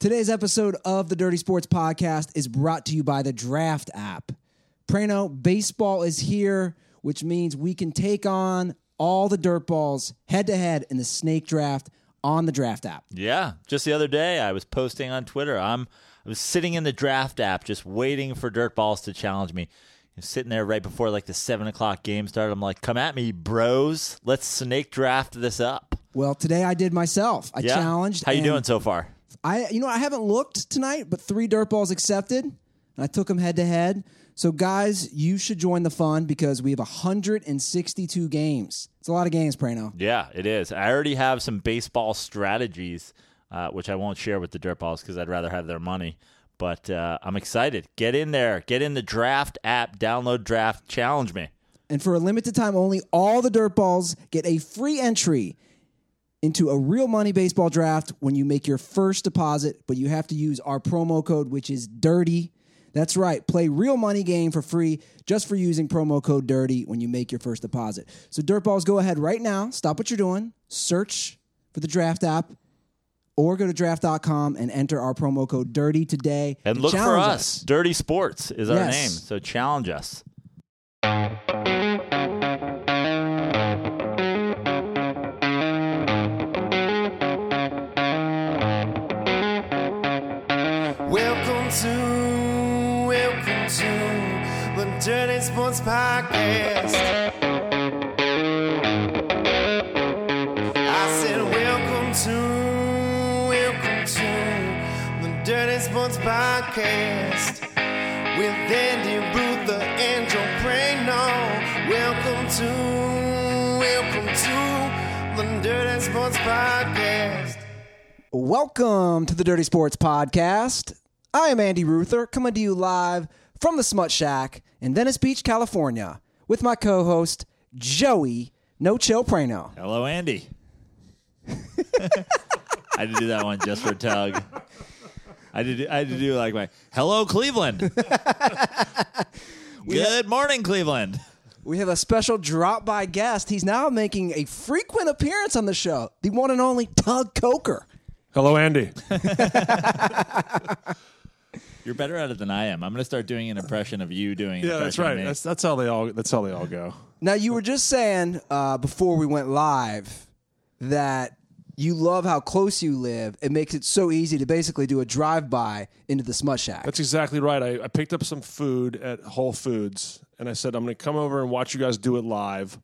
Today's episode of the Dirty Sports Podcast is brought to you by the Draft app. Prano, baseball is here, which means we can take on all the dirt balls head to head in the snake draft on the Draft app. Yeah, just the other day I was posting on Twitter. I'm I was sitting in the draft app just waiting for dirt balls to challenge me. I'm sitting there right before like the seven o'clock game started. I'm like, "Come at me, bros! Let's snake draft this up." Well, today I did myself. I Yeah, challenged. How you doing so far? I, you know, I haven't looked tonight, but three dirt balls accepted, and I took them head to head. So, guys, you should join the fun because we have 162 games. It's a lot of games, Prano. Yeah, it is. I already have some baseball strategies, uh, which I won't share with the dirt balls because I'd rather have their money. But uh, I'm excited. Get in there. Get in the draft app. Download draft. Challenge me. And for a limited time only, all the dirt balls get a free entry into a real money baseball draft when you make your first deposit, but you have to use our promo code, which is DIRTY. That's right. Play real money game for free just for using promo code DIRTY when you make your first deposit. So, Dirtballs, go ahead right now. Stop what you're doing. Search for the draft app or go to draft.com and enter our promo code DIRTY today. And to look for challenge us. Dirty Sports is our Yes. name. So challenge us. Dirty Sports Podcast. I said, welcome to, the Dirty Sports Podcast with Andy. Welcome to, welcome to the Dirty Sports Podcast. Welcome to the Dirty Sports Podcast. I am Andy Ruther, coming to you live from the Smut Shack in Venice Beach, California, with my co host, Joey No Chill Prano. Hello, Andy. I had to do that one just for Tug. I did. I had to do like my "Hello, Cleveland." Good morning, Cleveland. We have a special drop by guest. He's now making a frequent appearance on the show, the one and only Tug Coker. Hello, Andy. You're better at it than I am. I'm going to start doing an impression of you doing. an Yeah, that's impression of right. me. That's that's how they all that's how they all go. Now, you were just saying uh, before we went live that you love how close you live. It makes it so easy to basically do a drive by into the Smut Shack. That's exactly right. I, I picked up some food at Whole Foods, and I said I'm going to come over and watch you guys do it live.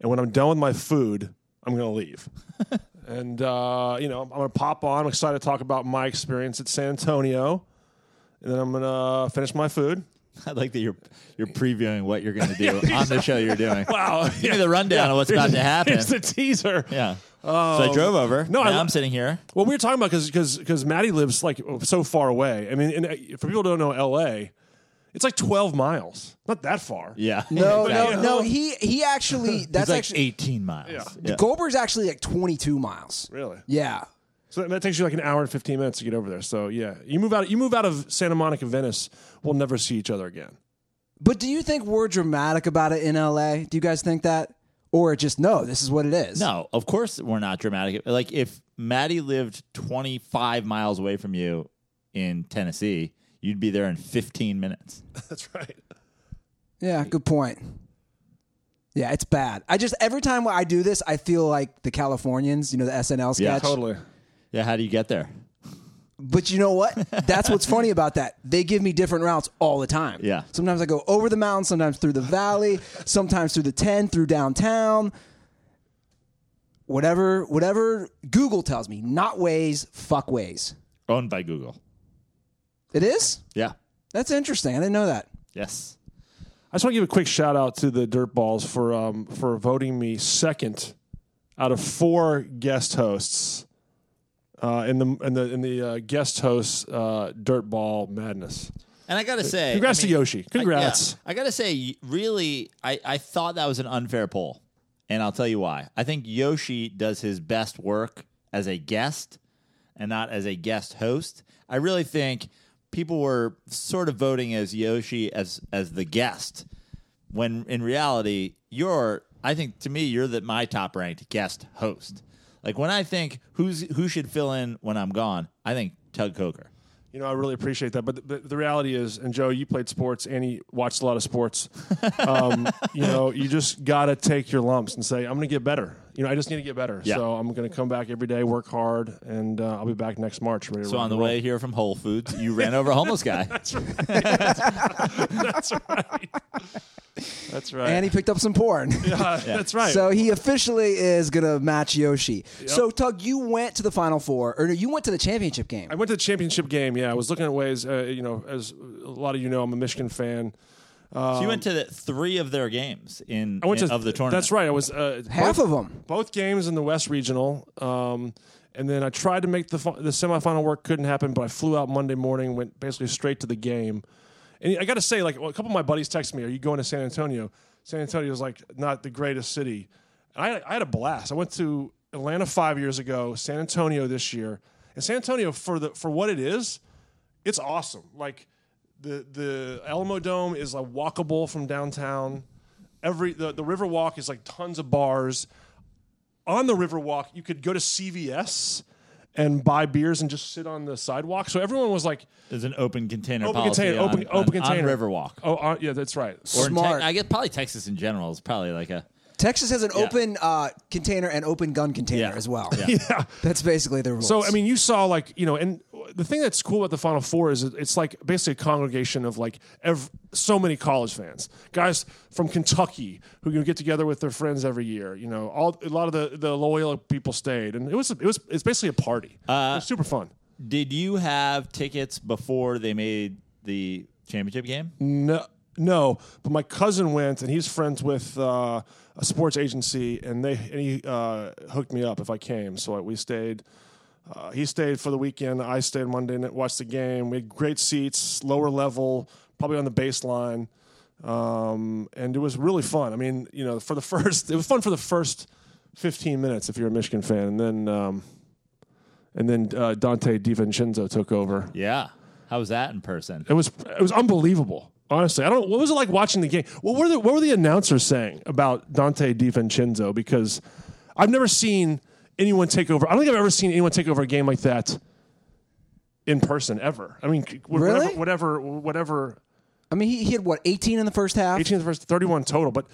And when I'm done with my food, I'm going to leave. and uh, you know, I'm going to pop on. I'm excited to talk about my experience at San Antonio, and then I'm going to finish my food. I like that you're you're previewing what you're going to do on the show you're doing. Wow, Give me the rundown of what's about to happen. It's a teaser. Yeah. so I drove over. no, No, I, I'm sitting here. Well, we were talking about because because because Maddie lives like so far away. I mean, and uh, for people who don't know L.A., it's like 12 miles. Not that far. Yeah. No, Exactly. no, no. He he actually that's like actually 18 miles. Yeah. Yeah. Goldberg's actually like 22 miles. Really? Yeah. So that, that takes you like an hour and 15 minutes to get over there. So yeah, you move out. You move out of Santa Monica, Venice. We'll never see each other again. But do you think we're dramatic about it in LA? Do you guys think that? Or just no, this is what it is? No, of course we're not dramatic. Like if Maddie lived 25 miles away from you in Tennessee, you'd be there in 15 minutes. That's right. Yeah, good point. Yeah, it's bad. I just every time I do this, I feel like the Californians, you know, the SNL sketch. Yeah. Totally. Yeah, how do you get there? But you know what? That's what's funny about that. They give me different routes all the time. Yeah. Sometimes I go over the mountain, sometimes through the valley, sometimes through the 10, through downtown. Whatever, whatever Google tells me, not Waze, fuck Waze. Owned by Google. It is? Yeah. That's interesting. I didn't know that. Yes. I just want to give a quick shout out to the Dirtballs for um, for voting me second out of four guest hosts uh, in the in the in the uh, guest host uh, Dirt Ball Madness. And I got to say, Congrats I to mean, Yoshi. I- Congrats. yeah. I, got to say, really, I, I thought that was an unfair poll. And I'll tell you why. I think Yoshi does his best work as a guest and not as a guest host. I really think people were sort of voting as Yoshi as as the guest when in reality you're I think to me you're the my top ranked guest host. Like when I think who's who should fill in when I'm gone, I think Tug Coker. You know, I really appreciate that. But, but the reality is, and Joe, you played sports and he watched a lot of sports. Um, you know, you just got to take your lumps and say, I'm going to get better. You know, I just need to get better. Yeah. So I'm going to come back every day, work hard, and uh, I'll be back next March. Ready to So rock on the roll. way here from Whole Foods, you ran over a homeless guy. That's right. That's right. that's and he picked up some porn. Uh, That's right. So he officially is gonna match Yoshi. So Tug, you went to the Final Four, or no, you went to the championship game. I went to the championship game. Yeah, I was looking at ways. Uh, you know, as a lot of you know, I'm a Michigan fan. So you went to the, three of their games in, I went in- to of the tournament. That's right. I was uh, Half both, of them. both games in the West Regional. Um, and then I tried to make the the semifinal work. Couldn't happen. But I flew out Monday morning. Went basically straight to the game. And I got to say, like well, a couple of my buddies texted me, "Are you going to San Antonio?" San Antonio is like not the greatest city. And I, I had a blast. I went to Atlanta five years ago, San Antonio this year, and San Antonio for the for what it is, it's awesome. Like the the Alamodome is like walkable from downtown. Every the, the River Walk is like tons of bars. On the River Walk, you could go to CVS and buy beers and just sit on the sidewalk. So everyone was like, There's an open container Open policy container, on, open- on- open container. on Riverwalk. "Oh, uh, yeah, that's right." Or in Smart. I guess probably Texas in general is probably like a Texas has an Yeah. open uh, container and open gun container Yeah. as well. Yeah. yeah. That's basically the rules. So I mean, you saw like you know, and the thing that's cool about the Final Four is it's like basically a congregation of like ev- so many college fans, guys from Kentucky who you get together with their friends every year. You know, all a lot of the the loyal people stayed, and it was it was it's basically a party. it was super fun. Did you have tickets before they made the championship game? No, no, but my cousin went, and he's friends with uh, a sports agency, and they and he uh, hooked me up if I came. So we stayed. Uh, he stayed for the weekend. I stayed Monday night, watched the game. We had great seats, lower level, probably on the baseline, um, and it was really fun. I mean, you know, for the first, it was fun for the first fifteen minutes if you're a Michigan fan, and then um, and then uh, Donte DiVincenzo took over. Yeah. How was that in person? It was it was unbelievable. Honestly, I don't. What was it like watching the game? What were the what were the announcers saying about Donte DiVincenzo? Because I've never seen anyone take over. I don't think I've ever seen anyone take over a game like that in person ever. I mean, whatever, Really? whatever, whatever. I mean, he, he had what 18 in the first half. 18 in the first, 31 total, but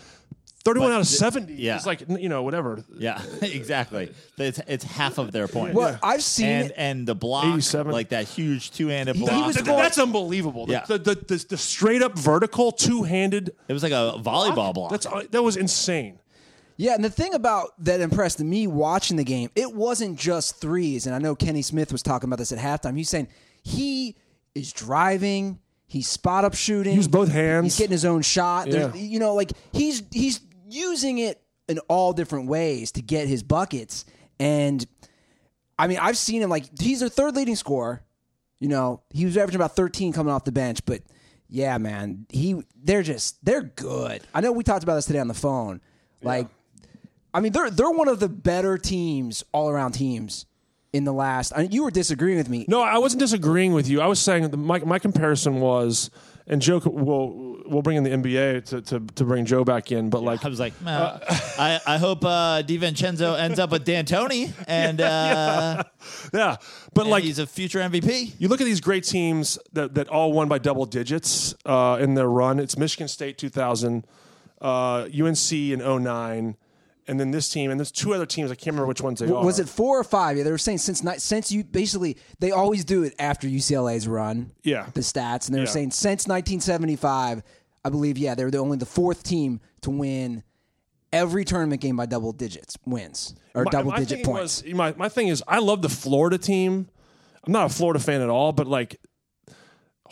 31 But out of the- 70 yeah. is like you know whatever. Yeah, exactly. It's, it's half of their point. Well, I've seen and and the block, 87. like that huge two-handed He- he block. was Th- going- that's unbelievable. Yeah. The, the, the, the straight up vertical two handed it was like a volleyball block. That's uh, that was insane. Yeah, and the thing about that impressed me watching the game, it wasn't just threes. And I know Kenny Smith was talking about this at halftime. He's saying he is driving, he's spot up shooting, Use both hands. he's getting his own shot. There's- Yeah. You know, like he's he's using it in all different ways to get his buckets. And I mean, I've seen him like he's their third leading scorer. You know, he was averaging about 13 coming off the bench, but yeah, man, he they're just they're good. I know we talked about this today on the phone. Like I mean, they're they're one of the better teams, all around teams in the last. I mean, you were disagreeing with me. No, I wasn't disagreeing with you. I was saying that my my comparison was, and Joe will we'll bring in the NBA to, to, to bring Joe back in, but like I was like, "Man, I, I hope uh, DiVincenzo ends up with D'Antoni, and, uh, yeah, but and like he's a future MVP. you look at these great teams that, that all won by double digits uh, in their run. It's Michigan State 2000, uh, UNC in 09, and then this team, and there's two other teams. I can't remember which ones they are. Was it four or five? Yeah, they were saying since ni- since you basically they always do it after UCLA's run. Yeah. the stats, and they were Yeah. saying since 1975, I believe. Yeah, they were the only the fourth team to win every tournament game by double digits wins or My- double my digit points. Was, my, my thing is, I love the Florida team. I'm not a Florida fan at all, but like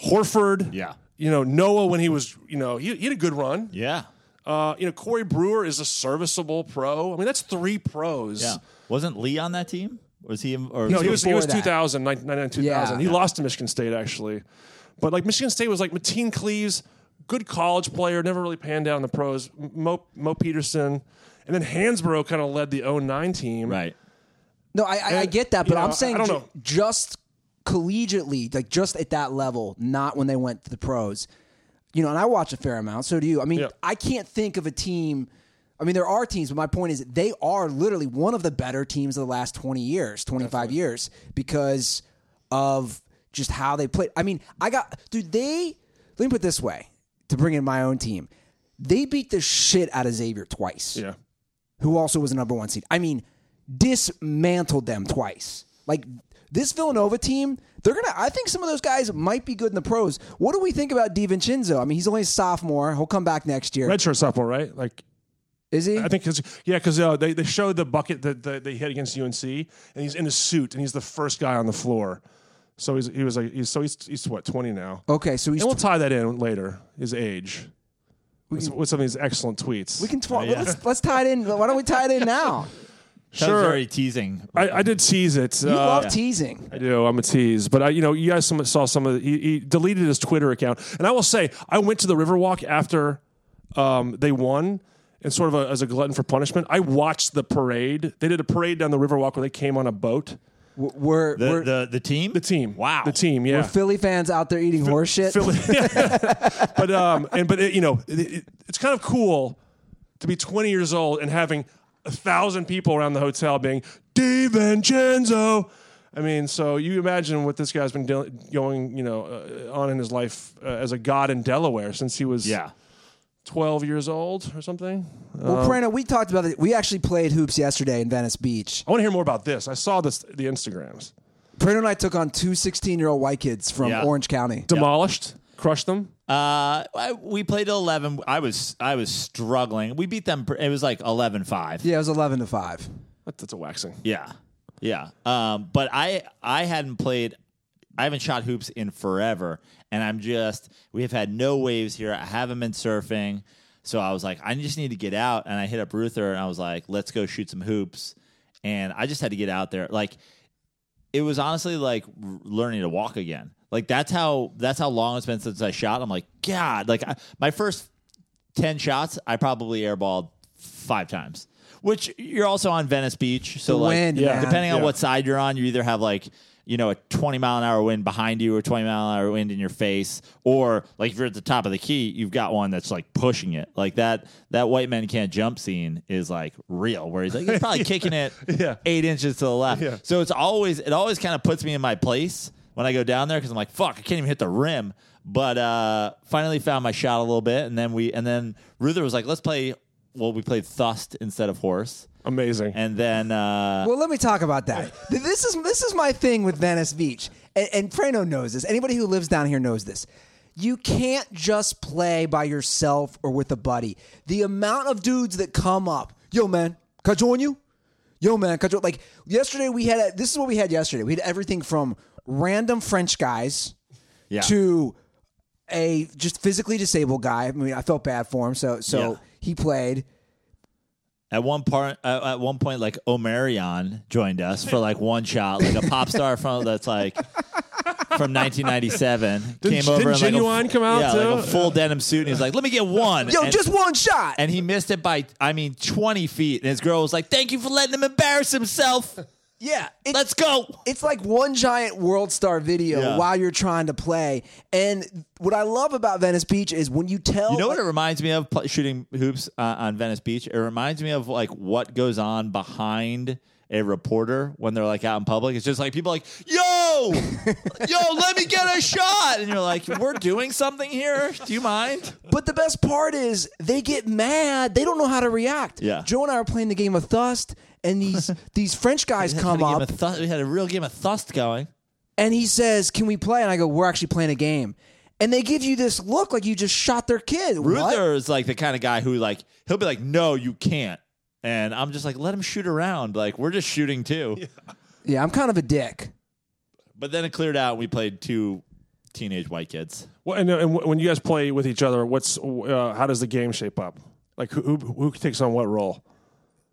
Horford, Yeah. you know Noah when he was, you know, he, he had a good run. Yeah, Uh, you know, Corey Brewer is a serviceable pro. I mean, that's three pros. yeah. Wasn't Lee on that team? Was he? Or No, he was he before was that. 2000, 99, 2000. Yeah. He lost to Michigan State actually, but like Michigan State was like Mateen Cleaves, good college player, never really panned out in the pros. Mo, Mo Peterson, and then Hansbrough kind of led the 09 team. right. No, I, I, I get that, but you know, I'm saying I don't ju- know. just collegiately, like just at that level, not when they went to the pros. You know, and I watch a fair amount. So do you. I mean. I can't think of a team. I mean, there are teams, but my point is they are literally one of the better teams of the last 20 years, 25 years, because of just how they played. I mean, I got dude. They let me put it this way to bring in my own team. They beat the shit out of Xavier twice Yeah. who also was a number one seed. I mean, dismantled them twice. Like this Villanova team, they're gonna. I think some of those guys might be good in the pros. What do we think about DiVincenzo? I mean, he's only a sophomore. He'll come back next year. Redshirt sophomore, right? Like Is he? I think because yeah, because uh, they they showed the bucket that, that they hit against UNC, and he's in a suit, and he's the first guy on the floor. So he's he was like he's so he's he's what twenty now. okay, so he's. And we'll tie that in later. His age. With, with some of these excellent tweets. we can. Tw- yeah. let's let's tie it in. Why don't we tie it in now? That was Sure. very teasing. I, I did tease it. You Uh, love teasing. I do. I'm a tease, but I, you know, you guys some, saw some of. The, he, he deleted his Twitter account, and I will say, I went to the Riverwalk after um, they won, and sort of a, as a glutton for punishment, I watched the parade. They did a parade down the Riverwalk where they came on a boat. W- We're The, we're, the the team. The team, Wow. the team, yeah. we're yeah. Philly fans out there eating horse shit. Philly- but um, and but it, you know, it, it, it's kind of cool to be 20 years old and having a thousand people around the hotel being DiVincenzo. I mean, so you imagine what this guy's been deal going, you know, uh, on in his life uh, as a god in Delaware since he was yeah. 12 years old or something. well, Prano, we talked about it. We actually played hoops yesterday in Venice Beach. I want to hear more about this. I saw this the Instagrams Prano and I took on two 16 year old white kids from Yeah. Orange County. demolished, crushed them. Uh, I, we played till eleven. I was I was struggling. We beat them. pr- It was like 11-5. Yeah, it was 11 to 5. That, that's a waxing. Yeah, yeah. Um, but I I hadn't played. I haven't shot hoops in forever, and I'm just. We have had no waves here. I haven't been surfing, so I was like, I just need to get out. And I hit up Ruther, and I was like, let's go shoot some hoops. And I just had to get out there. Like, it was honestly like r- learning to walk again. Like that's how that's how long it's been since I shot. I'm like, God, like I, my first ten shots, I probably airballed five times. Which you're also on Venice Beach, so The like wind, Yeah. man. depending on Yeah. what side you're on, you either have like you know a 20 mile an hour wind behind you or 20 mile an hour wind in your face, or like if you're at the top of the key, you've got one that's like pushing it. Like that that white men can't jump scene is like real, where he's like he's probably kicking it Yeah. eight inches to the left. Yeah. So it's always it always kind of puts me in my place when I go down there because I'm like, fuck, I can't even hit the rim. But uh, finally found my shot a little bit, and then we and then Ruther was like, let's play. Well, we played Thust instead of Horse, Amazing. and then uh, Well, let me talk about that. This is this is my thing with Venice Beach, and, and Prano knows this. Anybody who lives down here knows this. You can't just play by yourself or with a buddy. The amount of dudes that come up, yo man, can I join you? Yo man, can I join? Like yesterday, we had. A, this is what we had yesterday. We had everything from random French guys yeah, to a just physically disabled guy. I mean, I felt bad for him, so so Yeah. he played. At one part, uh, at one point, like Omarion joined us for like one shot, like a pop star from that's like from 1997 came Didn't over. in, like, a- Genuine come out, yeah, like a full denim suit, and he's like, "Let me get one." Yo, And- just one shot. and he missed it by, I mean, 20 feet. And his girl was like, "Thank you for letting him embarrass himself. Yeah, it- Let's go." it's like one giant world star video Yeah. while you're trying to play. And what I love about Venice Beach is when you tell You know what it reminds me of pl- shooting hoops uh, on Venice Beach? It reminds me of like what goes on behind a reporter when they're like out in public. It's just like people like, "Yo, yo, let me get a shot," and you're like, "We're doing something here. Do you mind?" But the best part is they get mad. They don't know how to react. Yeah. Joe and I are playing the game of Thust, and these these French guys come a up, of Thust- we had a real game of Thust going. and he says, "Can we play?" And I go, "We're actually playing a game." And they give you this look like you just shot their kid. What? Ruther is like the kind of guy who like he'll be like, "No, you can't," and I'm just like, "Let him shoot around. Like we're just shooting too." Yeah, I'm kind of a dick. But then it cleared out. and We played two teenage white kids. Well, and, and when you guys play with each other, what's uh, how does the game shape up? Like who, who who takes on what role?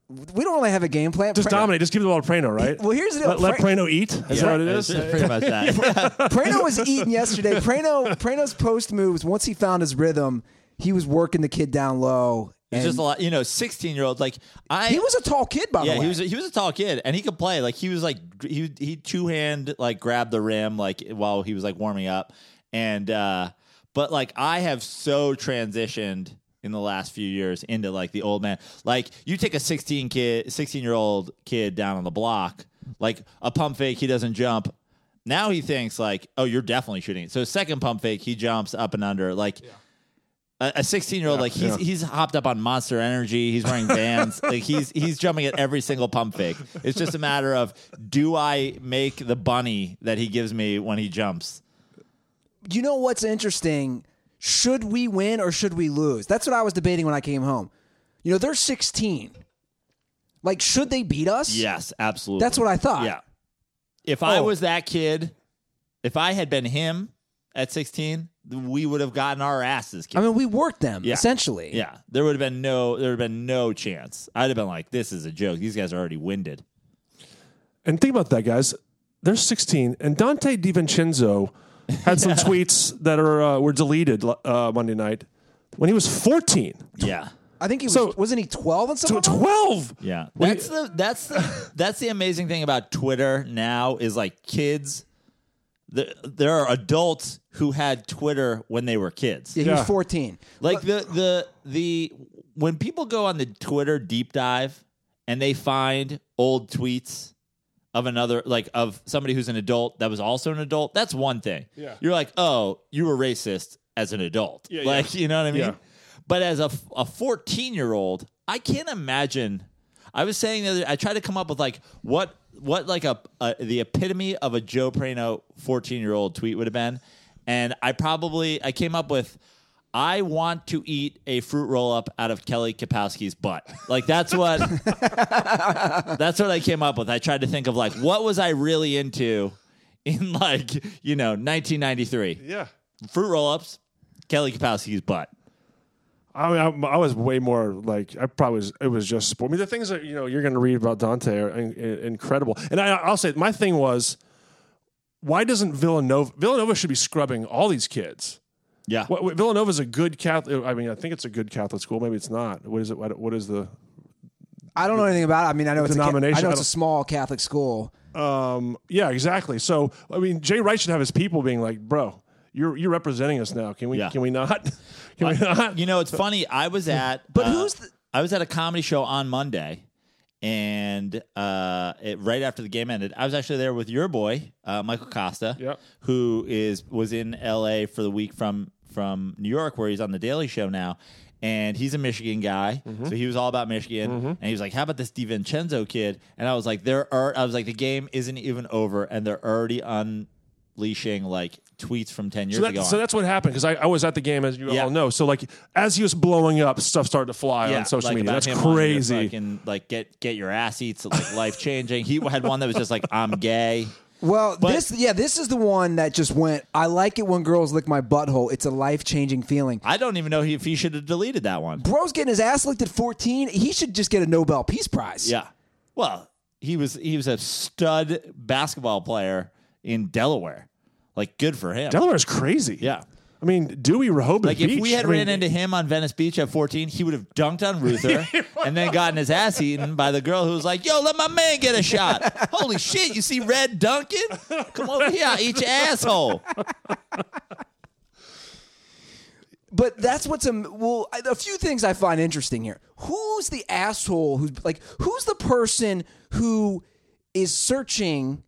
We don't really have a game plan. Just Pra- dominate. Just give the ball to Prano, right? Well, here's the deal. Let, let Fra- Prano eat. Is that what it It's pretty much that. Prano was eating yesterday. Prano Prano's post moves. Once he found his rhythm, he was working the kid down low. It's just a lot, you know, sixteen year olds. Like I, he was a tall kid, by yeah, the way. he was a, he was a tall kid, and he could play. Like he was like he he two hand like grabbed the rim like while he was like warming up, and uh but like I have so transitioned in the last few years into like the old man. Like you take a sixteen kid, sixteen year old kid down on the block, like a pump fake, he doesn't jump. now he thinks like, oh, you're definitely shooting. So second pump fake, he jumps up and under like. A 16 year old, like he's yeah. he's hopped up on Monster Energy. He's wearing bands. like he's he's jumping at every single pump fake. It's just a matter of do I make the bunny that he gives me when he jumps? you know what's interesting? Should we win or should we lose? That's what I was debating when I came home. You know, they're 16. Like, should they beat us? Yes, absolutely. That's what I thought. Yeah. If I Oh. was that kid, if I had been him at 16, we would have gotten our asses kicked. I mean, we worked them Yeah. essentially. yeah, there would have been no, there would have been no chance. I'd have been like, "This is a joke. These guys are already winded." And think about that, guys. They're 16, and Donte DiVincenzo had some tweets that are uh, were deleted uh, Monday night when he was 14. Yeah, I think he was. So- wasn't he 12 and To something? 12. yeah. That's the that's the that's the amazing thing about Twitter now is like kids. The, there are adults who had Twitter when they were kids. Yeah, he Yeah. was 14. Like the the the when people go on the Twitter deep dive and they find old tweets of another like of somebody who's an adult that was also an adult, that's one thing. Yeah. You're like, "Oh, you were racist as an adult." Yeah, like, yeah. you know what I mean? Yeah. But as a a 14-year-old, I can't imagine I was saying the other I tried to come up with like what what like a, a the epitome of a Joe Prano 14-year-old tweet would have been. And I probably I came up with I want to eat a fruit roll up out of Kelly Kapowski's butt. Like that's what that's what I came up with. I tried to think of like what was I really into in like, you know, 1993. Yeah. Fruit roll ups, Kelly Kapowski's butt. I, mean, I, I was way more like I probably was. It was just sport. I mean, the things that you know you're going to read about Donte are in, in- incredible. And I, I'll say my thing was, why doesn't Villanova? Villanova should be scrubbing all these kids. Yeah. What, what, Villanova's a good Catholic. I mean, I think it's a good Catholic school. Maybe it's not. What is it? What, what is the? I don't know anything about it. I mean, I know it's a, ca- I know it's a small Catholic school. Um, yeah, exactly. So I mean, Jay Wright should have his people being like, bro, you're you're representing us now. Can we? Yeah. Can we not? Can we not? You know, it's funny. I was at, But uh, who's the- I was at a comedy show on Monday, and uh, it, right after the game ended, I was actually there with your boy, uh, Michael Kosta, Yep. who is was in L.A. for the week from from New York, where he's on the Daily Show now. And he's a Michigan guy, Mm-hmm. so he was all about Michigan. And he was like, "How about this DiVincenzo kid?" And I was like, "There are." I was like, "The game isn't even over, and they're already unleashing like tweets from ten years So, ago." that, so on." that's what happened because I, I was at the game as you Yeah. all know. So like as he was blowing up, stuff started to fly on social like media. about That's him crazy. your fucking, like get get your ass eats like life changing. He had one that was just like I'm gay. Well, But- this yeah, this is the one that just went. I like it when girls lick my butthole. It's a life changing feeling. I don't even know if he should have deleted that one. Bro's getting his ass licked at 14. He should just get a Nobel Peace Prize. Yeah. Well, he was he was a stud basketball player in Delaware. Like good for him. Delaware's crazy. Yeah. I mean, Dewey Rehoboth Like Beach. if we had I mean, ran into him on Venice Beach at 14, he would have dunked on Ruther and then gotten his ass eaten by the girl who was like, "Yo, let my man get a shot." Holy shit! You see Red Duncan? Come over here, I'll eat your asshole. But that's what's a well. I- A few things I find interesting here. Who's the asshole? Who's like? Who's the person who is searching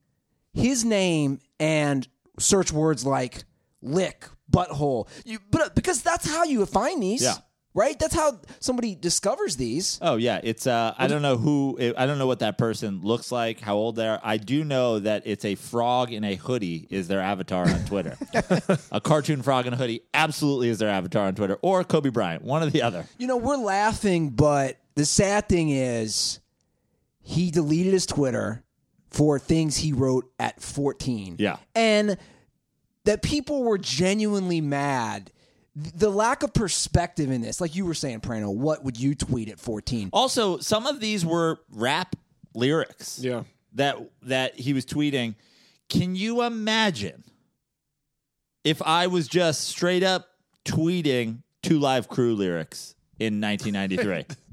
his name and search words like lick, butthole? You, but because that's how you find these. Yeah. Right. That's how somebody discovers these. Oh yeah, it's uh I don't know who I don't know what that person looks like, how old they are. I do know that it's a frog in a hoodie is their avatar on Twitter. a cartoon frog in a hoodie absolutely is their avatar on Twitter or Kobe Bryant, one or the other. You know, we're laughing, but the sad thing is he deleted his Twitter for things he wrote at 14. Yeah. And that people were genuinely mad. The lack of perspective in this, like you were saying, Prano, what would you tweet at 14? Also, some of these were rap lyrics. Yeah. That that he was tweeting. Can you imagine if I was just straight up tweeting two live crew lyrics in 1993?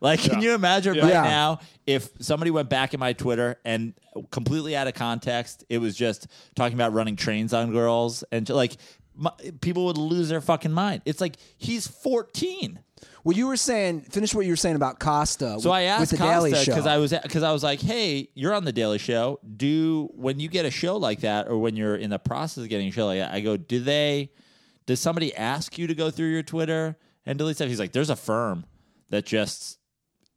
like, can you imagine right Yeah. now if somebody went back in my Twitter and completely out of context, it was just talking about running trains on girls and like my, people would lose their fucking mind. It's like he's 14. Well, you were saying, finish what you were saying about Kosta. So with, I asked with the Daily Kosta Show. because I was because I was like, "Hey, you're on the Daily Show. Do when you get a show like that, or when you're in the process of getting a show like that, I go, do they? Does somebody ask you to go through your Twitter and delete stuff?" He's like, "There's a firm that just,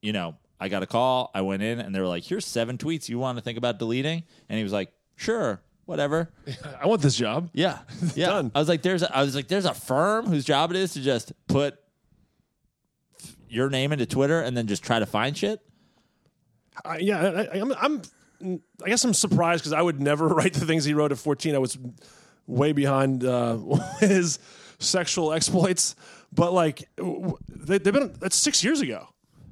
you know, I got a call. I went in and they were like, "Here's seven tweets you want to think about deleting," and he was like, "Sure, whatever." I want this job. Yeah, yeah. Done. I was like, "There's," a, I was like, "There's a firm whose job it is to just put." Your name into Twitter and then just try to find shit. I, yeah, I, I, I'm, I'm. I guess I'm surprised because I would never write the things he wrote at 14. I was way behind uh, his sexual exploits, but like they, they've been. That's six years ago.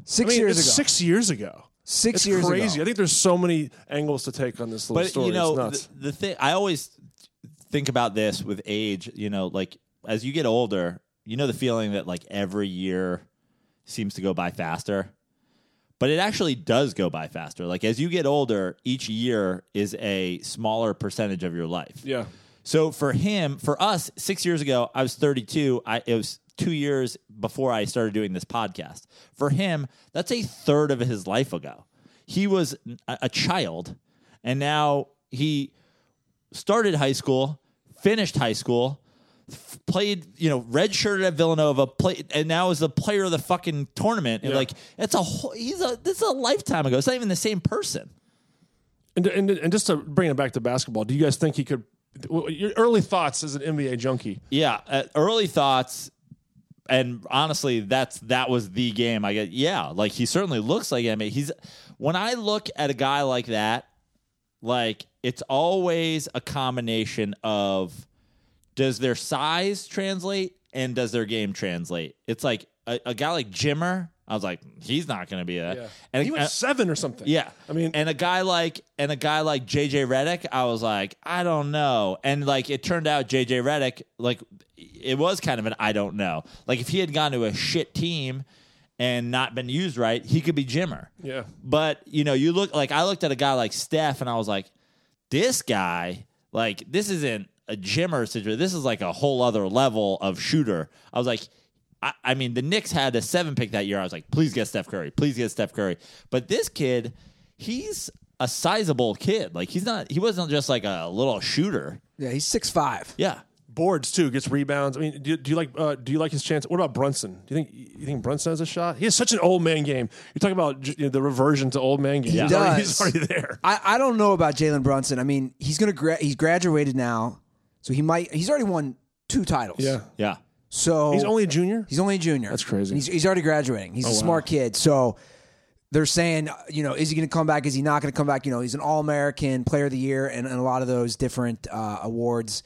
Six I mean, years it's ago. Six years ago. Six It's years ago. crazy. I think there's so many angles to take on this little but story. you know it's nuts. the, the thing i always think about this with age you know like as you get older you know the feeling that like every year seems to go by faster but it actually does go by faster like as you get older each year is a smaller percentage of your life yeah. so for him, for us, six years ago, I was 32. I it was two years before I started doing this podcast. For him, that's a third of his life ago. He was a, a child, and now he started high school, finished high school, f- played you know redshirted at Villanova, played, and now is the player of the fucking tournament. And Yeah. like it's a whole, he's a this is a lifetime ago. It's not even the same person. And, and and just to bring it back to basketball, do you guys think he could? Your early thoughts as an NBA junkie. Yeah, uh, early thoughts, and honestly, that's that was the game. I get. Yeah, like he certainly looks like him. He's when I look at a guy like that, like it's always a combination of does their size translate and does their game translate. It's like a, a guy like Jimmer. I was like, he's not going to be a. And he was seven or something. yeah, I mean, and a guy like and a guy like JJ Redick, I was like, I don't know, and like it turned out JJ Redick, like it was kind of an I don't know. Like if he had gone to a shit team and not been used right, he could be Jimmer. yeah. But you know, you look like I looked at a guy like Steph, and I was like, this guy, like this isn't a Jimmer situation. This is like a whole other level of shooter. I was like. I, I mean, the Knicks had a seven pick that year. I was like, please get Steph Curry. Please get Steph Curry. But this kid, he's a sizable kid. Like he's not. He wasn't just like a little shooter. yeah, he's six five. Yeah. Boards too, gets rebounds. I mean, do, you- do you like uh, do you like his chance? What about Brunson? Do you think you think Brunson has a shot? He has such an old man game. You're talking about you know, the reversion to old man game. He he's, already, does. he's already there. I, I don't know about Jalen Brunson. I mean, he's gonna gra- he's graduated now, so he might he's already won two titles. Yeah, Yeah. So he's only a junior. He's only a junior. That's crazy. He's, he's already graduating. He's a wow. smart kid. So they're saying, you know, is he going to come back? Is he not going to come back? You know, he's an All American Player of the Year and, and a lot of those different uh, awards.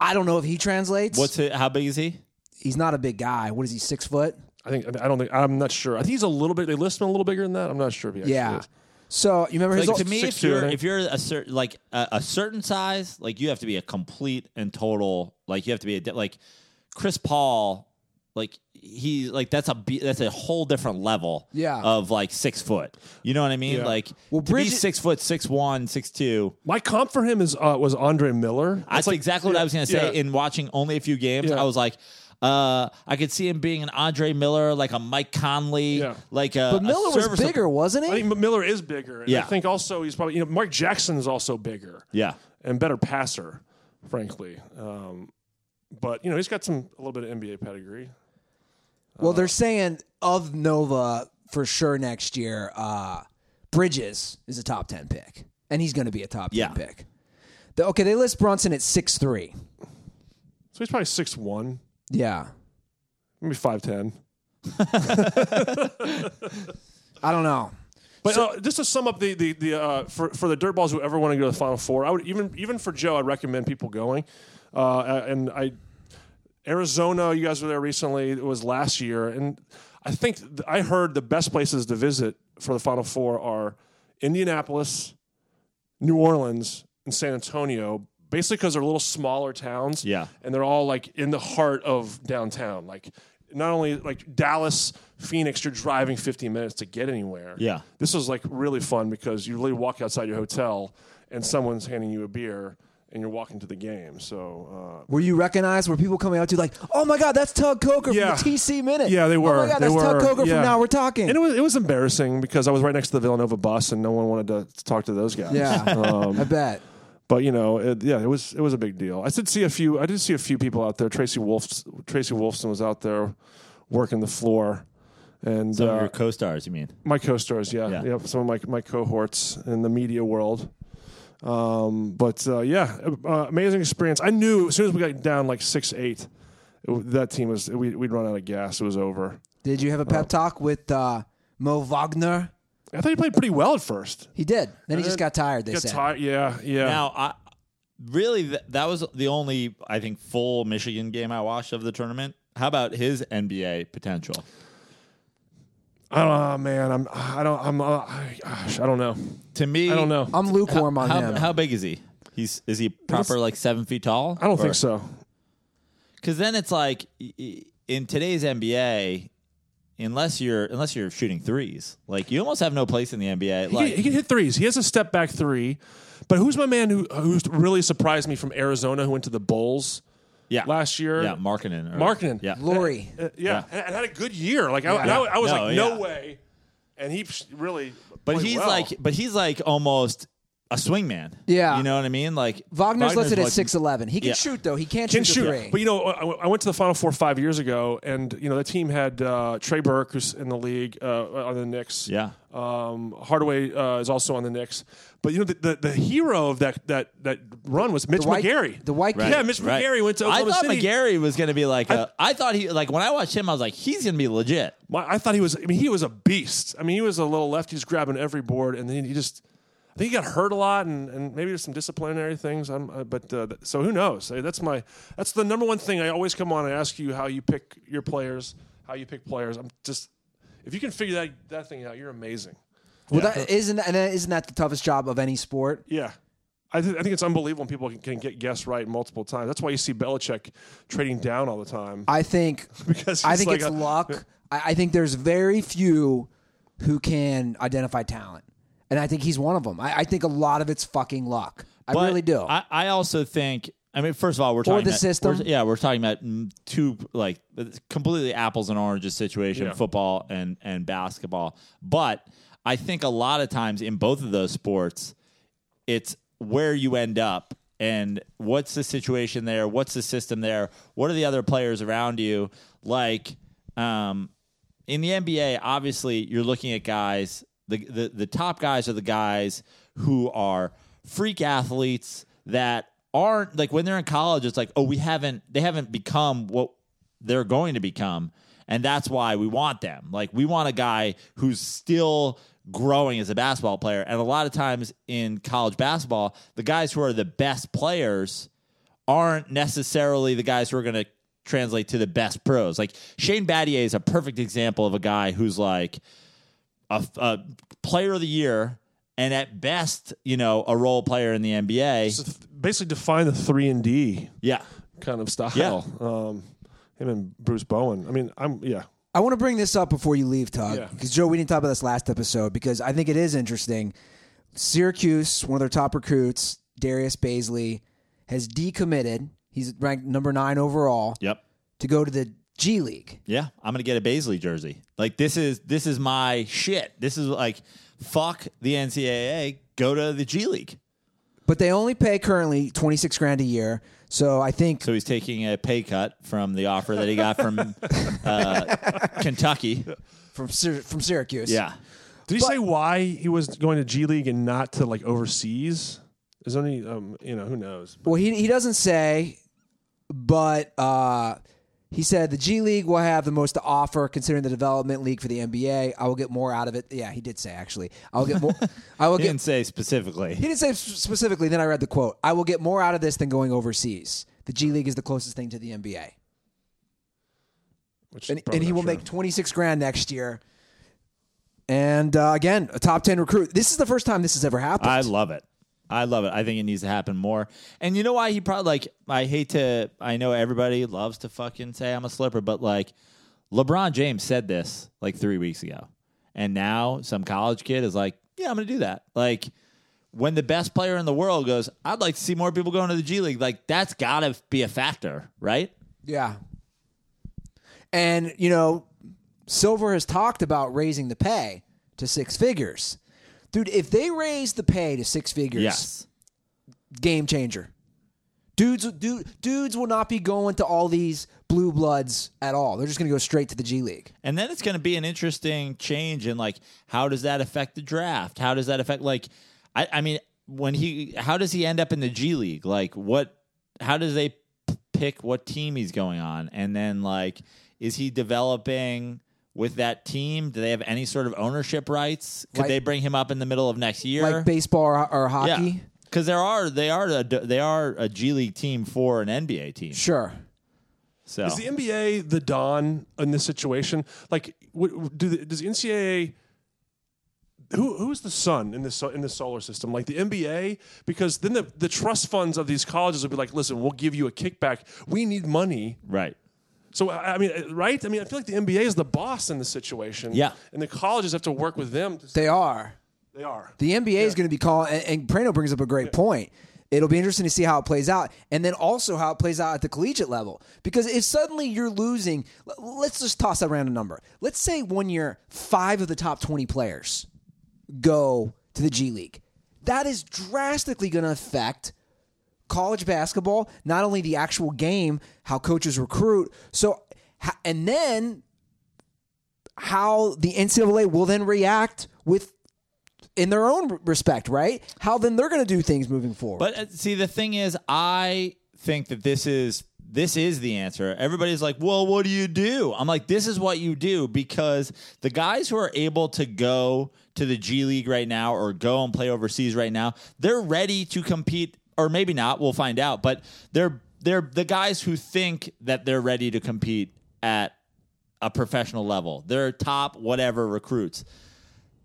I don't know if he translates. What's it? How big is he? he's not a big guy. What is he? Six foot? I think I don't think I'm not sure. I think he's a little bit. They list him a little bigger than that. I'm not sure if he actually Yeah. is. So you remember his? Like old- to me, if you're if you're a certain like a, a certain size, like you have to be a complete and total. Like you have to be a di- like Chris Paul. Like he like that's a be- that's a whole different level. Yeah. Of like six foot. You know what I mean? Yeah. Like Well, to be Bridget- six foot, six one, six two. My comp for him is uh, was Andre Miller. That's exactly what I was going to say. yeah. In watching only a few games, Yeah. I was like, uh, I could see him being an Andre Miller, like a Mike Conley, Yeah. like a. but a Miller was serviceable- bigger, wasn't I he? think Miller is bigger. And Yeah. I think also he's probably you know Mark Jackson is also bigger. Yeah. and better passer, frankly. Um, but you know he's got some a little bit of NBA pedigree. Well, they're saying of Nova for sure next year. Uh, Bridges is a top ten pick, and he's going to be a top ten pick. The- okay, they list Brunson at six three. So he's probably six one, Yeah, maybe five ten. I don't know. But uh, just to sum up the the, the uh, for for the dirtballs who ever want to go to the Final Four, I would even even for Joe, I'd recommend people going. Uh, and I Arizona, you guys were there recently. It was last year, and I think th- I heard the best places to visit for the Final Four are Indianapolis, New Orleans, and San Antonio. Basically, because they're little smaller towns, Yeah. and they're all like in the heart of downtown. Like not only like Dallas, Phoenix, you're driving 15 minutes to get anywhere. Yeah. This was like really fun because you really walk outside your hotel and someone's handing you a beer and you're walking to the game. So uh, Were you recognized? Were people coming out to you like, oh my God, that's Tug Coker Yeah. from the TC Minute? Yeah, they were. Oh my God, They that's Tug. Coker Yeah. from Now We're Talking. And it was it was embarrassing because I was right next to the Villanova bus and no one wanted to, to talk to those guys. yeah, Um, I bet. but you know, it, yeah, it was it was a big deal. I did see a few. I did see a few people out there. Tracy Wolf, Tracy Wolfson was out there working the floor, and Some of uh, your co-stars, you mean? my co-stars. Yeah, Yeah. yeah, some of my my cohorts in the media world. Um, but uh, yeah, uh, amazing experience. I knew as soon as we got down like six eight, it, that team was we, we'd run out of gas. It was over. Did you have a pep talk with uh, Mo Wagner? I thought he played pretty well at first. He did. Then he just got tired. They Got said. tired. Yeah, yeah. Now, I really th- that was the only I think full Michigan game I watched of the tournament. How about his NBA potential? I don't know, man. I'm. I don't. I'm. Uh, I, gosh, I don't know. To me, I don't know. I'm lukewarm on how, him. how big is he? He's is he proper like seven feet tall? I don't think so. Because then it's like y- y- in today's NBA, unless you're unless you're shooting threes, like you almost have no place in the NBA. He, Like can, he can hit threes. He has a step back three. But who's my man who who's really surprised me from Arizona who went to the Bulls yeah, last year? yeah, Markkanen, or- Markkanen. yeah, Lauri. Uh, yeah, And, and had a good year. Like I, Yeah. and I, I was No, like, no yeah. way. And he really. but he's well. like, but he's like almost a swingman. Yeah. you know what I mean. Like Wagner's listed like- at six eleven. He can Yeah. shoot though. He can't can shoot, shoot. three. But you know, I, I went to the Final Four five years ago, and you know the team had uh, Trey Burke, who's in the league uh, on the Knicks. Yeah. Um, Hardaway uh, is also on the Knicks. But you know, the, the, the hero of that that that run was Mitch The white- McGary. the white Right. Yeah, Mitch right. McGary went to I thought City. McGary was going to be like a. I thought he like when I watched him, I was like, he's going to be legit. My- I thought he was. I mean, he was a beast. I mean, he was a little lefty, just grabbing every board, and then he just. I think he got hurt a lot, and, and maybe there's some disciplinary things. I'm, uh, but uh, so who knows? That's my. That's the number one thing. I always come on and ask you how you pick your players, how you pick players. I'm just. If you can figure that that thing out, you're amazing. well, that isn't and that- isn't that the toughest job of any sport? Yeah. I, th- I think it's unbelievable when people can, can get guests right multiple times. That's why you see Belichick trading down all the time. I think Because I think like it's a- luck. I, I think there's very few who can identify talent, and I think he's one of them. I, I think a lot of it's fucking luck. I But really do. I, I also think. I mean, first of all, we're talking the about, system. we're- yeah, we're talking about mm, two like completely apples and oranges situation: Yeah. football and and basketball. But I think a lot of times in both of those sports, it's where you end up and what's the situation there, what's the system there, what are the other players around you like. Um, in the NBA, obviously, you're looking at guys. The, the the top guys are the guys who are freak athletes that aren't like when they're in college. It's like, oh, we haven't they haven't become what they're going to become, and that's why we want them. Like we want a guy who's still growing as a basketball player. And a lot of times in college basketball, the guys who are the best players aren't necessarily the guys who are going to translate to the best pros. Like Shane Battier is a perfect example of a guy who's like a, a player of the year and at best, you know, a role player in the NBA. So th- basically define the three and D Yeah. kind of style. Yeah. Um, him and Bruce Bowen. I mean, I'm yeah. I want to bring this up before you leave, Tug, Yeah. because Joe, we didn't talk about this last episode because I think it is interesting. Syracuse, one of their top recruits, Darius Bazley, has decommitted. He's ranked number nine overall Yep. to go to the G League. Yeah, I'm gonna get a Bazley jersey. Like this is this is my shit. This is like fuck the NCAA. Go to the G League. But they only pay currently twenty six grand a year. So I think So he's taking a pay cut from the offer that he got from uh, Kentucky. from Syr- from Syracuse. Yeah, Did he say why he was going to G League and not to like overseas? Is there any um, you know, who knows? Well, he he doesn't say, but uh, he said the G League will have the most to offer considering the development league for the NBA. I will get more out of it. Yeah, he did say actually. I will get more. I will he get. didn't say specifically. He didn't say specifically. Then I read the quote. I will get more out of this than going overseas. The G League is the closest thing to the NBA, Which and, and he will true. make twenty six grand next year. And uh, again, a top ten recruit. This is the first time this has ever happened. I love it. I love it. I think it needs to happen more. And you know why he probably like I hate to I know everybody loves to fucking say I'm a slipper, but like LeBron James said this like 3 weeks ago. And now some college kid is like, "Yeah, I'm going to do that." Like when the best player in the world goes, I'd like to see more people going to the G League. Like that's got to be a factor, right? Yeah. And, you know, Silver has talked about raising the pay to six figures. Dude, if they raise the pay to six figures, Yes. game changer. Dudes, dude, dudes will not be going to all these blue bloods at all. They're just going to go straight to the G League. And then it's going to be an interesting change in like how does that affect the draft? How does that affect like I, I mean when he how does he end up in the G League? Like what how does they p- pick what team he's going on? And then like is he developing with that team? Do they have any sort of ownership rights? Could Like- they bring him up in the middle of next year? Like baseball or, or yeah. hockey. Cuz there are they are a, they are a G League team for an NBA team. Sure. So Is the NBA the Don in this situation? Like, w- do the, does the NCAA? Who who's the sun in this in the solar system? Like the NBA, because then the, the trust funds of these colleges would be like, listen, we'll give you a kickback. We need money. right. So I I mean, uh, right? I mean, I feel like the NBA is the boss in the situation. Yeah. and the colleges have to work with them. To, They are. they are. The NBA is going to be calling, and, and Prano brings up a great point. It'll be interesting to see how it plays out, and then also how it plays out at the collegiate level. Because if suddenly you're losing, let's just toss that random number. Let's say one year, five of the top 20 players go to the G League. That is drastically going to affect college basketball, not only the actual game, how coaches recruit. So, and then how the NCAA will then react with in their own respect, right? How then they're going to do things moving forward. But uh, see, the thing is, I think that this is this is the answer. Everybody's like, "Well, what do you do?" I'm like, "This is what you do," because the guys who are able to go to the G League right now or go and play overseas right now, they're ready to compete, or maybe not. We'll find out. But they're they're the guys who think that they're ready to compete at a professional level. They're top whatever recruits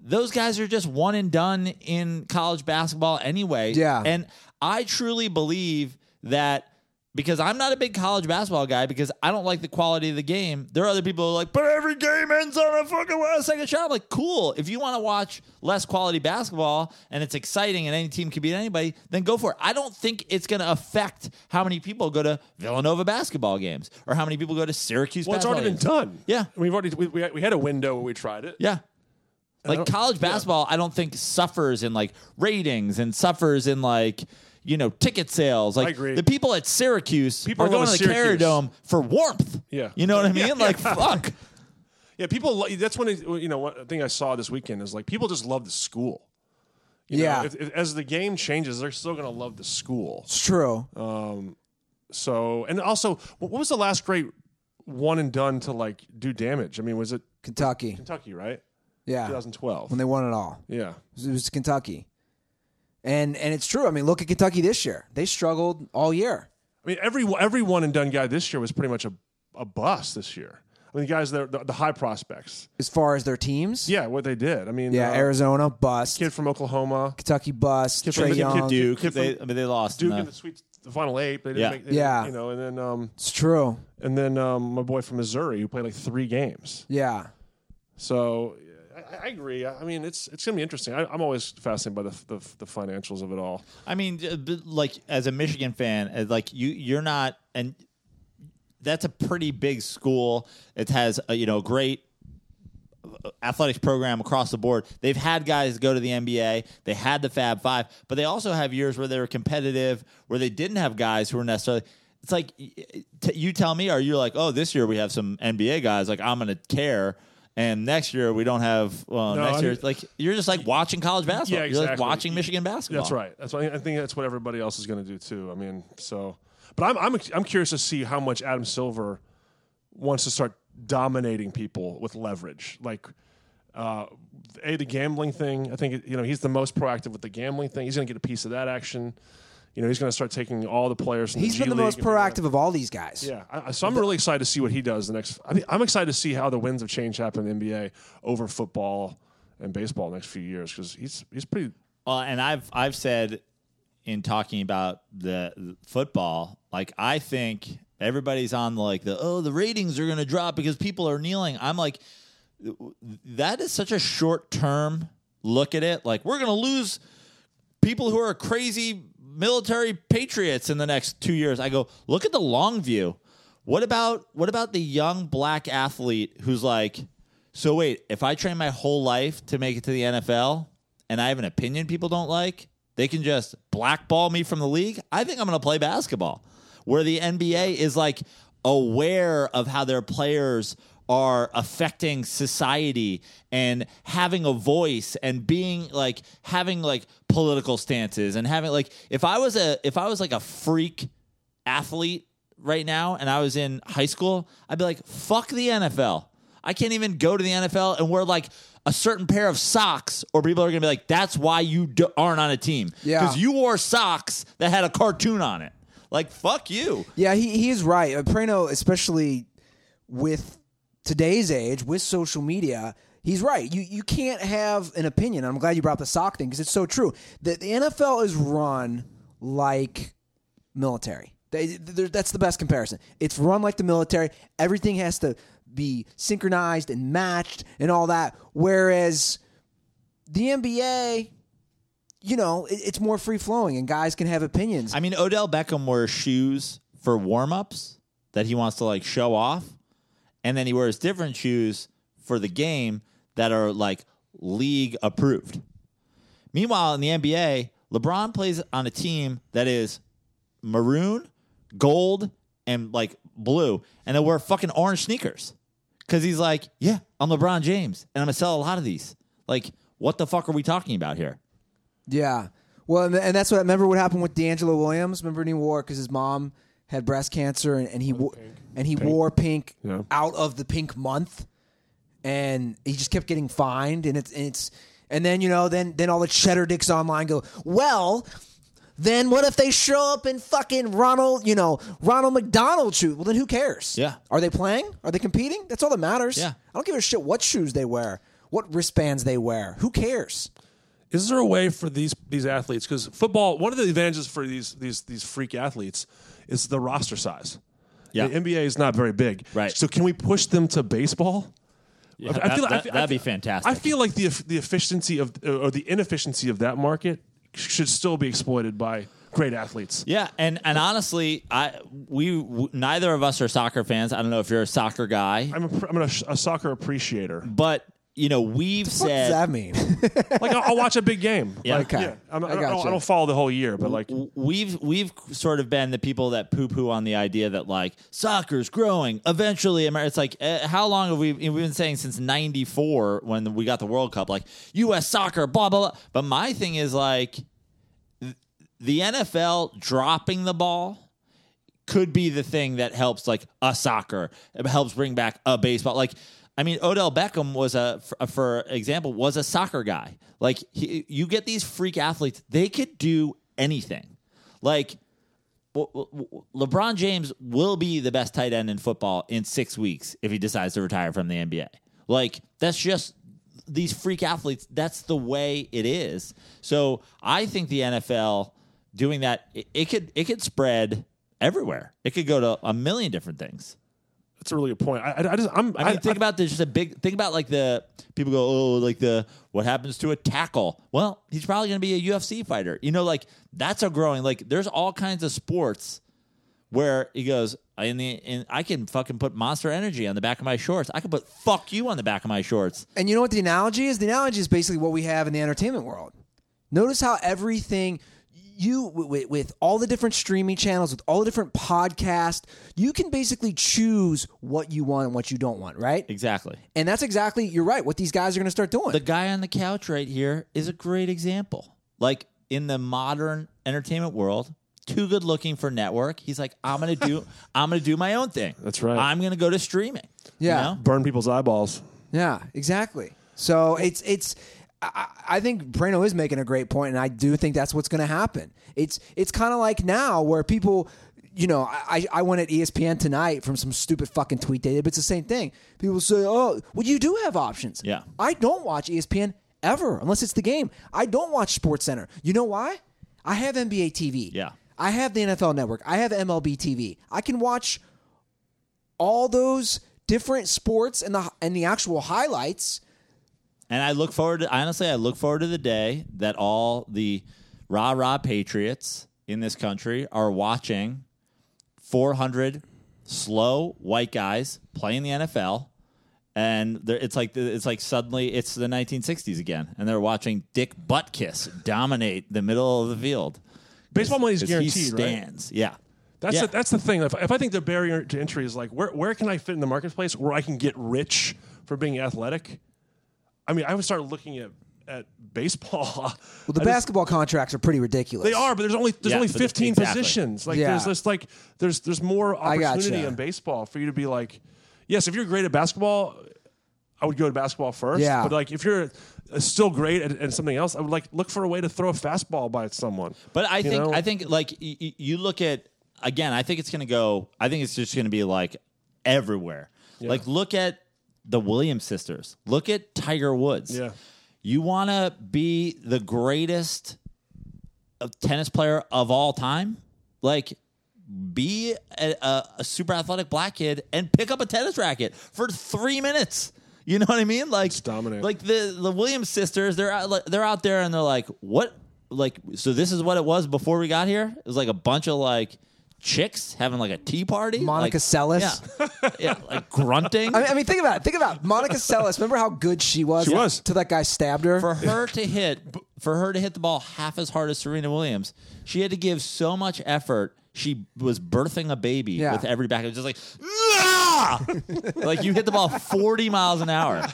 those guys are just one and done in college basketball anyway. Yeah. And I truly believe that because I'm not a big college basketball guy because I don't like the quality of the game. There are other people who are like, but every game ends on a fucking last second shot. I'm like, cool. If you want to watch less quality basketball and it's exciting and any team can beat anybody, then go for it. I don't think it's going to affect how many people go to Villanova basketball games or how many people go to Syracuse Well, it's already been games. done. Yeah. we've already we, we, had, we had a window where we tried it. Yeah. Like college basketball, I don't think suffers in like ratings and suffers in like you know ticket sales. Like agree. the people at Syracuse People are going to the Carrier Syracuse. Dome for warmth. Yeah. you know what I mean. Yeah, like yeah. fuck. Yeah, people. That's when it, you know one thing I saw this weekend is like people just love the school. You know, Yeah. if, if- as the game changes, they're still going to love the school. it's true. Um, So, and also, what was the last great one and done to like do damage? I mean, was it Kentucky. Kentucky, right? Yeah. 2012. When they won it all. yeah. It was Kentucky. And and it's true. I mean, look at Kentucky this year. They struggled all year. I mean, every every one and done guy this year was pretty much a, a bust this year. I mean, the guys that the, the high prospects. As far as their teams. Yeah, what they did. I mean, Yeah, uh, Arizona, bust. kid from Oklahoma, Kentucky, bust. Kid from- Trae kid- Young. Duke, Kid from they, I mean, they lost. Duke in in the- the sweet the final eight. They didn't Yeah. make, they Yeah. you know, and then um, It's true. and then um, my boy from Missouri who played like three games. Yeah. So I, agree. I mean, it's it's gonna be interesting. I, I'm always fascinated by the, the the financials of it all. I mean, like as a Michigan fan, uh, like you, you're not, and that's a pretty big school. It has a, you know great uh, athletics program across the board. They've had guys go to the NBA. They had the Fab Five, but they also have years where they were competitive, where they didn't have guys who were necessarily. It's like t- you tell me, are you like, oh, this year we have some NBA guys? Like I'm gonna care. And next year we don't have. Well, No, next I year, mean- like you're just like watching college basketball. Yeah, You're like exactly. watching Michigan basketball. That's right. That's what I think. That's what everybody else is going to do too. I mean, so, but I'm I'm I'm curious to see how much Adam Silver wants to start dominating people with leverage, like. Uh, a the gambling thing. I think you know he's the most proactive with the gambling thing. He's going to get a piece of that action. You know he's going to start taking all the players. From He's the been G the most League and- proactive of all these guys. Yeah, I, I- so I'm really excited to see what he does the next. I mean, I'm excited to see how the winds of change happen in the NBA over football and baseball the next few years because he's he's pretty. Well, and I've I've said in talking about the, the football, like I think everybody's on like the oh the ratings are going to drop because people are kneeling. I'm like that is such a short term look at it. Like we're going to lose people who are crazy military patriots in the next two years. I go, look at the long view. What about what about the young black athlete who's like, so wait, if I train my whole life to make it to the NFL and I have an opinion people don't like, they can just blackball me from the league? I think I'm going to play basketball. Where the NBA is like aware of how their players are affecting society and having a voice and being like having like political stances and having like if I was a if I was like a freak athlete right now and I was in high school, I'd be like, fuck the NFL. I can't even go to the NFL and wear like a certain pair of socks, or people are going to be like, that's why you do- aren't on a team. Yeah. Because you wore socks that had a cartoon on it. Like, fuck you. Yeah, he he is right. Uh, Prano, especially with today's age, with social media, he's right. You you can't have an opinion. I'm glad you brought the sock thing because it's so true. The, the NFL is run like military. They, that's the best comparison. It's run like the military. Everything has to be synchronized and matched and all that. Whereas the NBA, you know, it, it's more free flowing and guys can have opinions. I mean, Odell Beckham wears shoes for warm ups that he wants to like show off. And then he wears different shoes for the game that are like league approved. Meanwhile, in the NBA, LeBron plays on a team that is maroon, gold, and like blue, and they wear fucking orange sneakers. Cause he's like, yeah, I'm LeBron James, and I'm gonna sell a lot of these. Like, what the fuck are we talking about here? Yeah. Well, and, that's what. I Remember what happened with DeAngelo Williams? Remember when he wore because his mom had breast cancer and, and he wo- and he wore pink Yeah. out of the pink month, and he just kept getting fined. And it's and it's and then you know then then all the cheddar dicks online go well. Then what if they show up in fucking Ronald, you know, Ronald McDonald shoes? Well, then who cares? Yeah. Are they playing? Are they competing? That's all that matters. Yeah. I don't give a shit what shoes they wear, what wristbands they wear. Who cares? Is there a way for these these athletes? Because football, one of the advantages for these these these freak athletes is the roster size. Yeah. the NBA is not very big, Right. So can we push them to baseball? Yeah, I that, feel- I that, feel- I that'd be fantastic. I feel like the the efficiency of or the inefficiency of that market should still be exploited by great athletes. Yeah, and and honestly, I we w- neither of us are soccer fans. I don't know if you're a soccer guy, I'm a, I'm a, a soccer appreciator. but you know we've What does that mean? Like I'll, I'll watch a big game. Yeah. Like, Okay. yeah. I'm, I, I don't, I don't follow the whole year, but like we've we've sort of been the people that poo poo on the idea that like soccer's growing eventually. Amer- It's like uh, how long have we we've been saying since '94 when we got the World Cup, like U.S. soccer, blah blah blah. But my thing is like the NFL dropping the ball could be the thing that helps like a soccer it helps bring back a baseball like i mean odell beckham was a for, example was a soccer guy. Like he, you get these freak athletes they could do anything. Like lebron james will be the best tight end in football in six weeks if he decides to retire from the nba like that's just these freak athletes that's the way it is. So i think the nfl doing that it, it could it could spread everywhere. It could go to a million different things that's a really good point. I, I, I just I'm i mean think about this just a big think about like the people go oh like the what happens to a tackle well he's probably going to be a ufc fighter you know like that's a growing like there's all kinds of sports where he goes in the in, I can fucking put Monster Energy on the back of my shorts. I can put fuck you on the back of my shorts. And you know what the analogy is? The analogy is basically what we have in the entertainment world. Notice how everything you with, with all the different streaming channels, with all the different podcasts, you can basically choose what you want and what you don't want, right? Exactly. And that's exactly you're right. What these guys are going to start doing. The guy on the couch right here is a great example. Like in the modern entertainment world, too good looking for network. He's like, I'm gonna do I'm gonna do my own thing. That's right. I'm gonna go to streaming. you Yeah. know? burn people's eyeballs. Yeah, exactly. So it's it's. I, I think Prano is making a great point, and I do think that's what's going to happen. It's it's kind of like now where people, you know, I I went at ESPN tonight from some stupid fucking tweet they did, but it's the same thing. People say, "Oh, well, you do have options." Yeah. I don't watch ESPN ever unless it's the game. I don't watch Sports Center. You know why? I have NBA TV. Yeah. I have the NFL Network. I have MLB TV. I can watch all those different sports and the and the actual highlights. And I look forward to honestly, I look forward to the day that all the rah rah patriots in this country are watching 400 slow white guys playing the NFL. And it's like it's like suddenly it's the 1960s again, and they're watching Dick Butkus dominate the middle of the field. Baseball money is guaranteed, He right? stands, yeah. That's Yeah. the, that's the thing. If, if I think the barrier to entry is like where where can I fit in the marketplace where I can get rich for being athletic? I mean, I would start looking at at baseball. Well, the I just- basketball contracts are pretty ridiculous. They are, but there's only there's Yeah, only 15 exactly. positions. Like Yeah. there's just like there's there's more I gotcha. opportunity in baseball for you to be like, yes, if you're great at basketball, I would go to basketball first. Yeah. But like if you're uh, still great at, at something else, I would like look for a way to throw a fastball by someone. But I You think know? I think like y- y- you look at again. I think it's going to go. I think it's just going to be like everywhere. Like look at the Williams sisters. Look at Tiger Woods. Yeah. You want to be the greatest tennis player of all time? Like be a, a, a super athletic black kid and pick up a tennis racket for three minutes. You know what I mean? Like dominate. Like the the Williams sisters, they're out, like, they're out there and they're like, what? Like so, this is what it was before we got here. It was like a bunch of like chicks having like a tea party. Monica like, Seles. yeah, yeah, like grunting. I mean, I mean, think about it. Think about it. Monica Seles. Remember how good she was? She was. Till that guy stabbed her. for her to hit for her to hit the ball half as hard as Serena Williams, she had to give so much effort. She was birthing a baby Yeah. with every back. It was just like, "Ah!" like you hit the ball forty miles an hour.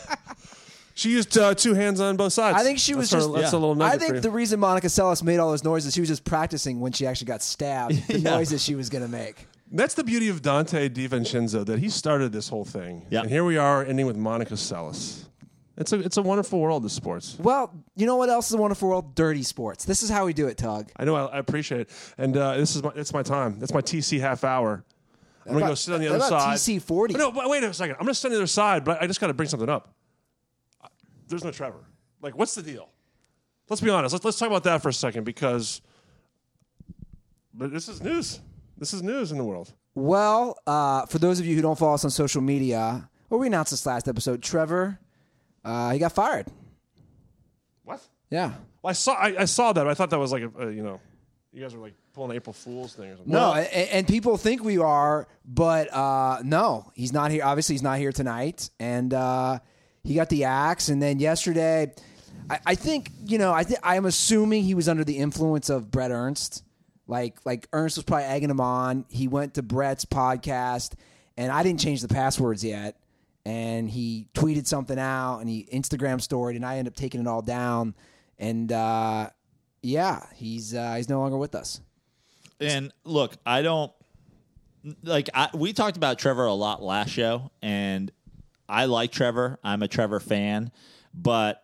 She used uh, two hands on both sides. I think she was That's just. her- that's yeah. a little I nugget for think you. the reason Monica Seles made all those noises, she was just practicing when she actually got stabbed. The Yeah. noises she was going to make. That's the beauty of Donte DiVincenzo that he started this whole thing. Yeah. And here we are ending with Monica Seles. It's a it's a wonderful world of sports. Well, you know what else is a wonderful world? Dirty sports. This is how we do it, Tug. I know I, I appreciate it, and uh, this is my it's my time. That's my TC half hour. I'm gonna go sit on the What other about side. TC 40? No, but wait a second. I'm gonna sit on the other side, but I just got to bring something up. There's no Trevor. Like, what's the deal? Let's be honest. Let's let's talk about that for a second because. But this is news. This is news in the world. Well, uh, for those of you who don't follow us on social media, well, we announced this last episode. Trevor, uh, he got fired. What? Yeah. Well, I saw I, I saw that. I thought that was like a, a you know, you guys were like pulling April Fool's thing or something. No, and, and people think we are, but uh, no, he's not here. Obviously, he's not here tonight, and uh, he got the axe. And then yesterday, I, I think you know, I th- I'm assuming he was under the influence of Brett Ernst. Like, like Ernst was probably egging him on. He went to Brett's podcast, and I didn't change the passwords yet. And he tweeted something out, and he Instagram storied, and I ended up taking it all down. And uh, yeah, he's uh, he's no longer with us. And look, I don't like. I, we talked about Trevor a lot last show, and I like Trevor. I'm a Trevor fan, but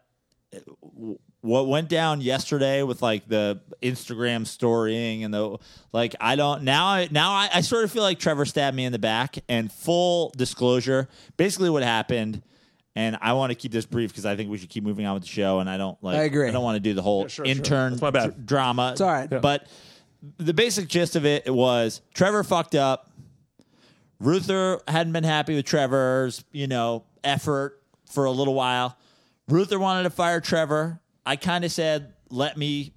what went down yesterday with like the Instagram storying and the like, I don't now. I, now I, I sort of feel like Trevor stabbed me in the back. And full disclosure, basically what happened. And I want to keep this brief because I think we should keep moving on with the show. And I don't like. I agree. I don't want to do the whole sure, sure. intern That's my bad. dr- drama. It's all right. Yeah. But the basic gist of it was Trevor fucked up. Ruther hadn't been happy with Trevor's, you know, effort for a little while. Ruther wanted to fire Trevor. I kind of said, "Let me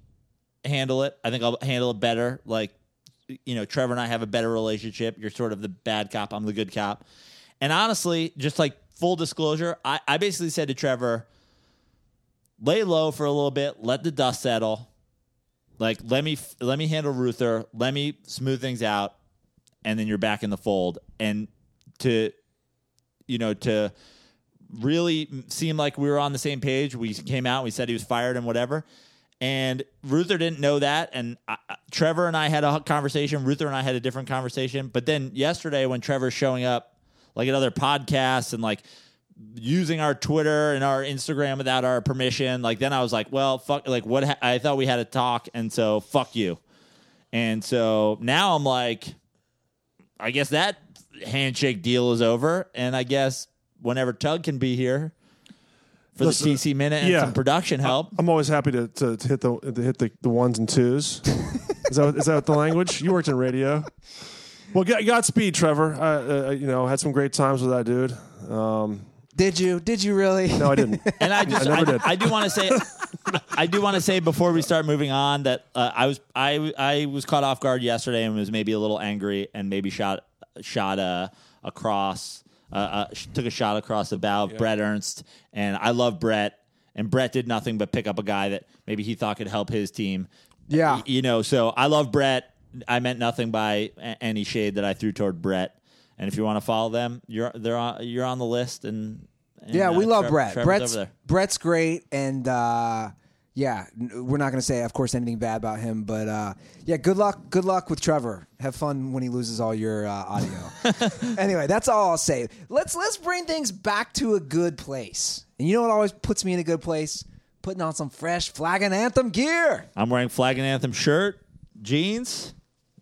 handle it. I think I'll handle it better." Like, you know, Trevor and I have a better relationship. You're sort of the bad cop. I'm the good cop. And honestly, just like full disclosure, I, I basically said to Trevor, "Lay low for a little bit. Let the dust settle. Like, let me let me handle Ruther. Let me smooth things out." And then you're back in the fold. And to, you know, to really seem like we were on the same page, we came out, we said he was fired and whatever. And Ruther didn't know that. And I, Trevor and I had a conversation. Ruther and I had a different conversation. But then yesterday, when Trevor's showing up, like at other podcasts and like using our Twitter and our Instagram without our permission, like then I was like, well, fuck, like what? Ha- I thought we had a talk, and so fuck you. And so now I'm like, I guess that handshake deal is over, and I guess whenever Tug can be here for Listen, the TC minute and yeah. some production help, I'm always happy to, to, to hit the to hit the, the ones and twos. is that is that the language? You worked in radio. Well, God- Godspeed, Trevor. I, uh, you know, had some great times with that dude. Um, Did you? Did you really? No, I didn't. And I just, I never did. I do want to say, I do want to say before we start moving on that uh, I was, I, I was caught off guard yesterday and was maybe a little angry and maybe shot, shot uh, across, uh, uh, took a shot across the bow of Brett Ernst, and I love Brett, and Brett did nothing but pick up a guy that maybe he thought could help his team. Yeah. You know, so I love Brett. I meant nothing by any shade that I threw toward Brett. And if you want to follow them, you're they're on, you're on the list. And, and, Yeah, we uh, love Trev- Brett. Trevor's Brett's. Brett's great, and uh, yeah, we're not going to say, of course, anything bad about him. But uh, yeah, good luck. Good luck with Trevor. Have fun when he loses all your uh, audio. anyway, that's all I'll say. Let's let's bring things back to a good place. And you know what always puts me in a good place? Putting on some fresh flag and anthem gear. I'm wearing flag and anthem shirt, jeans.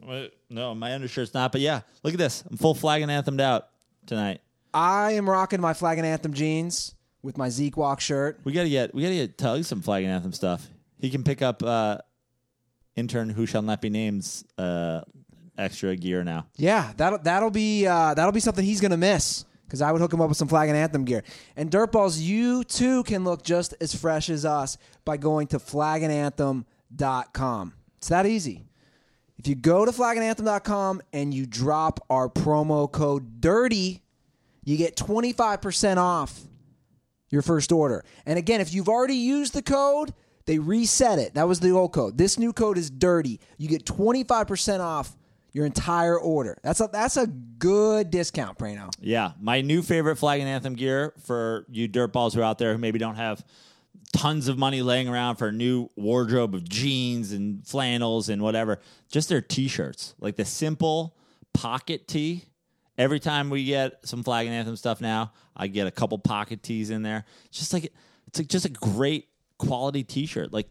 Wait, No, my undershirt's not. But yeah, look at this. I'm full flag and anthemed out tonight. I am rocking my flag and anthem jeans with my Zeke Walk shirt. We gotta get we gotta get Tug some flag and anthem stuff. He can pick up uh, intern who shall not be named uh, extra gear now. Yeah, that'll that'll be uh, that'll be something he's gonna miss because I would hook him up with some flag and anthem gear. And Dirtballs, you too can look just as fresh as us by going to flagandanthem.com. It's that easy. If you go to flagandanthem.com and you drop our promo code DIRTY, you get 25% off your first order. And again, if you've already used the code, they reset it. That was the old code. This new code is dirty. You get 25% off your entire order. That's a that's a good discount, Prano. Yeah, my new favorite flag and anthem gear for you dirtballs who are out there who maybe don't have tons of money laying around for a new wardrobe of jeans and flannels and whatever. Just their t-shirts, like the simple pocket tee. Every time we get some flag and anthem stuff now, I get a couple pocket tees in there. It's just like it's like just a great quality t-shirt. Like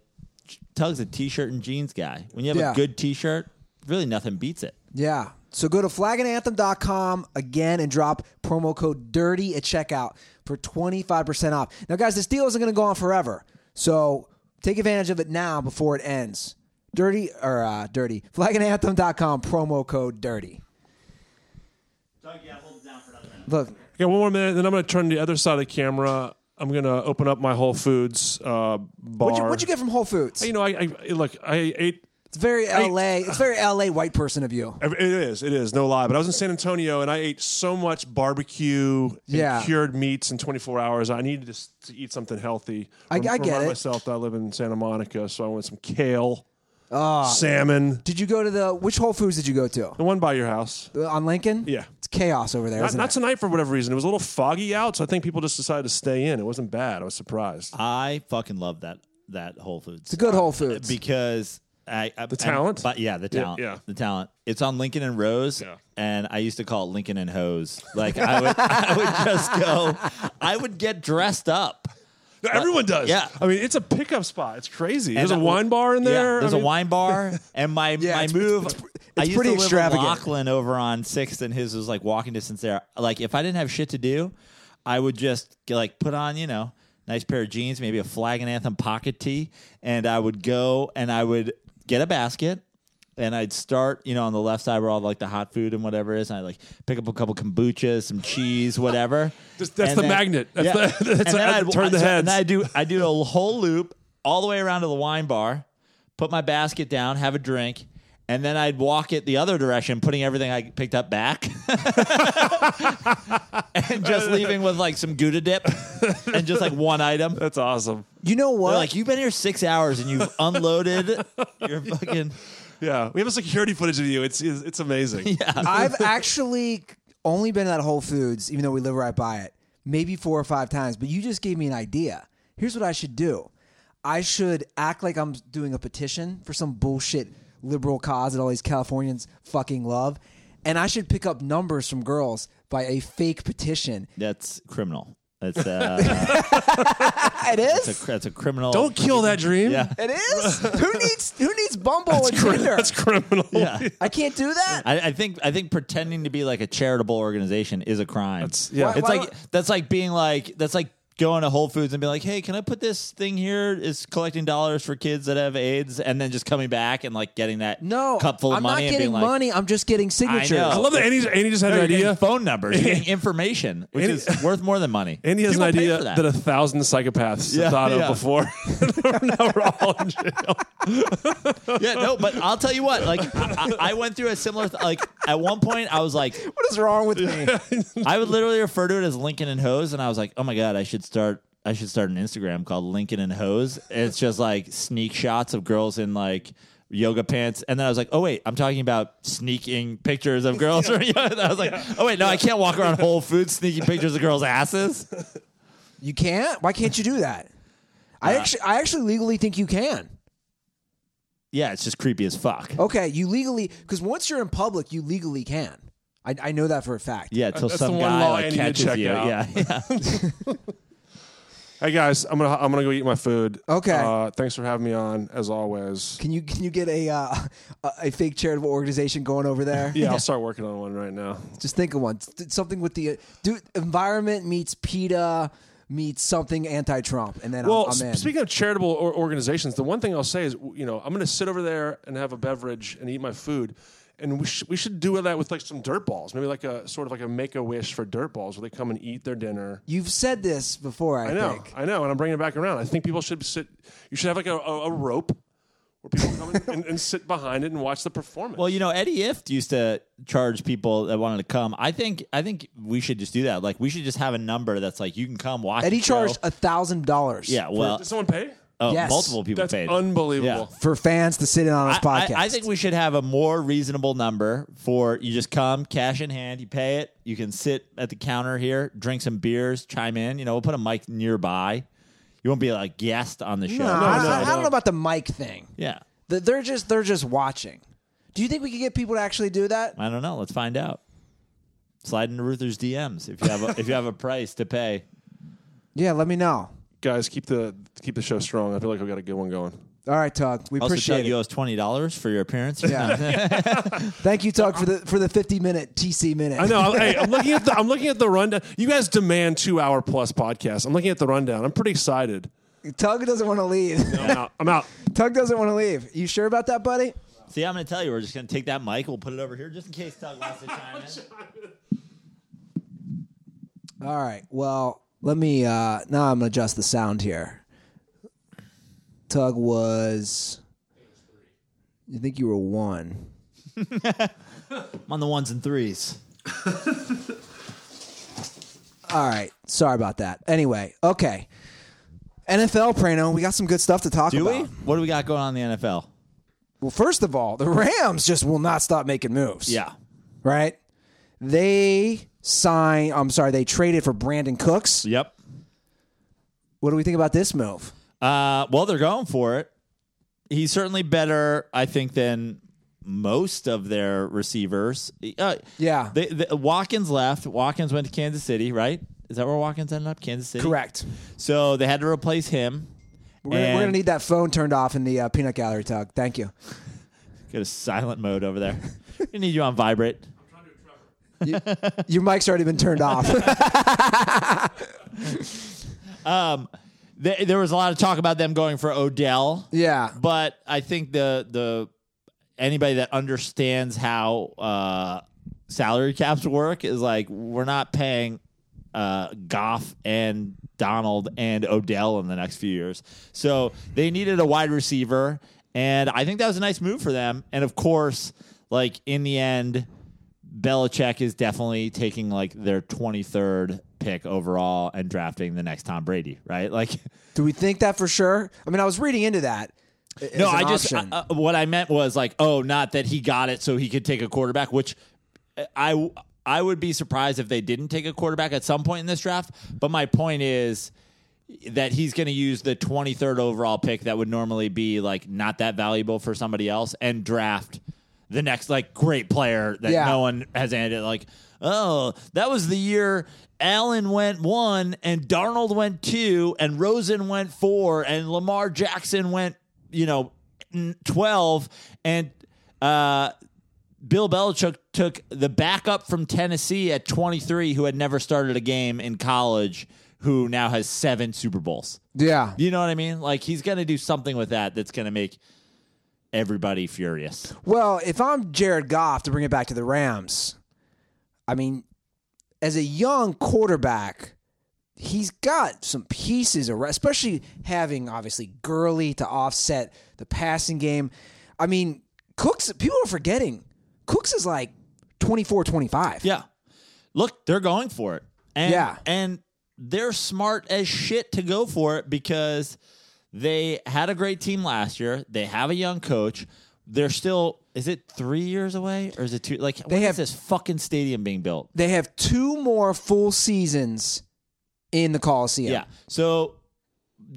Tug's a t-shirt and jeans guy. When you have Yeah. a good t-shirt, really nothing beats it. Yeah. So go to flagandanthem.com again and drop promo code DIRTY at checkout for 25% off. Now, guys, this deal isn't going to go on forever. So take advantage of it now before it ends. Dirty, or uh, dirty, flagandanthem.com, promo code DIRTY. Doug, yeah, hold it down for another minute. Look, Okay, one more minute, then I'm going to turn to the other side of the camera. I'm going to open up my Whole Foods uh, bar. what'd you, what'd you get from Whole Foods? You know, I, I look. I ate. It's very LA. It's very LA white person of you. It is. It is. No lie. But I was in San Antonio and I ate so much barbecue and Yeah. cured meats in 24 hours. I needed to, s- to eat something healthy. I- Rem- I get remind it. myself that I live in Santa Monica, so I went some kale, Ah. salmon. Did you go to the which Whole Foods did you go to? The one by your house. Uh, On Lincoln? Yeah. It's chaos over there, Not, isn't not it? tonight for whatever reason. It was a little foggy out, so I think people just decided to stay in. It wasn't bad. I was surprised. I fucking love that that Whole Foods. It's a good Whole Foods. because I, I The talent? but yeah, the talent, yeah. the talent. It's on Lincoln and Rose, Yeah. and I used to call it Lincoln and Hose. Like I would, I would just go, I would get dressed up. Everyone does. yeah. I mean, it's a pickup spot. It's crazy. There's a a I- wine bar in there. Yeah, there's I a mean- wine bar, and my Yeah, my it's- move. it's- I it's used pretty to live extravagant. with Lachlan over on Sixth, and his was like walking distance there. Like if I didn't have shit to do, I would just get, like put on you know nice pair of jeans, maybe a flag and anthem pocket tee, and I would go and I would get a basket. And I'd start, you know, on the left side where all like the hot food and whatever is. And I'd like pick up a couple kombuchas, some cheese, whatever. That's- that's And the magnet. That's the- that's and the- then I'd turn the heads. And then I do I do a whole loop all the way around to the wine bar, put my basket down, have a drink, and then I'd walk it the other direction, putting everything I picked up back, and just leaving with like some Gouda dip and just like one item. That's awesome. you know what? They're like, you've been here six hours and you've unloaded your fucking. Yeah, we have a security footage of you. It's it's, it's amazing. I've actually only been at Whole Foods, even though we live right by it, maybe four or five times. But you just gave me an idea. Here's what I should do I should act like I'm doing a petition for some bullshit liberal cause that all these Californians fucking love. And I should pick up numbers from girls by a fake petition. That's criminal. That's uh, It is. that's, a, that's a criminal. Don't kill that dream. Yeah. it is. who needs Who needs Bumble and Tinder? That's criminal. Yeah. I can't do that. I, I think I think pretending to be like a charitable organization is a crime. That's- yeah. Why- it's why like that's like being like that's like going to Whole Foods and be like, "Hey, can I put this thing here? Is collecting dollars for kids that have AIDS?" And then just coming back and like getting that No, cup full of I'm money not and getting being like, money. I'm just getting signatures. know. I love that Andy, Andy just had No, an you're getting idea. phone numbers. You're getting information, which Andy- is worth more than money. Andy has People an pay idea for that. a thousand psychopaths Yeah, thought yeah. of before. now we're all in jail. yeah, no, but I'll tell you what. Like, I, I I went through a similar. Th- like, at one point, I was like, What is wrong with me? I would literally refer to it as Lincoln and Hose, and I was like, oh my god, I should start. I should start an Instagram called Lincoln and Hose. It's just like sneak shots of girls in like yoga pants, and then I was like, oh wait, I'm talking about sneaking pictures of girls. I was like, oh wait, no, I can't walk around Whole Foods sneaking pictures of girls' asses. You can't. Why can't you do that? Uh, I actually, I actually legally think you can. Yeah, it's just creepy as fuck. Okay, you legally because once you're in public, you legally can. I, I know that for a fact. Yeah, until That's the some guy like I need to catches check you. out. Yeah, yeah. Hey guys, I'm gonna I'm gonna go eat my food. Okay. Uh, thanks for having me on, as always. Can you can you get a uh, a, fake charitable organization going over there? Yeah, I'll start working on one right now. Just think of one. Something with the do environment meets PETA meets something anti-Trump, and then Well, I'm, I'm speaking of charitable organizations, the one thing I'll say is, you know, I'm going to sit over there and have a beverage and eat my food, and we, sh- we should do that with like some dirt balls, maybe like a sort of like a make a wish for dirt balls, where they come and eat their dinner. You've said this before. I, I know, think. I know, and I'm bringing it back around. I think people should sit. You should have like a, a, a rope where people come and, and sit behind it and watch the performance. Well, you know, Eddie Ifft used to charge people that wanted to come. I think I think we should just do that. Like we should just have a number that's like you can come watch. Eddie the show. charged a thousand dollars. Yeah, For- well, did someone pay? Oh, Yes. multiple people That's paid. unbelievable. Yeah. for fans to sit in on his I, podcast. I, I think we should have a more reasonable number for you just come, cash in hand, you pay it, you can sit at the counter here, drink some beers, chime in. You know, we'll put a mic nearby. You won't be like guest on the show. No, I, no, I- I no. don't know about the mic thing. Yeah. Th- They're just they're just watching. Do you think we could get people to actually do that? I don't know. Let's find out. Slide into Ruther's DMs if you have a, if you have a price to pay. Yeah, let me know. Guys, keep the keep the show strong. I feel like we got a good one going. All right, Tug. We Also, appreciate Doug, it. you owe us twenty dollars for your appearance. Yeah. Thank you, Tug, for the for the fifty minute TC minute. I know. I'm, hey, I'm looking at the I'm looking at the rundown. You guys demand two hour plus podcasts. I'm looking at the rundown. I'm pretty excited. Tug doesn't want to leave. I'm out. I'm out. Tug doesn't want to leave. You sure about that, buddy? See, I'm going to tell you, we're just going to take that mic. We'll put it over here just in case Tug wants to chime in. All right. Well, let me. uh Now I'm gonna adjust the sound here. Tug was. You think you were one? I'm on the ones and threes. All right. Sorry about that. Anyway, okay. NFL, Prano, we got some good stuff to talk Do about. we? What do we got going on in the NFL? Well, first of all, the Rams just will not stop making moves. Yeah. Right? They sign, I'm sorry, they traded for Brandin Cooks. Yep. What do we think about this move? Uh, well, they're going for it. He's certainly better, I think, than most of their receivers. Uh, Yeah. They, the, Watkins left. Watkins went to Kansas City, right? Is that where Watkins ended up? Kansas City? Correct. So they had to replace him. We're, gonna- we're going to need that phone turned off in the uh, peanut gallery, Tug. Thank you. Get a silent mode over there. we need you on vibrate. Your mic's already been turned off. There, there was a lot of talk about them going for Odell. yeah. but I think the the anybody that understands how uh, salary caps work is like we're not paying uh, Goff and Donald and Odell in the next few years, so they needed a wide receiver, and I think that was a nice move for them. And of course, like in the end, Belichick is definitely taking like their twenty third pick overall and drafting the next Tom Brady, right? Like. Do we think that for sure? I mean, I was reading into that. No, I just uh, what I meant was like, oh, not that he got it so he could take a quarterback, which I I would be surprised if they didn't take a quarterback at some point in this draft. But my point is that he's going to use the 23rd overall pick that would normally be like not that valuable for somebody else and draft the next like great player that Yeah. no one has ended like oh that was the year Allen went one and Darnold went two and Rosen went four and Lamar Jackson went you know n- 12 and uh Bill Belichick took the backup from Tennessee at 23 who had never started a game in college who now has seven Super Bowls. Yeah. You know what I mean? Like he's going to do something with that that's going to make everybody furious. Well, if I'm Jared Goff to bring it back to the Rams, I mean, as a young quarterback, he's got some pieces, especially having obviously Gurley to offset the passing game. I mean, Cooks, people are forgetting, Cooks is like 24 25. Yeah. Look, they're going for it. And, Yeah. And they're smart as shit to go for it because they had a great team last year. They have a young coach. They're still, is it three years away or is it two? Like, they have- this fucking stadium being built. They have two more full seasons in the Coliseum. Yeah. So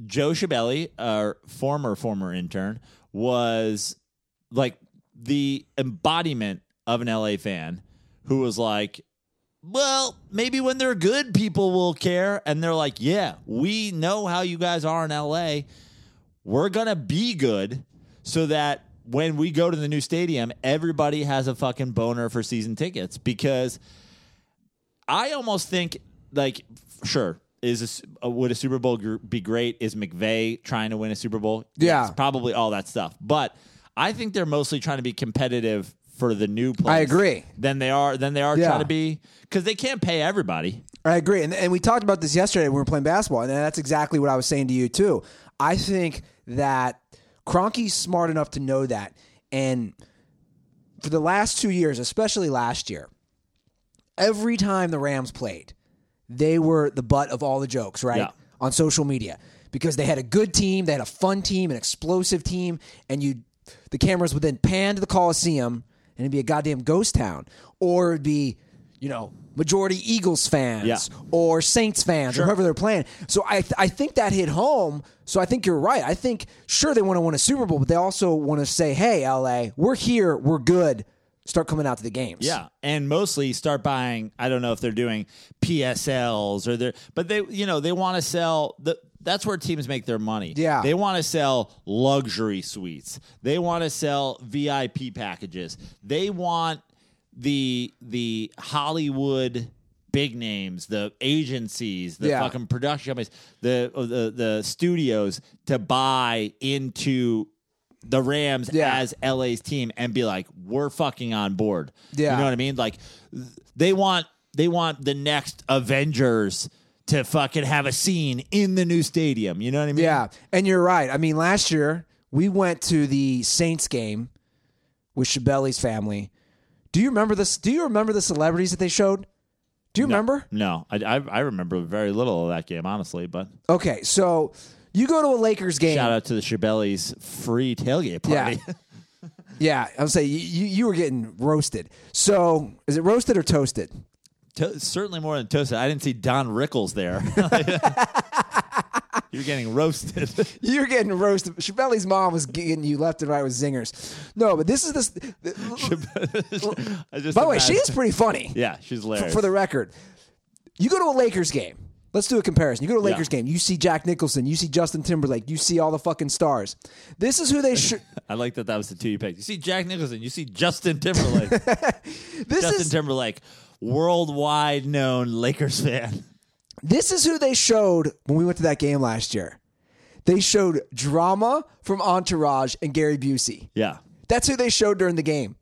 Joe Shabelli, our former former intern, was like the embodiment of an LA fan who was like, well, maybe when they're good, people will care. And they're like, yeah, we know how you guys are in LA. We're going to be good so that when we go to the new stadium, everybody has a fucking boner for season tickets because I almost think like sure is a uh, would a Super Bowl be great? Is McVay trying to win a Super Bowl? Yeah. Yes, probably all that stuff. But I think they're mostly trying to be competitive for the new players. I agree. Than they are than they are Yeah. trying to be because they can't pay everybody. I agree. And, and we talked about this yesterday when we were playing basketball, and that's exactly what I was saying to you, too. I think that Kroenke's smart enough to know that. And for the last two years, especially last year, every time the Rams played, they were the butt of all the jokes, right? Yeah. On social media. Because they had a good team, they had a fun team, an explosive team, and you the cameras would then pan to the Coliseum and it'd be a goddamn ghost town. Or it'd be, you know, majority Eagles fans Yeah. or Saints fans or whoever they're playing. So I I think that hit home. So I think you're right. I think sure they want to win a Super Bowl, but they also want to say, "Hey, LA, we're here, we're good. Start coming out to the games." Yeah, and mostly start buying. I don't know if they're doing PSLs or they're, but they, you know, they want to sell. The, that's where teams make their money. Yeah. they want to sell luxury suites. They want to sell VIP packages. They want the the Hollywood big names, the agencies, the Yeah. fucking production companies, the uh, the the studios to buy into the Rams Yeah. as LA's team and be like, we're fucking on board. Yeah. You know what I mean? Like they want they want the next Avengers to fucking have a scene in the new stadium. You know what I mean? Yeah, and you're right. I mean, last year we went to the Saints game with Shabelli's family. Do you remember this? Do you remember the celebrities that they showed? Do you remember? No, I, I I remember very little of that game, honestly. But Okay, so you go to a Lakers game. shout out to the Shabelli's free tailgate party. Yeah. Yeah, I would say you, you you were getting roasted. So is it roasted or toasted? To- certainly more than toasted. I didn't see Don Rickles there. You're getting roasted. You're getting roasted. Shabelli's mom was getting you left and right with zingers. No, but this is this. I just By the way, she is pretty funny. Yeah, she's for, hilarious. for the record. You go to a Lakers game. Let's do a comparison. You go to a. Lakers game. You see Jack Nicholson. You see Justin Timberlake. You see all the fucking stars. This is who they should. I like that that was the two you picked. You see Jack Nicholson. You see Justin Timberlake. This Justin is Timberlake, worldwide known Lakers fan. This is who they showed when we went to that game last year. They showed drama from Entourage and Gary Busey. Yeah. That's who they showed during the game.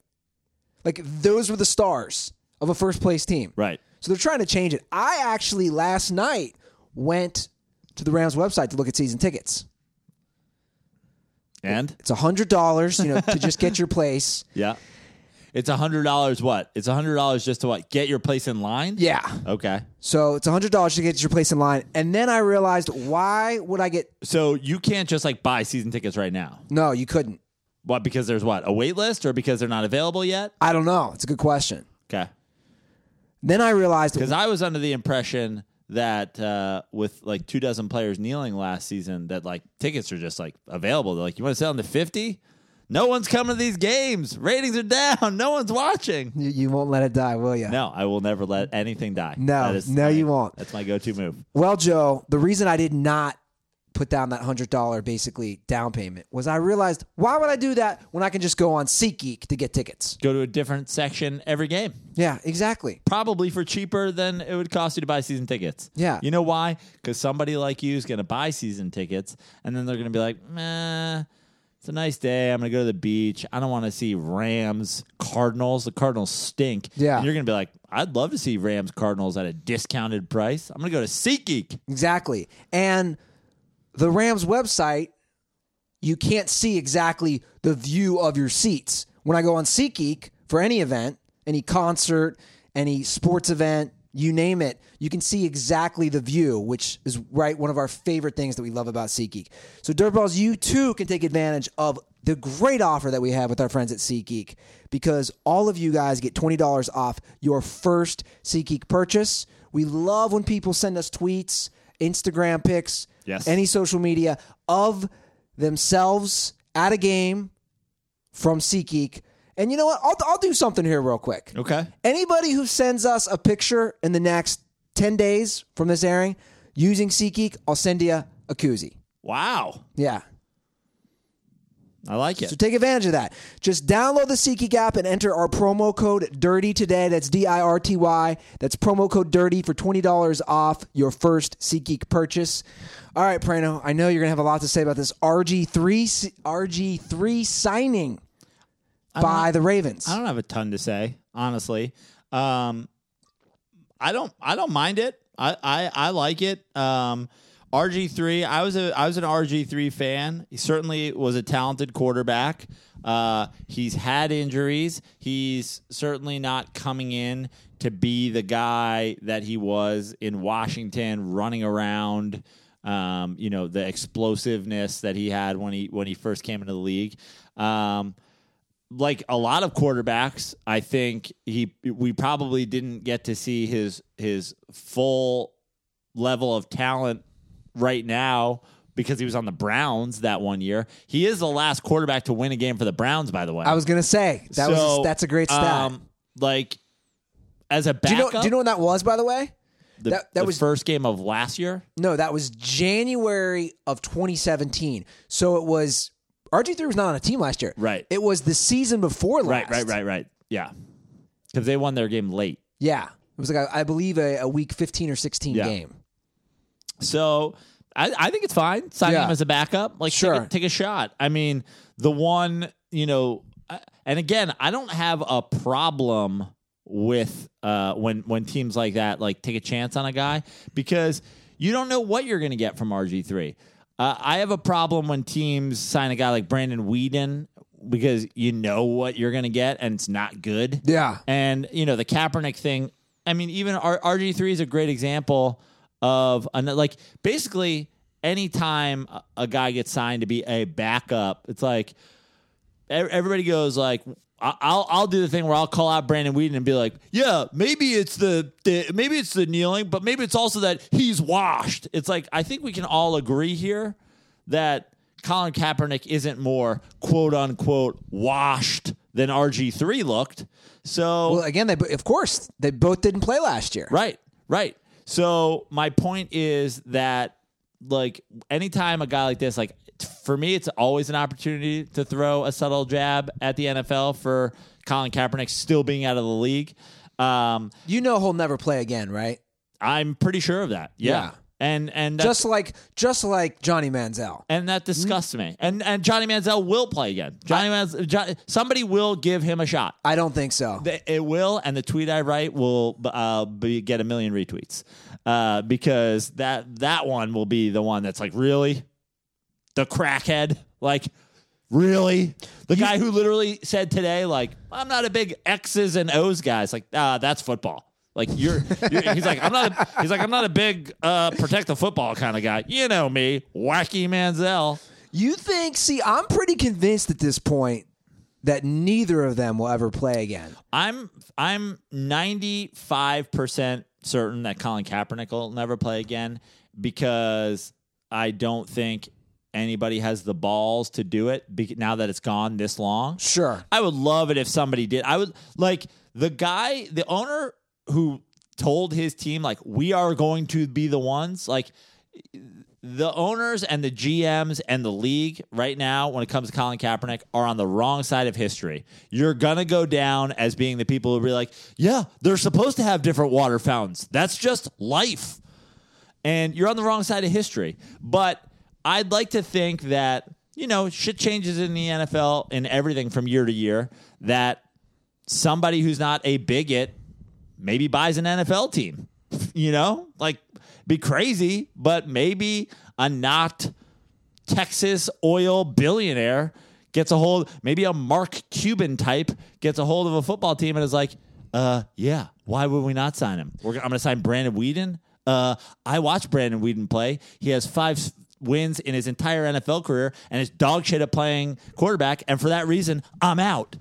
Like those were the stars of a first place team. Right. So they're trying to change it. I actually last night went to the Rams website to look at season tickets. And It's a hundred dollars, you know, to just get your place. yeah. It's a hundred dollars what? It's a hundred dollars just to what? Get your place in line? Yeah. Okay. So it's a hundred dollars to get your place in line. And then I realized why would I get So you can't just like buy season tickets right now. no, you couldn't. What? Because there's what? A wait list or because they're not available yet? I don't know. It's a good question. Okay. Then I realized Because I was under the impression that uh, with like two dozen players kneeling last season, that like tickets are just like available. They're like, you want to sell them to fifty? No one's coming to these games. Ratings are down. No one's watching. you, you won't let it die, will you? No, I will never let anything die. No, That is no, my- you won't. That's my go-to move. Well, Joe, the reason I did not put down that hundred dollar basically down payment was I realized why would I do that when I can just go on SeatGeek to get tickets? Go to a different section every game. Yeah, exactly. Probably for cheaper than it would cost you to buy season tickets. Yeah. You know why? Because somebody like you is going to buy season tickets, and then they're going to be like, meh, it's a nice day. I'm going to go to the beach. I don't want to see Rams, Cardinals. The Cardinals stink. Yeah. And you're going to be like, I'd love to see Rams, Cardinals at a discounted price. I'm going to go to SeatGeek. Exactly. And the Rams website, you can't see exactly the view of your seats. When I go on SeatGeek for any event, any concert, any sports event, you name it, you can see exactly the view, which is right one of our favorite things that we love about SeatGeek. So Dirtballs, you too can take advantage of the great offer that we have with our friends at SeatGeek because all of you guys get $20 off your first SeatGeek purchase. We love when people send us tweets, Instagram pics, Yes. any social media of themselves at a game from SeatGeek. And you know what? I'll, I'll do something here real quick. Okay. Anybody who sends us a picture in the next 10 days from this airing using SeatGeek, I'll send you a koozie. Wow. Yeah. I like it. So take advantage of that. Just download the SeatGeek app and enter our promo code DIRTY today. That's D I R T Y. That's promo code DIRTY for $20 off your first SeatGeek purchase. All right, Prano, I know you're going to have a lot to say about this RG3 RG3 signing by the Ravens. I don't have a ton to say, honestly. Um, I don't. I don't mind it. I I, I like it. Um, RG three. I was a I was an RG three fan. He certainly was a talented quarterback. Uh, he's had injuries. He's certainly not coming in to be the guy that he was in Washington, running around. Um, you know the explosiveness that he had when he when he first came into the league. Um, like a lot of quarterbacks, I think he we probably didn't get to see his his full level of talent right now because he was on the Browns that one year. He is the last quarterback to win a game for the Browns, by the way. I was going to say that So, was that's a great stat. um, like as a do backup, you know do you know when that was by the way? the, that- that the was- first game of last year. No, that was January of 2017. So it was RG3 was not on a team last year. Right. It was the season before last. Right, right, right, right. Yeah, because they won their game late. Yeah. It was like I, I believe a, a week 15 or 16 Yeah. game. So I, I think it's fine signing Yeah. him as a backup. Like, Sure. take, a, take a shot. I mean, the one, you know, and again, I don't have a problem with uh, when when teams like that like take a chance on a guy because you don't know what you're going to get from RG three. Uh, I have a problem when teams sign a guy like Brandon Weeden because you know what you're going to get and it's not good. Yeah. And you know the Kaepernick thing. I mean, even R- RG three is a great example of an, like basically anytime a guy gets signed to be a backup, it's like everybody goes like. I'll I'll do the thing where I'll call out Brandon Weeden and be like, yeah, maybe it's the, the maybe it's the kneeling, but maybe it's also that he's washed. It's like I think we can all agree here that Colin Kaepernick isn't more quote unquote washed than RG three looked. So Well, again, they of course they both didn't play last year. Right, right. So my point is that like anytime a guy like this, like for me, it's always an opportunity to throw a subtle jab at the NFL for Colin Kaepernick still being out of the league. Um, You know he'll never play again, right? I'm pretty sure of that. Yeah, Yeah. and and Just like just like Johnny Manziel. and that disgusts me. And and Johnny Manziel will play again. Johnny Manziel, John, somebody will give him a shot. I don't think so. It will, and the tweet I write will uh, be, get a million retweets uh, because that that one will be the one that's like really the crackhead, like really the guy who literally said today, like I'm not a big X's and O's guy. It's like ah, that's football. Like you're, you're he's like I'm not. A, he's like I'm not a big uh, protect the football kind of guy. You know me, wacky Manziel. You think? See, I'm pretty convinced at this point that neither of them will ever play again. I'm I'm 95 percent certain that Colin Kaepernick will never play again because I don't think anybody has the balls to do it be- now that it's gone this long. Sure. I would love it if somebody did. I would like the guy, the owner who told his team like we are going to be the ones like the owners and the GMs and the league right now, when it comes to Colin Kaepernick, are on the wrong side of history. You're gonna go down as being the people who be like, "Yeah, they're supposed to have different water fountains. That's just life." And you're on the wrong side of history. But I'd like to think that you know shit changes in the NFL and everything from year to year. That somebody who's not a bigot maybe buys an NFL team. You know, like be crazy, but maybe a not Texas oil billionaire gets a hold, maybe a Mark Cuban type gets a hold of a football team and is like, uh, yeah, why would we not sign him? We're, I'm going to sign Brandon Weeden. Uh, I watched Brandon Weeden play. He has five wins in his entire NFL career and is dog shit at playing quarterback. And for that reason, I'm out.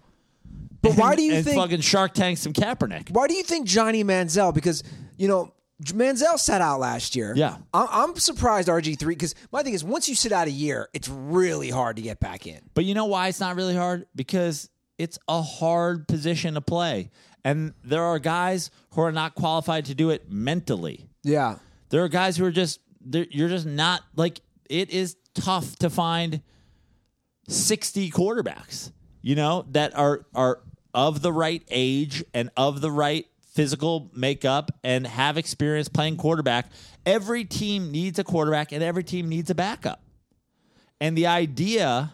But why do you and think? fucking Shark Tank some Kaepernick? why do you think Johnny Manziel? Because you know Manziel sat out last year. Yeah. I'm, I'm surprised RG three because my thing is once you sit out a year, it's really hard to get back in. But you know why it's not really hard? Because it's a hard position to play. And there are guys who are not qualified to do it mentally. Yeah. There are guys who are just, you're just not, like, it is tough to find 60 quarterbacks, you know, that are, are of the right age and of the right physical makeup and have experience playing quarterback. Every team needs a quarterback and every team needs a backup. And the idea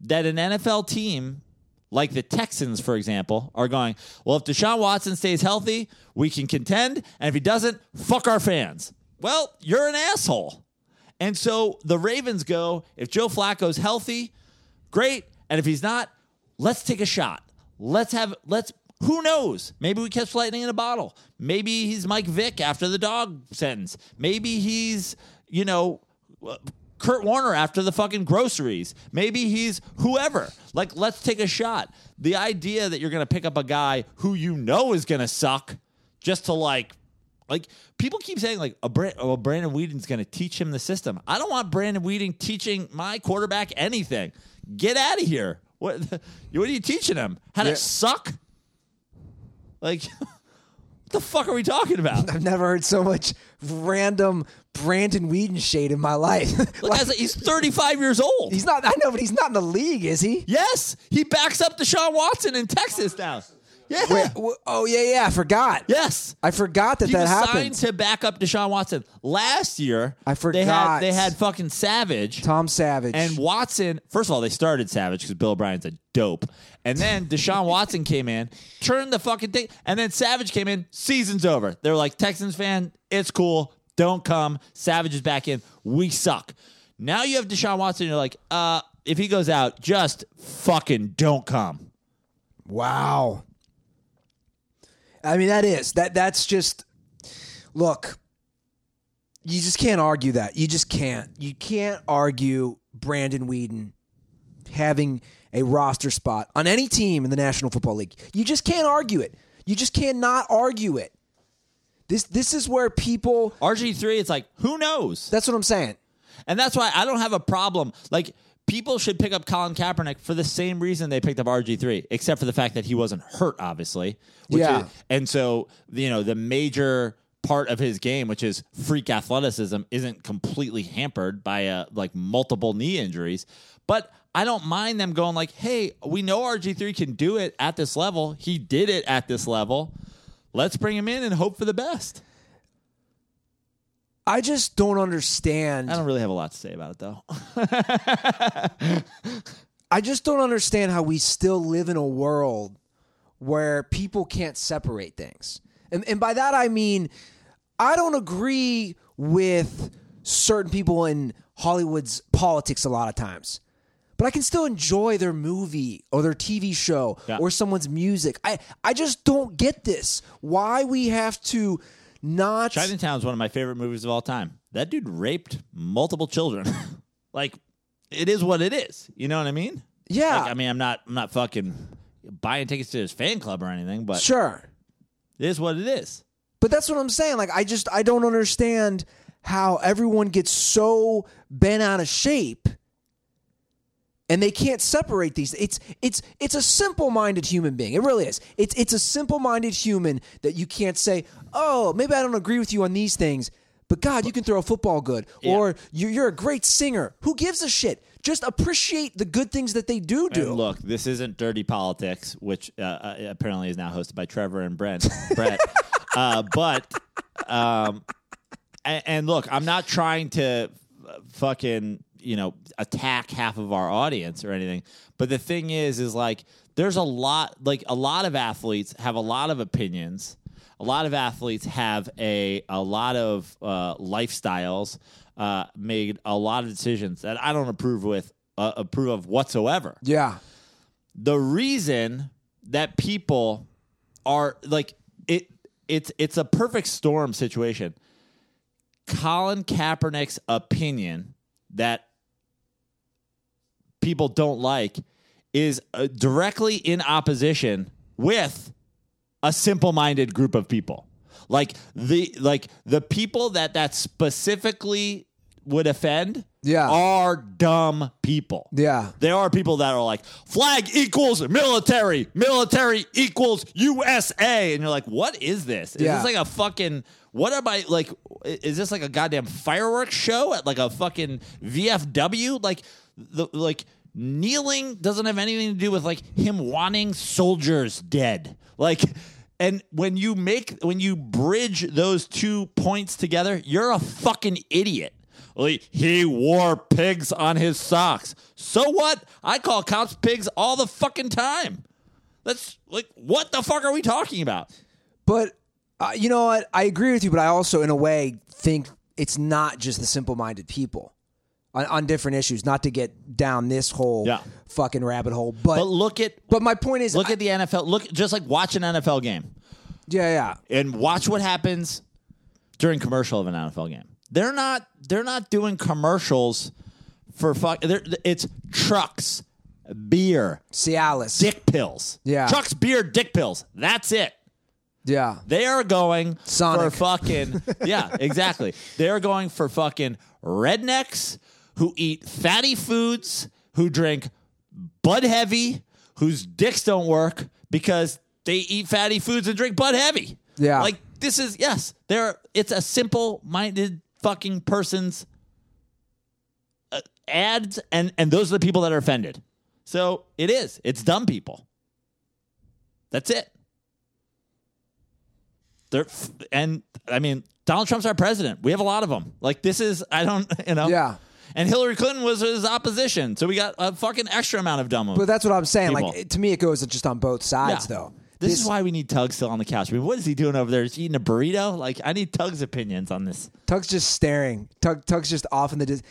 that an NFL team like the Texans, for example, are going, well, if Deshaun Watson stays healthy, we can contend. And if he doesn't, fuck our fans. Well, you're an asshole. And so the Ravens go, if Joe Flacco's healthy, great. And if he's not, let's take a shot. Let's have, let's, who knows? Maybe we catch lightning in a bottle. Maybe he's Mike Vick after the dog sentence. Maybe he's, you know, Kurt Warner after the fucking groceries. Maybe he's whoever. Like, let's take a shot. The idea that you're going to pick up a guy who you know is going to suck just to like, like people keep saying like a Brand- oh, Brandon Weeden's going to teach him the system. I don't want Brandon Weeden teaching my quarterback anything. Get out of here. What? What are you teaching him? How to suck? Like, what the fuck are we talking about? I've never heard so much random Brandon Weeden shade in my life. Look, Like, guys, he's 35 years old. he's not. I know, but he's not in the league, is he? Yes, he backs up Deshaun Watson in Texas now. Yeah. Wait, wh- oh yeah, yeah. I forgot. Yes. I forgot that He that happened. signed to back up Deshaun Watson last year. I They had forgot. they had fucking Savage Tom Savage and Watson. First of all, they started Savage because Bill O'Brien's a dope, and then Deshaun Watson came in, turned the fucking thing, and then Savage came in. Season's over. They're like Texans fan. It's cool. Don't come. Savage is back in. We suck. Now you have Deshaun Watson. You're like, uh, if he goes out, just fucking don't come. Wow. I mean, that is that. That's just look. You just can't argue that. You just can't. You can't argue Brandon Weeden having a roster spot on any team in the National Football League. You just can't argue it. You just cannot argue it. This this is where people. RG three. It's like who knows. That's what I'm saying. And that's why I don't have a problem. Like people should pick up Colin Kaepernick for the same reason they picked up RG three, except for the fact that he wasn't hurt, obviously. Which Yeah. is- and so you know the major part of his game, which is freak athleticism, isn't completely hampered by uh, like multiple knee injuries. But I don't mind them going like, "Hey, we know RG three can do it at this level. He did it at this level. Let's bring him in and hope for the best." I just don't understand. I don't really have a lot to say about it though. I just don't understand how we still live in a world where people can't separate things. And, and by that I mean, I don't agree with certain people in Hollywood's politics a lot of times. But I can still enjoy their movie or their TV show Yeah. or someone's music. I, I just don't get this. Why we have to not Chinatown is one of my favorite movies of all time. That dude raped multiple children. like, it is what it is. You know what I mean? Yeah. Like, I mean, I'm not, I'm not fucking buying tickets to his fan club or anything, but Sure. it is what it is. But that's what I'm saying. Like, I just I don't understand how everyone gets so bent out of shape, and they can't separate these. It's it's it's a simple-minded human being. It really is. It's it's a simple-minded human that you can't say, oh, maybe I don't agree with you on these things, but God, you can throw a football good, Yeah. or you're, you're a great singer. Who gives a shit? Just appreciate the good things that they do do. And look, this isn't dirty politics, which uh, uh, apparently is now hosted by Trevor and Brent. Brett, uh, but um, and, and look, I'm not trying to fucking you know attack half of our audience or anything, but the thing is, is like there's a lot, like a lot of athletes have a lot of opinions. A lot of athletes have a a lot of uh, lifestyles, uh, made a lot of decisions that I don't approve with uh, approve of whatsoever yeah, the reason that people are like it it's it's a perfect storm situation. Colin Kaepernick's opinion that people don't like is uh, directly in opposition with a simple-minded group of people. Like the like the people that that specifically would offend Yeah. are dumb people. Yeah. There are people that are like, flag equals military, military equals USA. And you're like, what is this? Is Yeah. this like a fucking, what am I, like, is this like a goddamn fireworks show at like a fucking VFW? Like, the, like, kneeling doesn't have anything to do with like him wanting soldiers dead. Like, and when you make, when you bridge those two points together, you're a fucking idiot. Like, he wore pigs on his socks. So what? I call cops pigs all the fucking time. That's like, what the fuck are we talking about? But uh, you know what? I agree with you, but I also, in a way, think it's not just the simple-minded people on, on different issues. Not to get down this whole Yeah. fucking rabbit hole, but But look at but my point is, look I- at the NFL. Look, just like watch an NFL game yeah, yeah, and watch what happens during commercial of an NFL game. They're not they're not doing commercials for fuck. they're- It's trucks, beer, Cialis, dick pills. Yeah. trucks, beer, dick pills. That's it. yeah, They are going Sonic. for fucking yeah, exactly. They're going for fucking rednecks who eat fatty foods, who drink Bud Heavy, whose dicks don't work because they eat fatty foods and drink Bud Heavy. Yeah. like this is yes, they're it's a simple-minded fucking person's uh, ads, and and those are the people that are offended. So it is. It's dumb people. That's it. They're f- and I mean Donald Trump's our president. We have a lot of them. Like this is I don't you know Yeah. And Hillary Clinton was his opposition, so we got a fucking extra amount of dumb. but that's what I'm saying. Like People. it- to me, it goes just on both sides, Yeah. though. This, is why we need Tug still on the couch. I mean, what is he doing over there? Is he eating a burrito? Like, I need Tug's opinions on this. Tug's just staring. Tug, Tug's just off in the. Dis-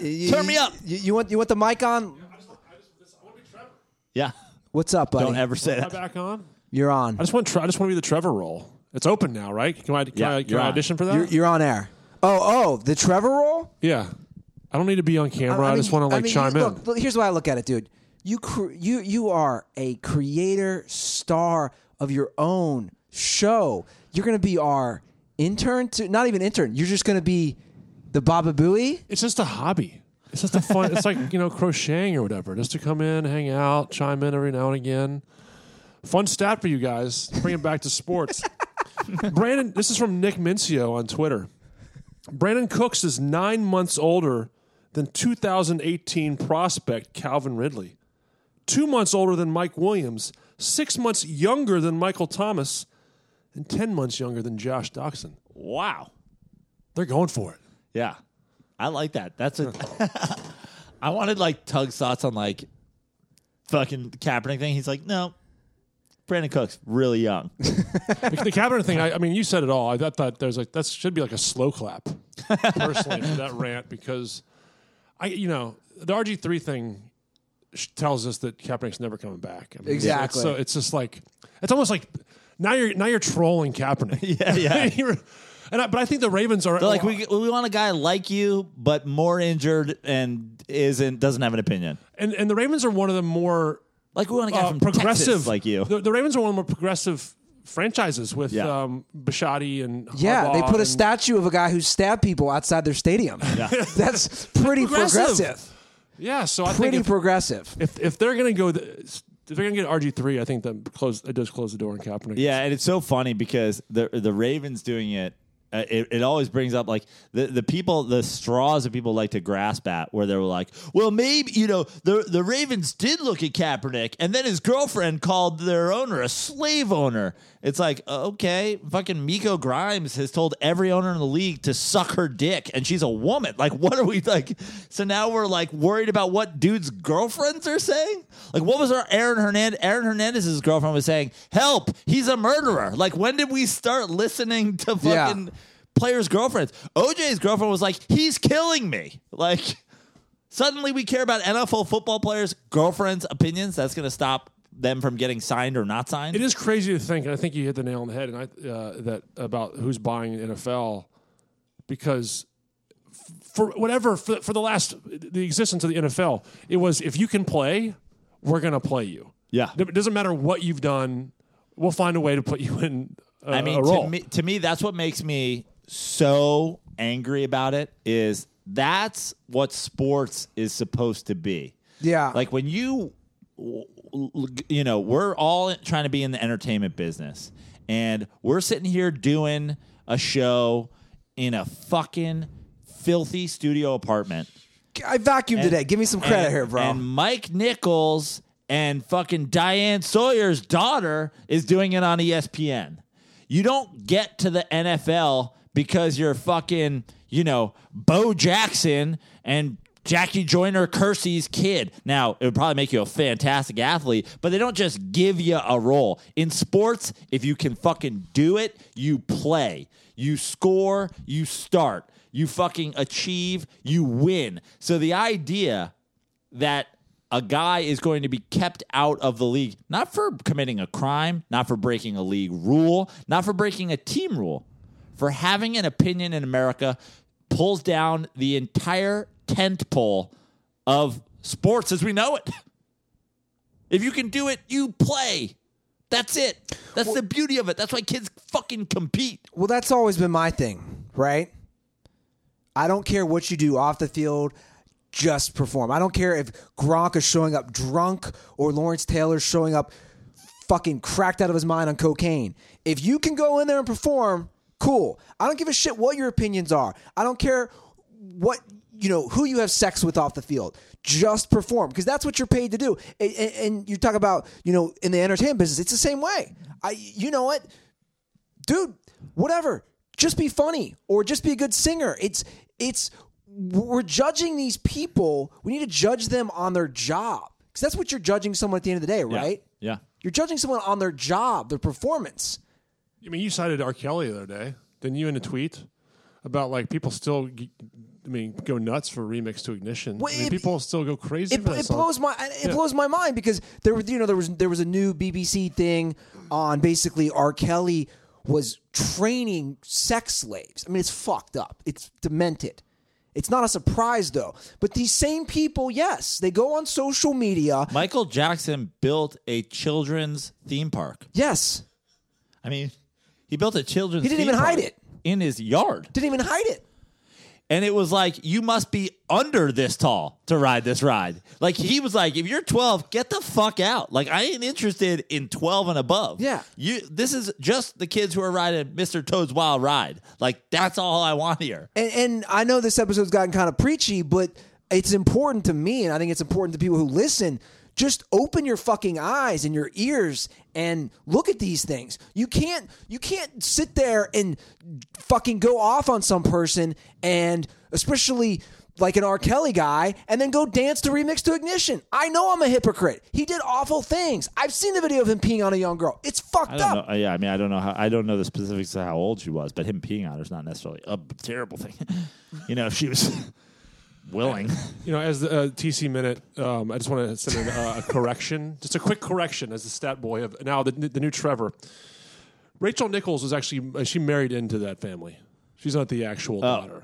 You- Turn me up. You, you want you want the mic on? Yeah. What's up, buddy? Don't ever say Am I that. back on? You're on. I just want. Tre- I just want to be the Trevor role. It's open now, right? Can I? Can Yeah, I, can you're I on. audition for that? You're, you're on air. Oh, oh, the Trevor role. yeah. I don't need to be on camera. I, mean, just want to like mean, chime you- in. look, look, here's the way I look at it, dude. You cr- you you are a creator star of your own show. You're gonna be our intern to not even intern. You're just gonna be the Baba Booey. It's just a hobby. It's just a fun. it's like you know crocheting or whatever. Just to come in, hang out, chime in every now and again. Fun stat for you guys. Bring it back to sports. Brandon, this is from Nick Mincio on Twitter. Brandin Cooks is nine months older than 2018 prospect Calvin Ridley, two months older than Mike Williams, six months younger than Michael Thomas, and 10 months younger than Josh Doctson. Wow. They're going for it. Yeah. I like that. That's a. I wanted like Tug's thoughts on like fucking Kaepernick thing. He's like, no, Brandin Cooks really young. the the Kaepernick thing, I, I mean, you said it all. I thought that there's like that should be like a slow clap, personally, for that rant because I, you know, the RG three thing tells us that Kaepernick's never coming back. I mean, Exactly. It's, so it's just like it's almost like now you're now you're trolling Kaepernick. Yeah, yeah. And I, but I think the Ravens are They're like, we, we want a guy like you, but more injured and isn't doesn't have an opinion. and and the Ravens are one of the more Like we want to get uh, from progressive Texas like you. The, the Ravens are one of the more progressive franchises with Yeah. um, Bisciotti and Yeah, they put a statue of a guy who stabbed people outside their stadium. That's pretty Progressive. progressive. Yeah, so I think Pretty if, progressive. if if they're going to go, the, if they're going to get RG three, I think that close it does close the door on Kaepernick. Yeah, and it's so funny because the the Ravens doing it uh, it, it always brings up like the, the people, the straws that people like to grasp at, where they were like, well, maybe you know the the Ravens did look at Kaepernick, and then his girlfriend called their owner a slave owner. It's like okay, fucking Miko Grimes has told every owner in the league to suck her dick, and she's a woman. Like, what are we like? So now we're like worried about what dudes' girlfriends are saying. Like, what was our Aaron Hernandez? Aaron Hernandez's girlfriend was saying, "Help, he's a murderer." Like, when did we start listening to Yeah. fucking players' girlfriends? OJ's girlfriend was like, "He's killing me." Like, suddenly we care about NFL football players' girlfriends' opinions. That's going to stop them from getting signed or not signed. It is crazy to think, and I think you hit the nail on the head, and I uh, that about who's buying NFL because f- for whatever for, for the last the existence of the NFL, it was if you can play, we're going to play you. Yeah. it doesn't matter what you've done, we'll find a way to put you in. A, I mean, a role. to me, to me, that's what makes me so angry about it. Is that's what sports is supposed to be. Yeah. Like when you, you know, we're all trying to be in the entertainment business, and we're sitting here doing a show in a fucking filthy studio apartment. I vacuumed today. Give me some credit And- here, bro. And Mike Nichols and fucking Diane Sawyer's daughter is doing it on ESPN. You don't get to the NFL because you're fucking, you know, Bo Jackson and Jackie Joyner Kersee's kid. Now, it would probably make you a fantastic athlete, but they don't just give you a role. In sports, if you can fucking do it, you play. You score, you start. You fucking achieve, you win. So the idea that a guy is going to be kept out of the league, not for committing a crime, not for breaking a league rule, not for breaking a team rule, for having an opinion in America, pulls down the entire tent pole of sports as we know it. If you can do it, you play. That's it. That's the beauty of it. That's why kids fucking compete. Well, that's always been my thing, right? I don't care what you do off the field, just perform. I don't care if Gronk is showing up drunk or Lawrence Taylor's showing up fucking cracked out of his mind on cocaine. If you can go in there and perform, cool. I don't give a shit what your opinions are. I don't care what you know who you have sex with off the field. Just perform because that's what you're paid to do. And, and- and you talk about you know in the entertainment business, it's the same way. I you know what dude, whatever. Just be funny or just be a good singer. It's it's we're judging these people. We need to judge them on their job because that's what you're judging someone at the end of the day, right? Yeah. You're judging someone on their job, their performance. I mean, you cited R. Kelly the other day, didn't you, in a tweet about like people still, g- I mean, go nuts for remix to Ignition. Well, I mean, it- people still go crazy. It, for that it song. blows my it blows my mind because there was you know there was there was a new BBC thing on basically R. Kelly was training sex slaves. I mean, it's fucked up. It's demented. It's not a surprise though. But these same people, yes, they go on social media. Michael Jackson built a children's theme park. Yes, I mean, he built a children's. He didn't theme even hide it. in his yard, didn't even hide it. And it was like you must be under this tall to ride this ride. Like he was like, if you're 12, get the fuck out. Like I ain't interested in 12 and above. Yeah. you. This is just the kids who are riding Mr. Toad's Wild Ride. Like that's all I want here. And, and I know this episode's gotten kind of preachy, but it's important to me, and I think it's important to people who listen. Just open your fucking eyes and your ears and look at these things. You can't you can't sit there and fucking go off on some person and especially like an R. Kelly guy, and then go dance to remix to ignition. I know I'm a hypocrite. He did awful things. I've seen the video of him peeing on a young girl. It's fucked I don't up. know. Yeah, I mean, I don't know how. I don't know the specifics of how old she was, but him peeing on her is not necessarily a terrible thing. you know, if she was willing. You know, as the uh, TC minute, um, I just want to send in uh, a correction, just a quick correction as the stat boy of now the, the new Trevor. Rachel Nichols was actually uh, she married into that family. She's not the actual daughter,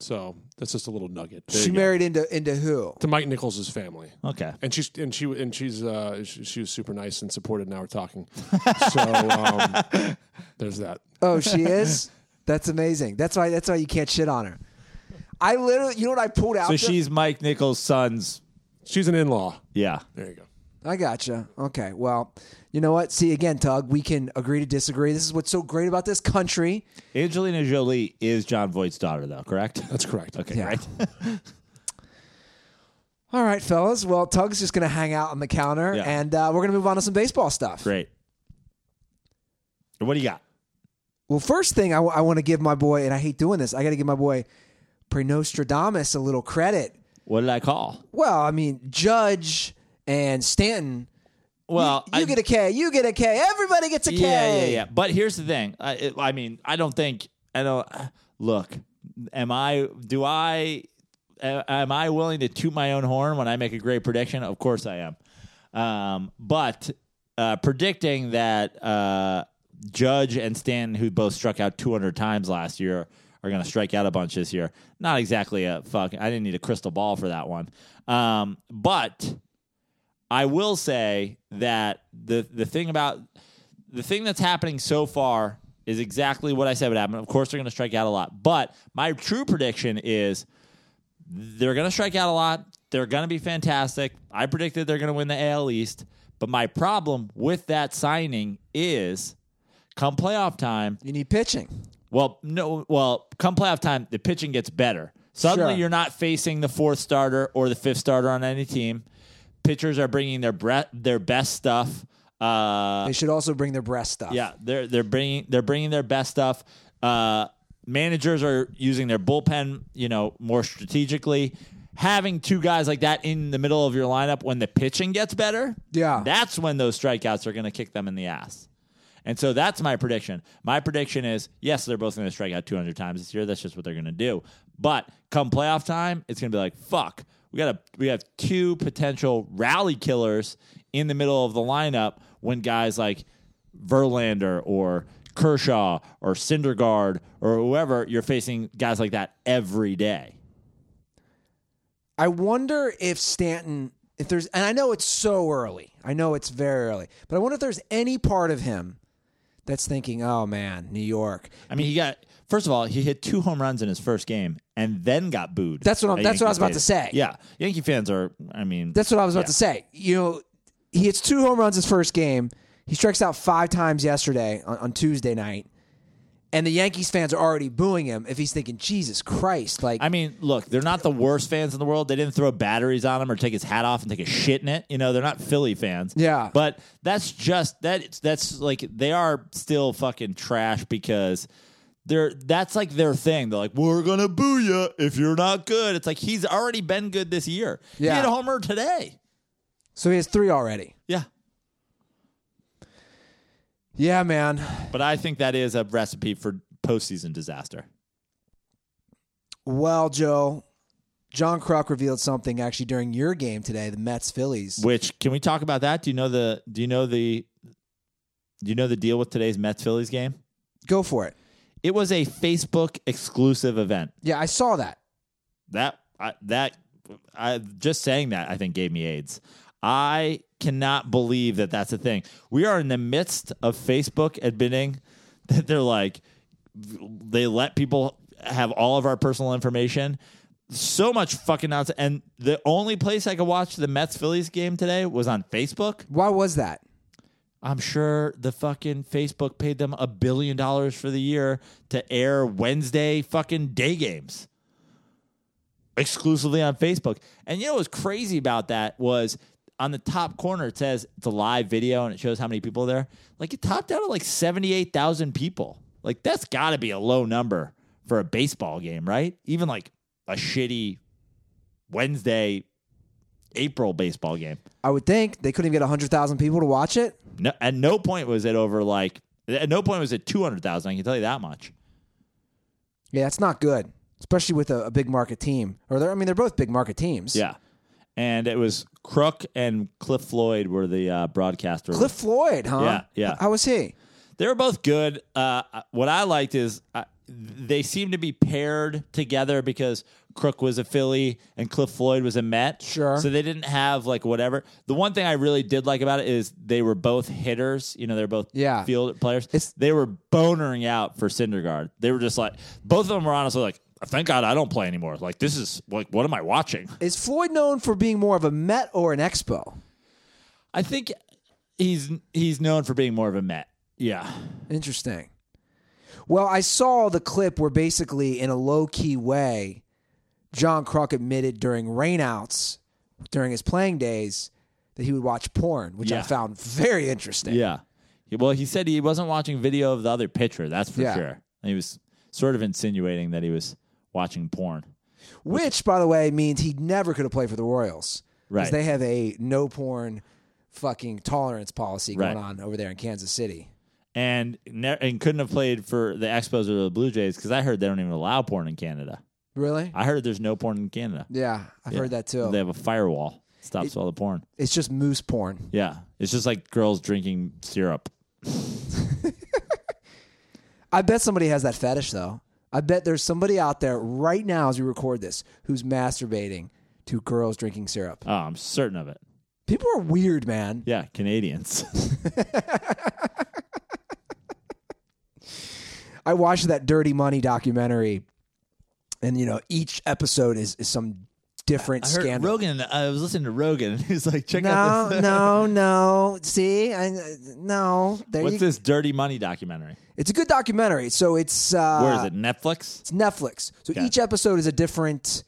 so that's just a little nugget She married into into who? to Mike Nichols' family. Okay. And she's and she and she's uh, she, she was super nice and supported. Now we're talking, so um, there's that. Oh, she is. That's amazing. That's why. That's why you can't shit on her. I literally, you know what I pulled out? So there? she's Mike Nichols' son's. She's an in-law. Yeah. There you go. I gotcha. Okay. Well, you know what? See, again, Tug, we can agree to disagree. This is what's so great about this country. Angelina Jolie is Jon Voight's daughter, though, correct? That's correct. Okay, Yeah. great. All right, fellas. Well, Tug's just going to hang out on the counter, Yeah. and uh, we're going to move on to some baseball stuff. Great. What do you got? Well, first thing I, want to give my boy, and I hate doing this, I got to give my boy Prenostradamus a little credit. What did I call? Well, I mean, Judge and Stanton. Well, you, you I- get a K. You get a K. Everybody gets a K. Yeah, yeah, yeah. But here's the thing. I, it, I mean, I don't think. I don't. Look, am I? Do I? Am I willing to toot my own horn when I make a great prediction? Of course I am. Um, but uh, predicting that uh, Judge and Stanton, who both struck out 200 times last year, are going to strike out a bunch this year. Not exactly a fuck. I didn't need a crystal ball for that one. Um, but I will say that the the thing about the thing that's happening so far is exactly what I said would happen. Of course, they're going to strike out a lot, but my true prediction is they're going to strike out a lot. They're going to be fantastic. I predicted they're going to win the AL East, but my problem with that signing is come playoff time. You need pitching. Well, no. Well, come playoff time, the pitching gets better. Suddenly, Sure. you're not facing the fourth starter or the fifth starter on any team. Pitchers are bringing their bre- their best stuff. Uh, They should also bring their breast stuff. yeah, they're they're bringing they're bringing their best stuff. Uh, managers are using their bullpen, you know, more strategically. Having two guys like that in the middle of your lineup when the pitching gets better, Yeah. that's when those strikeouts are going to kick them in the ass. And so that's my prediction. My prediction is yes, they're both going to strike out 200 times this year. That's just what they're going to do. But come playoff time, it's going to be like fuck. We got a we have two potential rally killers in the middle of the lineup when guys like Verlander or Kershaw or Syndergaard or whoever you're facing guys like that every day. I wonder if Stanton, if there's, and I know it's so early. I know it's very early, but I wonder if there's any part of him that's thinking, "Oh man, New York." I mean, he got first of all, he hit two home runs in his first game and then got booed. That's what I'm- at that's what I was about to say. Yeah, Yankee fans are. I mean, That's what I was about Yeah. to say. You know, he hits two home runs his first game. He strikes out five times yesterday on, on Tuesday night, and the Yankees fans are already booing him. If he's thinking, "Jesus Christ!" Like, I mean, look, they're not the worst fans in the world. They didn't throw batteries on him or take his hat off and take a shit in it. You know, they're not Philly fans. Yeah. but that's just that. That's like they are still fucking trash because. They're, that's like their thing. They're like, we're gonna boo you if you're not good. It's like he's already been good this year. Yeah. He hit a homer today. so he has three already. Yeah, Yeah, man. but I think that is a recipe for postseason disaster. Well, Joe, John Kruk revealed something actually during your game today, the Mets Phillies. Which can we talk about that? Do you know the do you know the do you know the deal with today's Mets Phillies game? Go for it. It was a Facebook exclusive event. Yeah, I saw that. That I, that I just saying that I think gave me AIDS. I cannot believe that that's a thing. We are in the midst of Facebook admitting that they're like they let people have all of our personal information. So much fucking nonsense. And the only place I could watch the Mets Phillies game today was on Facebook. Why was that? I'm sure the fucking Facebook paid them a billion dollars for the year to air Wednesday fucking day games exclusively on Facebook. And you know what's crazy about that was on the top corner it says it's a live video and it shows how many people are there. Like it topped out at like 78,000 people. Like that's got to be a low number for a baseball game, right? Even like a shitty Wednesday April baseball game. I would think they couldn't even get 100,000 people to watch it. No, at no point was it over like at no point was it two hundred thousand. I can tell you that much. Yeah, that's not good, especially with a, a big market team. Or they're, I mean, they're both big market teams. Yeah, and it was Kruk and Cliff Floyd were the uh, broadcaster. Cliff Floyd, huh? Yeah, yeah. How was he? They were both good. Uh, what I liked is uh, they seemed to be paired together because Kruk was a Philly and Cliff Floyd was a Met. Sure. So they didn't have like whatever. The one thing I really did like about it is they were both hitters. You know, they're both Yeah. field players. It's- they were bonering out for Syndergaard. They were just like both of them were honestly like, thank God I don't play anymore. Like this is like what am I watching? Is Floyd known for being more of a Met or an Expo? I think he's he's known for being more of a Met. Yeah. Interesting. Well, I saw the clip where basically, in a low key way, John Kruk admitted during rainouts during his playing days that he would watch porn, which I found very interesting. Yeah. Well, he said he wasn't watching video of the other pitcher. That's for Yeah. sure. He was sort of insinuating that he was watching porn. Which, by the way, means he never could have played for the Royals. Because Right. they have a no porn fucking tolerance policy going Right. on over there in Kansas City. And ne- and couldn't have played for the Expos or the Blue Jays because I heard they don't even allow porn in Canada. Really? I heard there's no porn in Canada. Yeah, I've heard that too. They have a firewall stops all the porn. It's just moose porn. Yeah, it's just like girls drinking syrup. I bet somebody has that fetish though. I bet there's somebody out there right now as we record this who's masturbating to girls drinking syrup. Oh, I'm certain of it. People are weird, man. Yeah, Canadians. I watched that Dirty Money documentary, and you know each episode is, is some different I heard scandal. Rogan. I was listening to Rogan, and he was like, "Check no, out this." no, no. See, I no. There What's you, this dirty money documentary? It's a good documentary. So it's uh, Where is it? Netflix. It's Netflix. So Okay. each episode is a different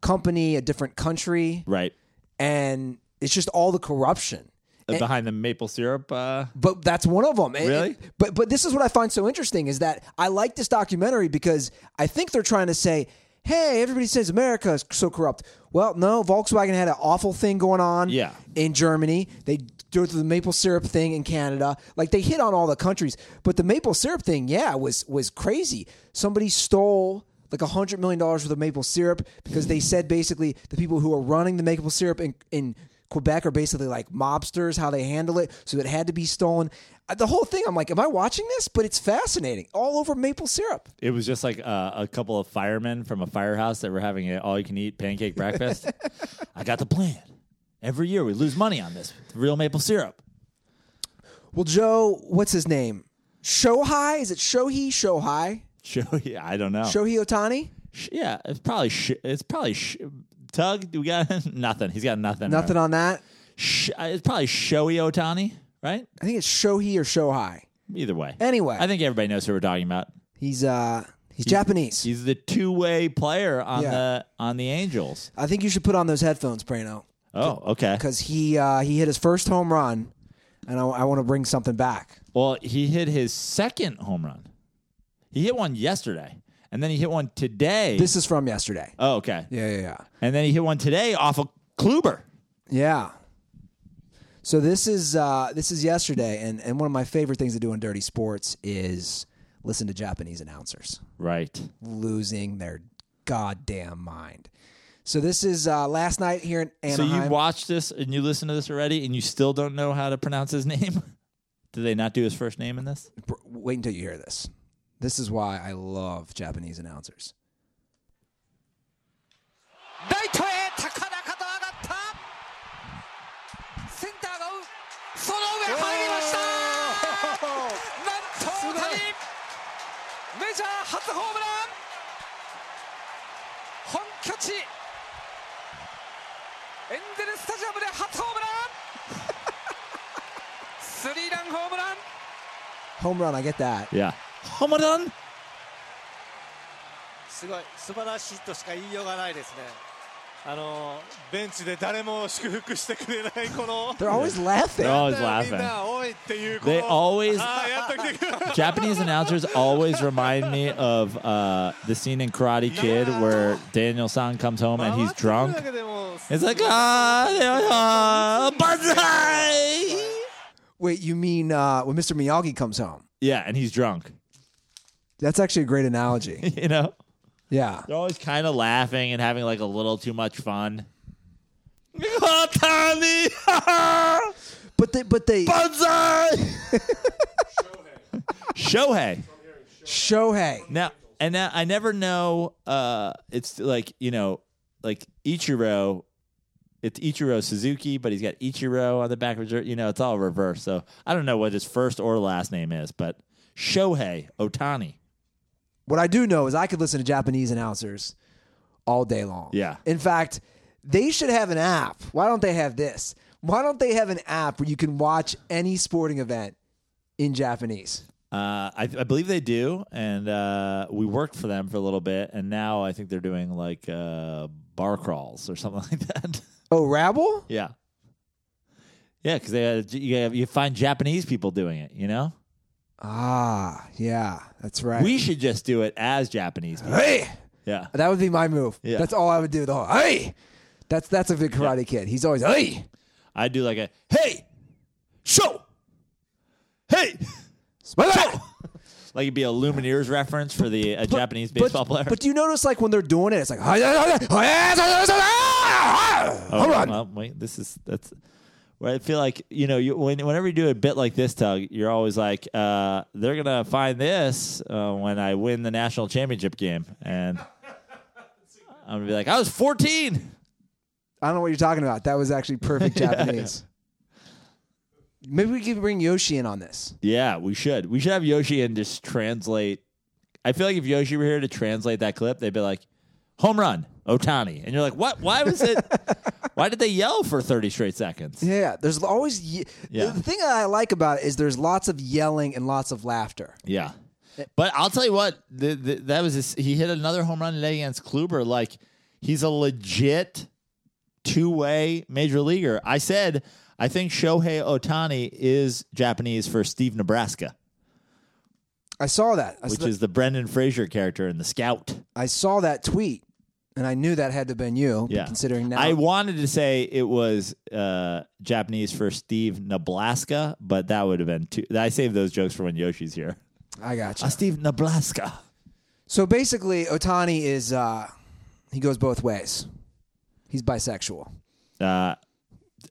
company, a different country, Right. and it's just all the corruption. Uh, Behind the maple syrup. Uh, But that's one of them. Really? but but this is what I find so interesting is that I like this documentary because I think they're trying to say, "Hey, everybody says America is so corrupt." Well, no, Volkswagen had an awful thing going on Yeah. in Germany. They do the maple syrup thing in Canada. Like they hit on all the countries. But the maple syrup thing, yeah, was was crazy. Somebody stole like a hundred million dollars worth of maple syrup because they said basically the people who are running the maple syrup in, in Quebec are basically like mobsters, how they handle it. So it had to be stolen. Uh, The whole thing, I'm like, am I watching this? But it's fascinating. All over maple syrup. it was just like uh, a couple of firemen from a firehouse that were having an all-you-can-eat pancake breakfast. I got the plan. Every year we lose money on this real maple syrup. Well, Joe, what's his name? Shohei? Is it Shohei? Shohei? Show yeah, I don't know. Shohei Otani? Yeah, it's probably sh- it's probably sh- Tug. Do we got nothing? He's got nothing. Nothing on that. Sh- uh, it's probably Shoei Otani, right? I think it's Shohei or Shohei. Either way. Anyway. I think everybody knows who we're talking about. He's uh he's, Japanese. He's the two-way player on Yeah. the on the Angels. I think you should put on those headphones, Prano, Oh, okay. because he uh, he hit his first home run, and I, I want to bring something back. Well, he hit his second home run. He hit one yesterday, and then he hit one today. This is from yesterday. oh, okay. Yeah, yeah, yeah. And then he hit one today off of Kluber. Yeah. So this is uh, this is yesterday, and, and one of my favorite things to do in Dirty Sports is listen to Japanese announcers Right. losing their goddamn mind. So this is uh, last night here in So Anaheim. you watched this and you listened to this already, and you still don't know how to pronounce his name? Did they not do his first name in this? Wait until you hear this. This is why I love Japanese announcers. Home run, get that. Yeah. ホームランすごい素晴らしいとしか言いようがないですねあのベンチで誰も祝福してくれないこの They're always laughing. They're always laughing. They always Japanese announcers always remind me of uh, the scene in Karate Kid where Daniel San comes home and he's drunk. It's like ah, yeah, yeah, banzai. Wait, you mean uh, when Mr. Miyagi comes home? Yeah, and he's drunk. That's actually a great analogy. You know, Yeah. they're always kind of laughing and having like a little too much fun. Otani, But they, but they, banzai. Shohei. Shohei. Now and now I never know. Uh, it's like you know, like Ichiro. It's Ichiro Suzuki, but he's got Ichiro on the back of his. jer- You know, it's all reversed. So I don't know what his first or last name is, but Shohei Otani. What I do know is I could listen to Japanese announcers all day long. Yeah. In fact, they should have an app. Why don't they have this? Why don't they have an app where you can watch any sporting event in Japanese? Uh, I, I believe they do, and uh, we worked for them for a little bit, and now I think they're doing like uh, bar crawls or something like that. Oh, Rabble? yeah, yeah, because they uh, you, have- you find Japanese people doing it. You know, Ah, yeah, that's right. we should just do it as Japanese people. hey, Yeah, that would be my move. Yeah. That's all I would do. The whole hey, that's that's a big Karate Kid. He's always hey, I do like a hey, show, hey, show. like it'd be a Lumineers reference for the uh, Japanese baseball but, player. But do you notice like when they're doing it, it's like Oh, run. Well, wait, this is that's where I feel like you know you when, whenever you do a bit like this, Tug, you're always like, uh, they're gonna find this uh, when I win the national championship game, and I'm gonna be like, I was 14. I don't know what you're talking about. That was actually perfect Japanese. Maybe we could bring Yoshi in on this. Yeah, we should. We should have Yoshi and just translate. I feel like if Yoshi were here to translate that clip, they'd be like, home run, Otani, and you're like, what? Why was it? why did they yell for 30 straight seconds? Yeah, there's always ye- Yeah. the thing that I like about it is there's lots of yelling and lots of laughter. Yeah. But I'll tell you what, the, the, that was his, he hit another home run today against Kluber. Like he's a legit two way major leaguer. I said I think Shohei Otani is Japanese for Steve Nebraska, I saw that. I, which saw, is the Brendan Fraser character in The Scout. I saw that tweet, and I knew that had to have been you. Yeah. considering now I wanted to say it was uh, Japanese for Steve Nebraska, but that would have been too. I saved those jokes for when Yoshi's here. I got you. Uh, Steve Nebraska. So basically, Otani is uh, he goes both ways. He's bisexual. Uh,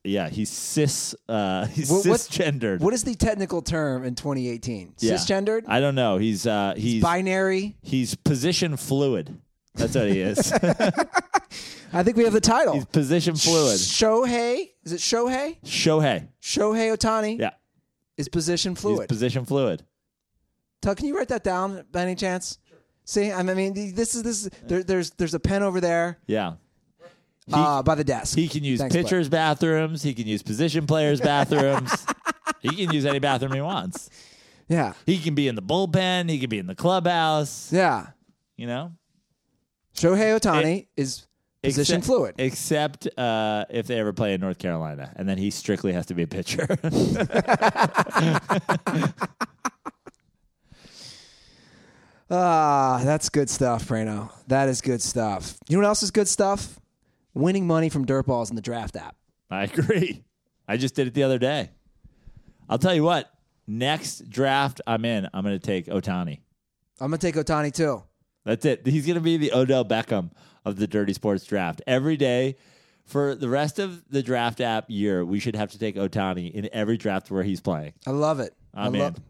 yeah, he's cis. Uh, he's What- cisgendered. What is the technical term in 2018? Yeah. Cisgendered, I don't know. He's uh, he's binary. he's position fluid. That's what he is. I think we have the title. he's position fluid. Shohei, is it Shohei? Shohei. Shohei Otani Yeah, is position fluid. he's fluid. position fluid. Tug, can you write that down by any chance? See, I mean, this is this. Is, there, there's there's a pen over there Yeah. Uh, by the desk. he can use Thanks, bud. pitchers' bathrooms. He can use position players' bathrooms. he can use any bathroom he wants. Yeah, He can be in the bullpen. He can be in the clubhouse. yeah. You know, Shohei Otani is position Except- fluid. except uh, if they ever play in North Carolina, and then he strictly has to be a pitcher. Ah, that's good stuff, Prano. That is good stuff. You know what else is good stuff? Winning money from dirt balls in the draft app. I agree. I just did it the other day. I'll tell you what. Next draft I'm in, I'm going to take Otani. I'm gonna take Otani too. That's it. He's going to be the Odell Beckham of the Dirty Sports draft. Every day for the rest of the draft app year, we should have to take Otani in every draft where he's playing. I love it. I I'm love in.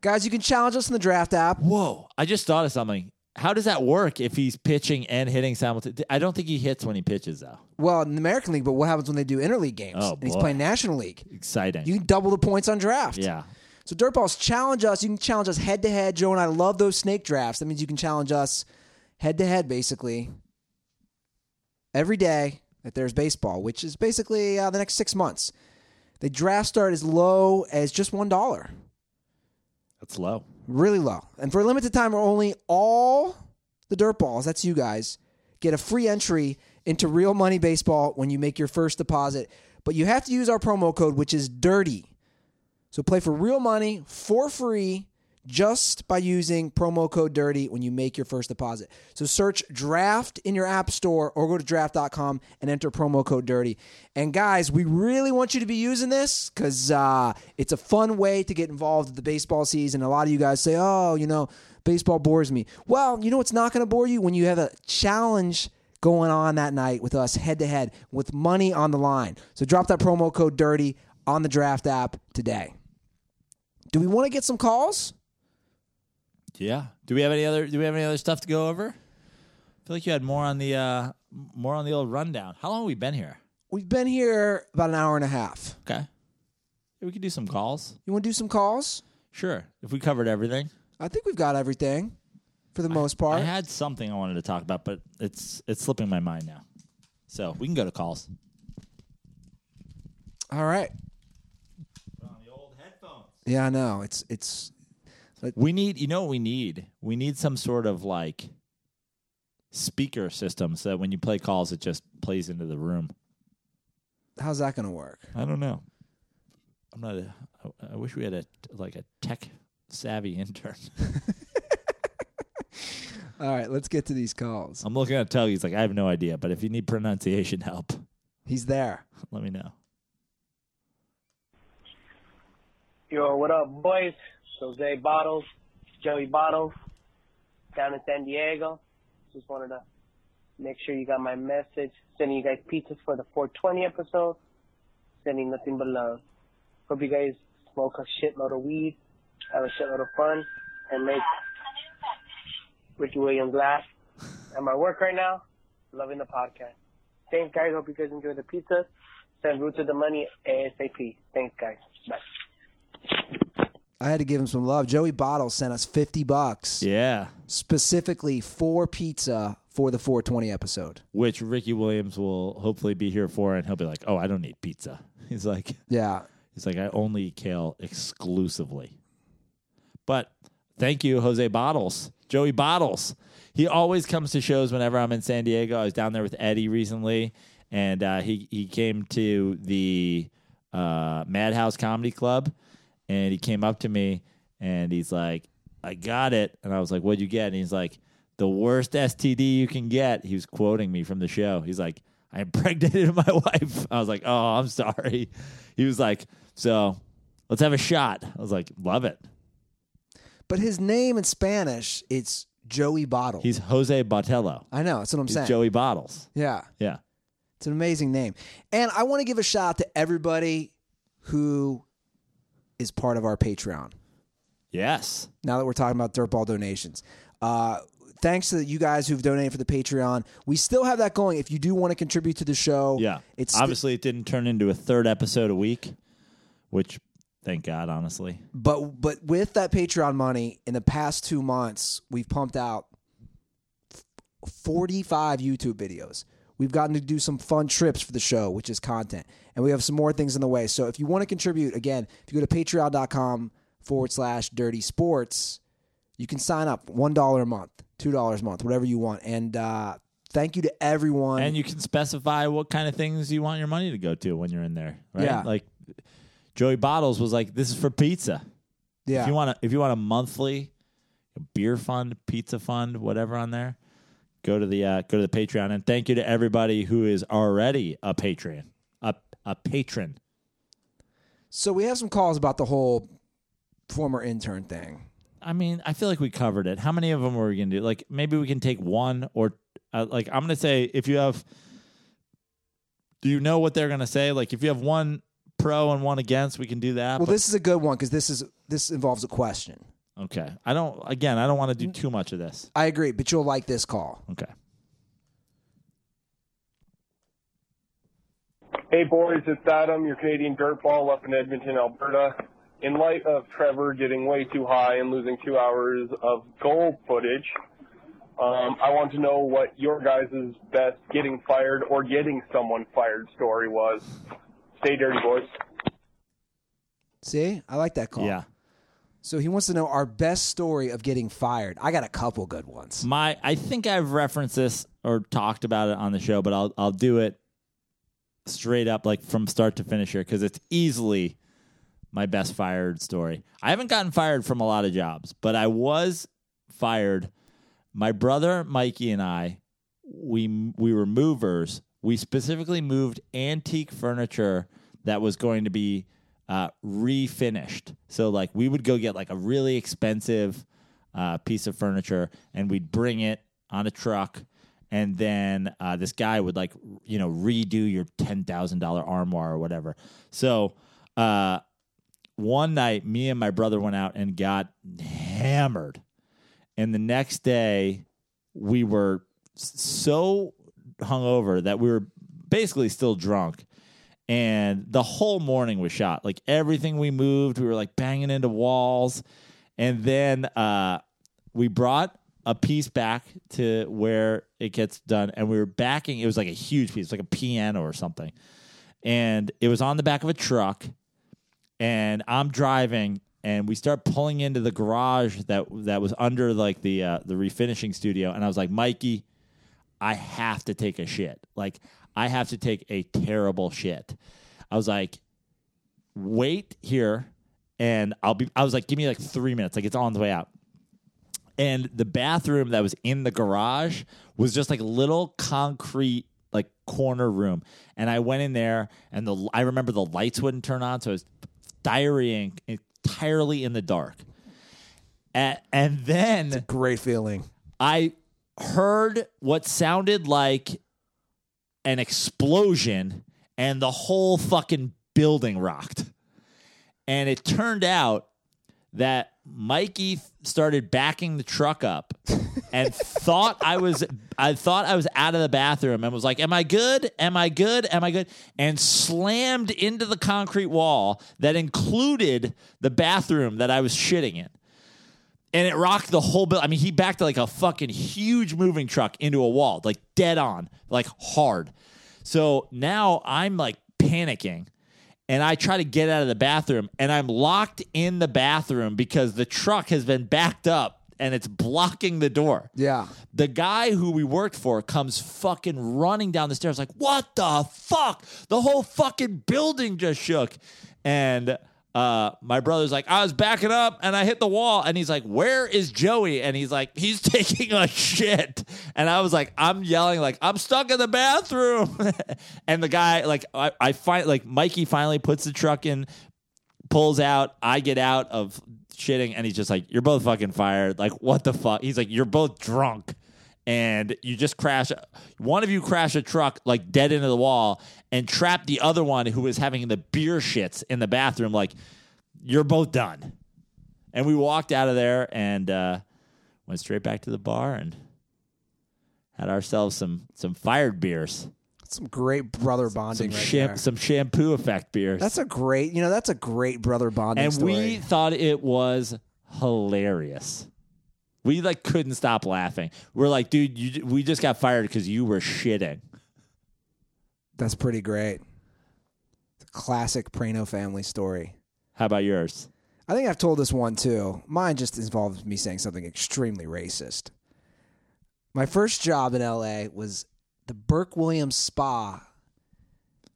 Guys, you can challenge us in the draft app. Whoa. I just thought of something. How does that work if he's pitching and hitting simultaneously? I don't think he hits when he pitches, though. Well, in the American League, but what happens when they do interleague games? Oh, and he's boy. playing National League. Exciting. You can double the points on draft. yeah. So Dirtballs, challenge us. You can challenge us head to head. Joe and I love those snake drafts. That means you can challenge us head to head, basically, every day that there's baseball, which is basically uh, the next six months. The draft start as low as just one dollar, That's low. really low. And for a limited time, we're only all the Dirtballs. That's you guys get a free entry into Real Money Baseball when you make your first deposit. But you have to use our promo code, which is DIRTY. So play for real money for free just by using promo code DIRTY when you make your first deposit. So search draft in your app store or go to draft.com and enter promo code DIRTY. And guys, we really want you to be using this because uh, it's a fun way to get involved with the baseball season. A lot of you guys say, oh, you know, baseball bores me. Well, you know what's not going to bore you? When you have a challenge going on that night with us head to head with money on the line. So drop that promo code DIRTY on the draft app today. Do we want to get some calls? Yeah. Do we have any other? Do we have any other stuff to go over? I feel like you had more on the uh more on the old rundown. How long have we been here? We've been here about an hour and a half. Okay. Yeah, we could do some calls. You want to do some calls? Sure. If we covered everything. I think we've got everything for the most part. I had something I wanted to talk about, but it's it's slipping my mind now. So we can go to calls. All right. The old headphones. Yeah, I know. It's it's Like, We need, you know what we need? We need some sort of like speaker system so that when you play calls, it just plays into the room. how's that going to work? I don't know. I'm not a, I, I wish we had a, like a tech savvy intern. All right, let's get to these calls. I'm looking at Tug. He's like, I have no idea, but if you need pronunciation help, He's there. let me know. Yo, what up, boys? Jose Bottles, Joey Bottles, down in San Diego. Just wanted to make sure you got my message. Sending you guys pizzas for the 420 episode. Sending nothing but love. Hope you guys smoke a shitload of weed, have a shitload of fun, and make Ricky Williams laugh. At my work right now, loving the podcast. Thanks, guys. Hope you guys enjoy the pizzas. Send Roots of the money ASAP. Thanks, guys. Bye. I had to give him some love. Joey Bottles sent us 50 bucks Yeah. specifically for pizza for the 420 episode. Which Ricky Williams will hopefully be here for, and he'll be like, "Oh, I don't need pizza." He's like, Yeah. he's like, I only eat kale exclusively. But thank you, Jose Bottles, Joey Bottles. He always comes to shows whenever I'm in San Diego. I was down there with Eddie recently, and uh, he he came to the uh, Madhouse Comedy Club, and he came up to me and he's like, "I got it," and I was like, "What'd you get?" And he's like, "The worst STD you can get." He was quoting me from the show. He's like, "I impregnated my wife." I was like, "Oh, I'm sorry." He was like, "So, let's have a shot." I was like, "Love it." But his name in Spanish, it's Joey Bottles. He's Jose Botello. I know. That's what I'm He's saying. Joey Bottles. Yeah. Yeah. It's an amazing name. And I want to give a shout out to everybody who is part of our Patreon. Yes. Now that we're talking about dirtball donations. Uh, thanks to you guys who've donated for the Patreon. We still have that going. If you do want to contribute to the show, Yeah. it's obviously it didn't turn into a third episode a week, which thank God, honestly. But but with that Patreon money, in the past two months, we've pumped out forty five YouTube videos. We've gotten to do some fun trips for the show, which is content, and we have some more things in the way. So if you want to contribute, again, if you go to patreon.com forward slash dirty sports, you can sign up one dollar a month, two dollars a month, whatever you want. And uh, thank you to everyone. And you can specify what kind of things you want your money to go to when you're in there, right? Yeah. Like Joey Bottles was like, "This is for pizza." yeah, If you want to, if you want a monthly beer fund, pizza fund, whatever on there, go to the uh, go to the Patreon. And thank you to everybody who is already a patron, a a patron. so we have some calls about the whole former intern thing. I mean, I feel like we covered it. How many of them were we gonna do? Like, maybe we can take one or uh, like I'm gonna say if you have. Do you know what they're gonna say? Like, if you have one pro and one against, we can do that. Well, but- this is a good one because this is this involves a question. Okay. I don't. Again, I don't want to do too much of this. I agree, but you'll like this call. Okay. Hey boys, it's Adam, your Canadian dirtball up in Edmonton, Alberta. In light of Trevor getting way too high and losing two hours of goal footage, um, I want to know what your guys' best getting fired or getting someone fired story was. Stay dirty, boys. See, I like that call. Yeah. So he wants to know our best story of getting fired. I got a couple good ones. My, I think I've referenced this or talked about it on the show, but I'll I'll do it straight up, like from start to finish here, because it's easily my best fired story. I haven't gotten fired from a lot of jobs, but I was fired. My brother Mikey and I, we we were movers. We specifically moved antique furniture that was going to be uh, refinished. So like we would go get like a really expensive uh, piece of furniture and we'd bring it on a truck. And then uh, this guy would like, you know, redo your ten thousand dollar armoire or whatever. So uh, one night, me and my brother went out and got hammered. And the next day, we were so hungover that we were basically still drunk. And the whole morning was shot. Like everything we moved, we were like banging into walls. And then uh, we brought a piece back to where it gets done. And we were backing, it was like a huge piece, like a piano or something. and it was on the back of a truck, and I'm driving, and we start pulling into the garage that that was under like the uh, the refinishing studio, and I was like, Mikey, I have to take a shit. Like I have to take a terrible shit. I was like, wait here, and I'll be. I was like, give me like three minutes. Like it's on the way out and the bathroom that was in the garage was just like a little concrete like corner room and i went in there and the i remember the lights wouldn't turn on so i was diarrheaing entirely in the dark and, and then Great feeling. i heard what sounded like an explosion and the whole fucking building rocked and it turned out that Mikey started backing the truck up and thought I was I thought I was out of the bathroom and was like, "Am I good? Am I good? Am I good?" and slammed into the concrete wall that included the bathroom that I was shitting in. And it rocked the whole building. I mean, he backed like a fucking huge moving truck into a wall, like dead on, like hard. So now I'm like panicking and I try to get out of the bathroom and I'm locked in the bathroom because the truck has been backed up and it's blocking the door. Yeah. The guy who we worked for comes fucking running down the stairs like, "What the fuck? The whole fucking building just shook." And uh, my brother's like, I was backing up and I hit the wall. And he's like, Where is Joey? And he's like, He's taking a shit. And I was like, I'm yelling, like, I'm stuck in the bathroom. and the guy, like, I, I find, like, Mikey finally puts the truck in, pulls out. I get out of shitting. And he's just like, You're both fucking fired. Like, what the fuck? He's like, You're both drunk and you just crash one of you crash a truck like dead into the wall and trap the other one who was having the beer shits in the bathroom like you're both done and we walked out of there and uh, went straight back to the bar and had ourselves some some fired beers Some great brother some bonding right sham- some shampoo effect beers That's a great, you know, that's a great brother bonding and story. we thought it was hilarious. We like couldn't stop laughing. We're like, dude, you, we just got fired because you were shitting. That's pretty great. Classic Prano family story. How about yours? I think I've told this one too. Mine just involves me saying something extremely racist. My first job in LA was the Burke Williams Spa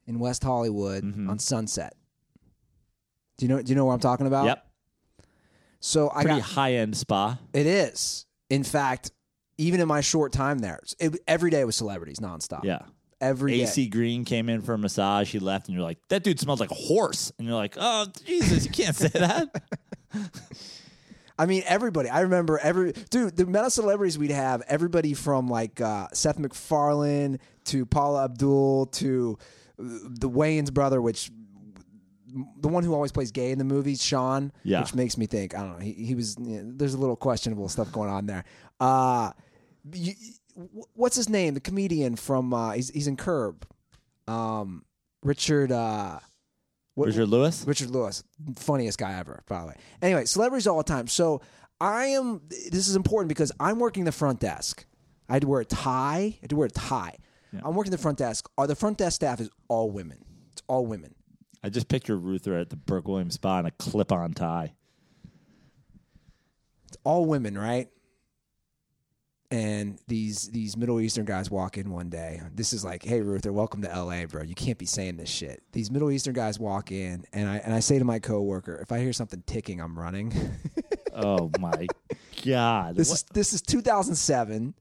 in West Hollywood Mm-hmm. on Sunset. Do you know do you know what I'm talking about? Yep, So I pretty got high end spa. it is. In fact, even in my short time there, it, every day was celebrities nonstop. Yeah. Every day. AC Green came in for a massage. He left, and you're like, that dude smells like a horse. And you're like, oh Jesus, you can't say that. I mean, everybody. I remember every dude. The amount of celebrities we'd have. Everybody from like uh, Seth MacFarlane to Paula Abdul to uh, the Wayans brother, which the one who always plays gay in the movies, Sean. Yeah. Which makes me think. I don't know. He, he was. you know, there's a little questionable stuff going on there. Uh, you, what's his name? The comedian from. Uh, he's he's in Curb. Um, Richard. Uh, what- Richard Lewis. Richard Lewis, funniest guy ever, by the way. Anyway, celebrities all the time. So I am. This is important because I'm working the front desk. I had to wear a tie. I had to wear a tie. I'm working the front desk. Are the front desk staff is all women. It's all women. I just picture Ruther at the Burke Williams spa in a clip on tie. It's all women, right? And these these Middle Eastern guys walk in one day. This is like, hey Ruther, welcome to LA, bro. You can't be saying this shit. These Middle Eastern guys walk in, and I and I say to my coworker, if I hear something ticking, I'm running. Oh my god! This What- is this is 2007.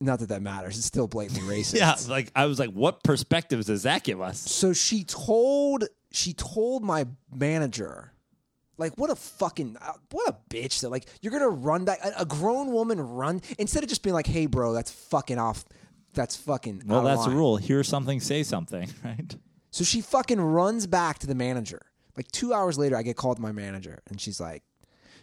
Not that that matters. It's still blatantly racist. yeah, like I was like, what perspectives does that give us? So she told she told my manager, like, what a fucking uh, what a bitch that like you're gonna run back a, a grown woman run instead of just being like, hey, bro, that's fucking off. That's fucking. Well, that's the line." rule. Hear something, say something, right? So she fucking runs back to the manager. Like two hours later, I get called to my manager, and she's like,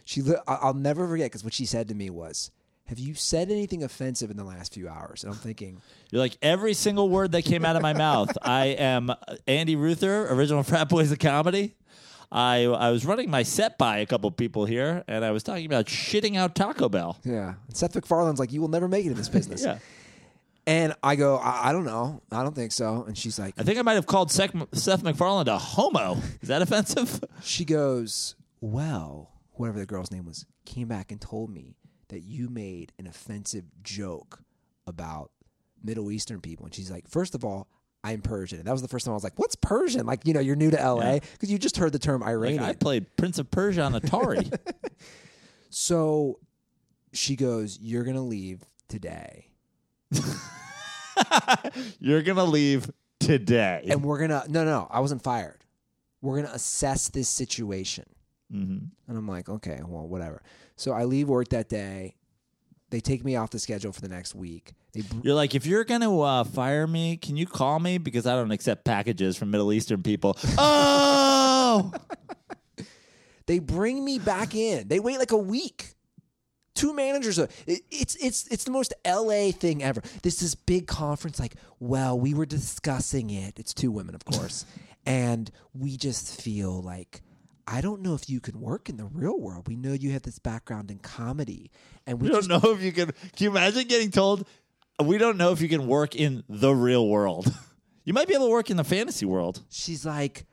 she. I'll never forget because what she said to me was, "Have you said anything offensive in the last few hours?" And I'm thinking, You're like every single word that came out of my mouth. I am uh, Andy Ruther, original Frat Boys of Comedy. I I was running my set by a couple people here, and I was talking about shitting out Taco Bell. yeah. And Seth MacFarlane's like, "You will never make it in this business." Yeah, And I go, I, I don't know. I don't think so. And she's like, I think I might have called Seth, Seth MacFarlane a homo. Is that offensive? she goes, well, whatever the girl's name was, came back and told me that you made an offensive joke about Middle Eastern people. And she's like, first of all, I'm Persian. And that was the first time I was like, what's Persian? Like, you know, you're new to LA because you just heard the term Like, Iranian. I played Prince of Persia on Atari. so she goes, you're going to leave today. You're gonna leave today. And we're going to, no, no, I wasn't fired. We're going to assess this situation. Mhm. And I'm like, okay, well, whatever. So I leave work that day. They take me off the schedule for the next week. They br- You're like, if you're gonna uh, fire me, can you call me because I don't accept packages from Middle Eastern people. oh, They bring me back in. They wait like a week. Two managers. Are, it- it's it's it's the most LA thing ever. This this big conference. Like, well, we were discussing it. It's two women, of course, and we just feel like I don't know if you can work in the real world. We know you have this background in comedy, and we we don't know if you can. Can you imagine getting told? We don't know if you can work in the real world. You might be able to work in the fantasy world. she's like,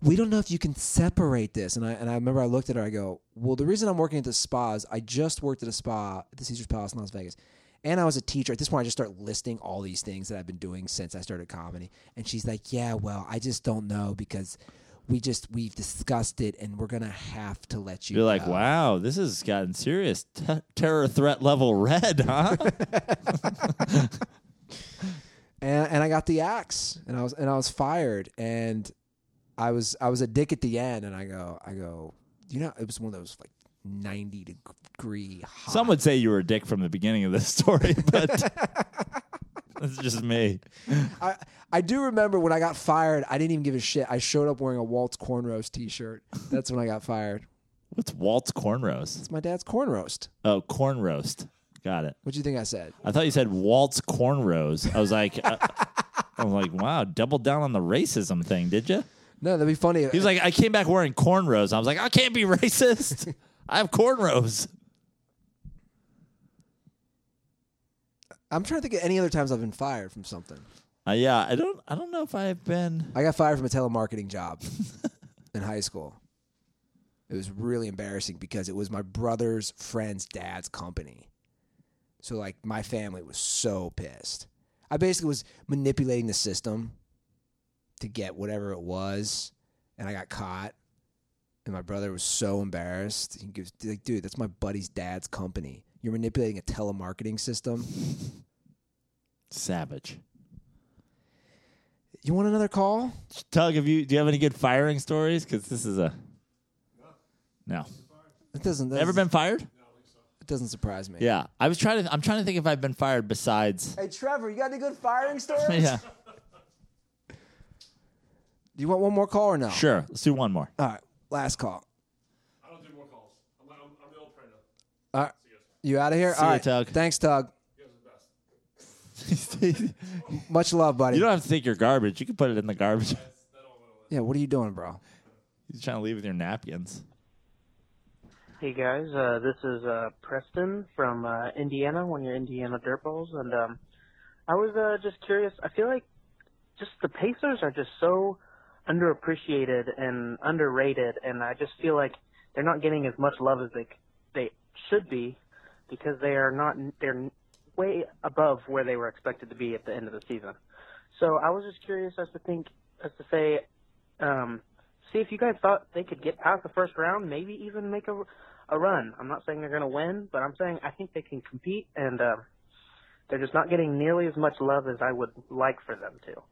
we don't know if you can separate this. And I and I remember I looked at her. I go, well, the reason I'm working at the spa is I just worked at a spa at the Caesar's Palace in Las Vegas, and I was a teacher. At this point, I just start listing all these things that I've been doing since I started comedy. And she's like, yeah, well, I just don't know because we just we've discussed it, and we're gonna have to let you. You're like, go." wow, this has gotten serious. T- terror threat level red, huh? and and I got the axe, and I was and I was fired, and I was I was a dick at the end, and I go I go, you know, it was one of those like ninety degree hot. Some would say you were a dick from the beginning of this story, but that's just me. I I do remember when I got fired, I didn't even give a shit. I showed up wearing a Walt's corn roast T-shirt. That's when I got fired. What's Walt's corn roast? It's my dad's corn roast. Oh, corn roast. Got it. What do you think I said? I thought you said Walt's cornrows. I was like, uh, I was like, wow, double down on the racism thing, did you? No, that'd be funny. He was like, I came back wearing cornrows. I was like, I can't be racist. I have cornrows. I'm trying to think of any other times I've been fired from something. Uh, yeah, I don't, I don't know if I've been. I got fired from a telemarketing job in high school. It was really embarrassing because it was my brother's friend's dad's company. So like my family was so pissed. I basically was manipulating the system to get whatever it was, and I got caught. And my brother was so embarrassed. He goes, like, "Dude, that's my buddy's dad's company. You're manipulating a telemarketing system. Savage. You want another call? Tug, have you? Do you have any good firing stories? Because this is a. No. It doesn't. Ever been fired? It doesn't surprise me. Yeah, I was trying to. I'm trying to think if I've been fired besides. Hey Trevor, you got any good firing stories? Yeah, Do you want one more call or no? sure. Let's do one more. All right, last call. I don't do more calls. I'm, I'm, I'm the old trainer. All right, you out of here? See All ya, right, Tug. Thanks, Tug. Much love, buddy. You don't have to take your garbage. You can put it in the garbage. yeah, what are you doing, bro? He's trying to leave with your napkins. Hey guys, uh, this is uh, Preston from uh, Indiana, one of your Indiana Dirtballs, and um, I was uh, just curious. I feel like just the Pacers are just so underappreciated and underrated, and I just feel like they're not getting as much love as they they should be because they are not they're way above where they were expected to be at the end of the season. So I was just curious as to think as to say, um, see if you guys thought they could get past the first round, maybe even make a a run. I'm not saying they're going to win, but I'm saying I think they can compete, and uh, they're just not getting nearly as much love as I would like for them to.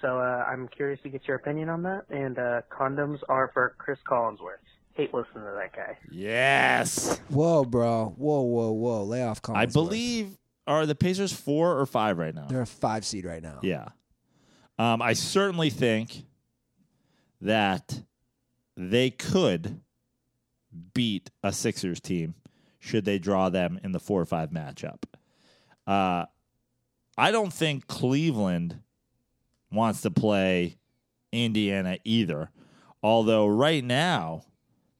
So uh, I'm curious to get your opinion on that. And uh, condoms are for Chris Collinsworth. Hate listening to that guy. Yes, Whoa, bro. Whoa, whoa, whoa. Lay off Collinsworth. I believe. Are the Pacers four or five right now? they're a five seed right now. Yeah. Um, I certainly think that they could beat a Sixers team should they draw them in the four or five matchup. Uh, I don't think Cleveland wants to play Indiana either. Although right now,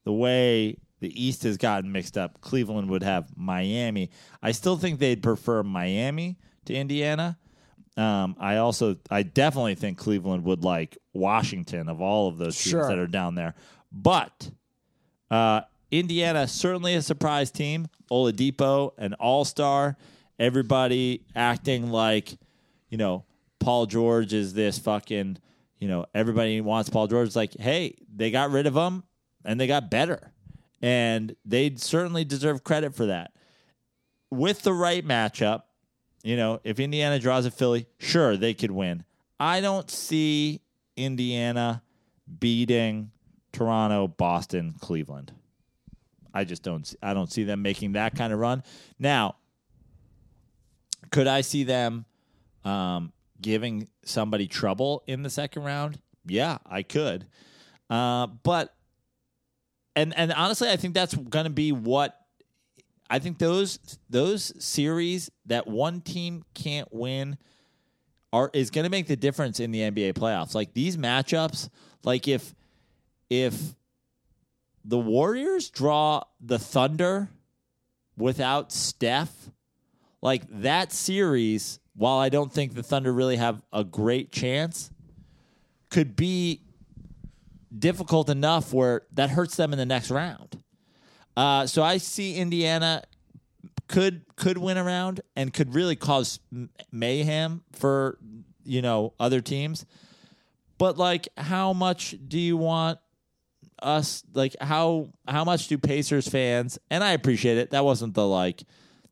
the way the East has gotten mixed up, Cleveland would have Miami. I still think they'd prefer Miami to Indiana. Um, I also, I definitely think Cleveland would like Washington of all of those teams Sure. that are down there. But uh, Indiana certainly a surprise team. Oladipo, an All Star. Everybody acting like, you know, Paul George is this fucking, you know, everybody wants Paul George. It's like, hey, they got rid of him and they got better, and they certainly deserve credit for that. With the right matchup, you know, if Indiana draws a Philly, sure they could win. I don't see Indiana beating Toronto, Boston, Cleveland. I just don't. see- I don't see them making that kind of run. Now, could I see them um, giving somebody trouble in the second round? Yeah, I could. Uh, but and and honestly, I think that's going to be what I think those those series that one team can't win are is going to make the difference in the NBA playoffs. Like these matchups, like if if the Warriors draw the Thunder without Steph, like that series, while I don't think the Thunder really have a great chance, could be difficult enough where that hurts them in the next round. Uh, so I see Indiana could could win a round and could really cause mayhem for you know other teams. But like, how much do you want us? Like, how how much do Pacers fans? And I appreciate it. That wasn't the like.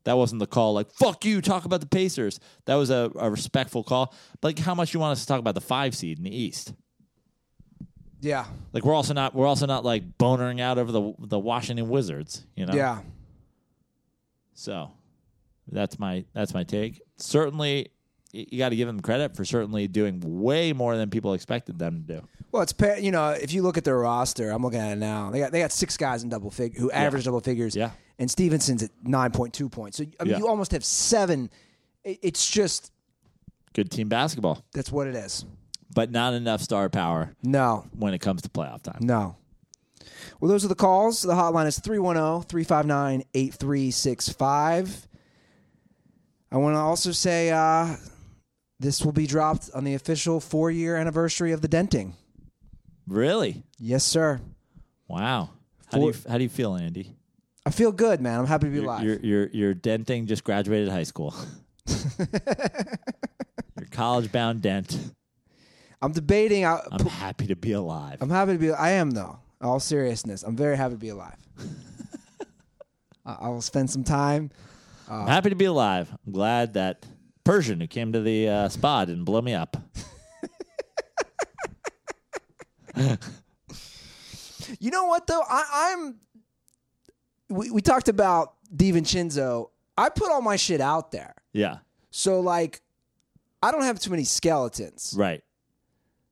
That wasn't the call. Like, fuck you. Talk about the Pacers. That was a, a respectful call. But like, how much you want us to talk about the five seed in the East? Yeah. Like, we're also not we're also not like bonering out over the the Washington Wizards. You know. Yeah. So that's my that's my take. Certainly, you got to give them credit for certainly doing way more than people expected them to do. Well, it's you know if you look at their roster, I'm looking at it now. They got they got six guys in double fig who average double figures. Yeah. and Stephenson's at nine point two points. So I mean, Yeah. you almost have seven. It's just Good team basketball, that's what it is. But not enough star power No, when it comes to playoff time. no. Well, those are the calls. The hotline is oh, 310 359 8365. I want to also say uh, this will be dropped on the official four year anniversary of the denting. Really? Yes, sir. Wow. How do you how do you feel, Andy? I feel good, man. I'm happy to be Your alive. your your, your denting just graduated high school. your college bound dent. I'm debating. I, I'm happy to be alive. I'm happy to be. I am though. In all seriousness, I'm very happy to be alive. I I will spend some time. I'm happy to be alive. I'm glad that Persian who came to the uh, spa didn't blow me up. You know what though? I, I'm. We, we talked about DiVincenzo. I put all my shit out there, Yeah. so like, I don't have too many skeletons. Right.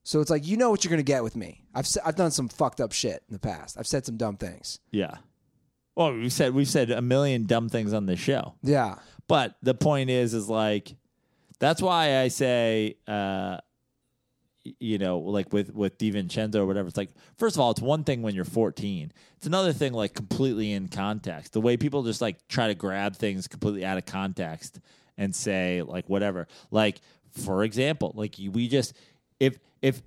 So it's like you know what you're gonna get with me. I've s- I've done some fucked up shit in the past. I've said some dumb things. Yeah. Well, we said we've said a million dumb things on this show, Yeah. but the point is, is like that's why I say, uh, y- you know, like with with DiVincenzo or whatever. It's like first of all, it's one thing when you're 14. It's another thing like completely in context. The way people just like try to grab things completely out of context and say like whatever. Like for example, like you- we just if if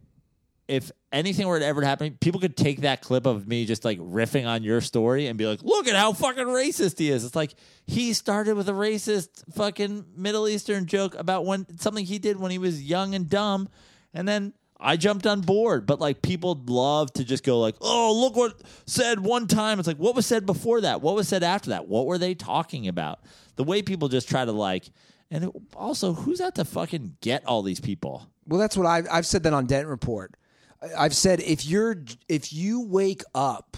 if anything were to ever happen, people could take that clip of me just like riffing on your story and be like, look at how fucking racist he is. It's like he started with a racist fucking Middle Eastern joke about when something he did when he was young and dumb. And then I jumped on board. But like people love to just go like, oh, look what said one time. It's like, what was said before that? What was said after that? What were they talking about? The way people just try to like, and also, who's out to fucking get all these people? Well, that's what I've I've said that on Dent Report. I've said if you're if you wake up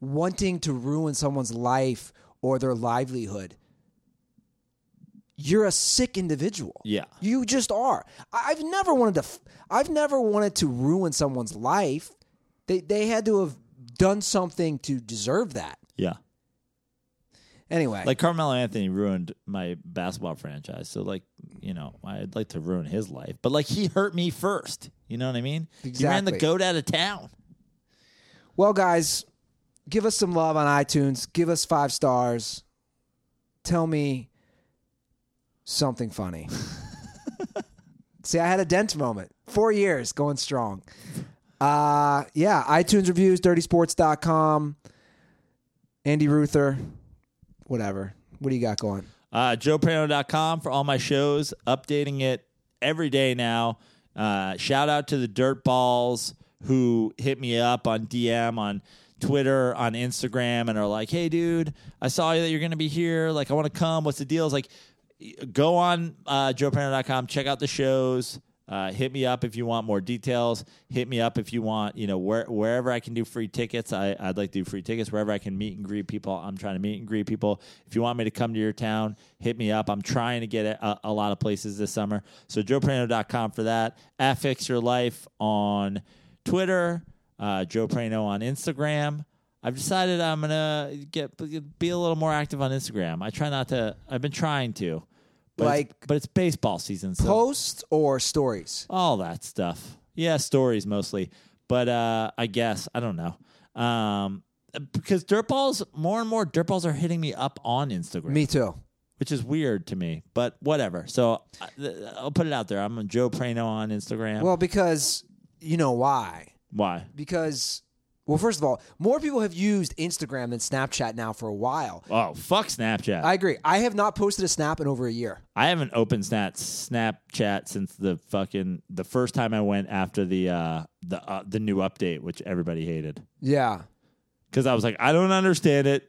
wanting to ruin someone's life or their livelihood, you're a sick individual. Yeah. You just are. I've never wanted to. I've never wanted to ruin someone's life. They they had to have done something to deserve that. Yeah. Anyway, Like Carmelo Anthony ruined my basketball franchise. So like, you know, I'd like to ruin his life. But like he hurt me first. You know what I mean? He ran the goat out of town. Well, guys, give us some love on iTunes. Give us five stars. Tell me something funny. See, I had a dent moment. Four years going strong. Uh, yeah, iTunes reviews, dirtysports.com, Andy Ruther, whatever. What do you got going? Uh, JoePrano.com for all my shows, updating it every day now. Uh, shout out to the Dirt Balls who hit me up on DM on Twitter, on Instagram, and are like, "Hey, dude, I saw that you're going to be here. Like, I want to come. What's the deal?" It's like, go on uh, JoePrano.com, check out the shows. Uh, hit me up if you want more details. Hit me up if you want, you know, where, wherever I can do free tickets. I, I'd like to do free tickets. Wherever I can meet and greet people, I'm trying to meet and greet people. If you want me to come to your town, hit me up. I'm trying to get a, a lot of places this summer. So joeprano.com for that. At Fix Your Life on Twitter. Uh, Joe Prano on Instagram. I've decided I'm gonna get be a little more active on Instagram. I try not to. I've been trying to, but Like- it's, but it's baseball season, so Posts or stories? all that stuff. Yeah, stories mostly, but uh, I guess I don't know. Um, because dirtballs, more and more dirtballs are hitting me up on Instagram, Me too. which is weird to me. But whatever. So I, I'll put it out there. I'm Joe Prano on Instagram. Well, because you know why? Why? Because well, first of all, more people have used Instagram than Snapchat now for a while. Oh, fuck Snapchat. I agree. I have not posted a snap in over a year. I haven't opened Snap Snapchat since the fucking the first time I went after the uh the uh, the new update, which everybody hated Yeah. because I was like, I don't understand it.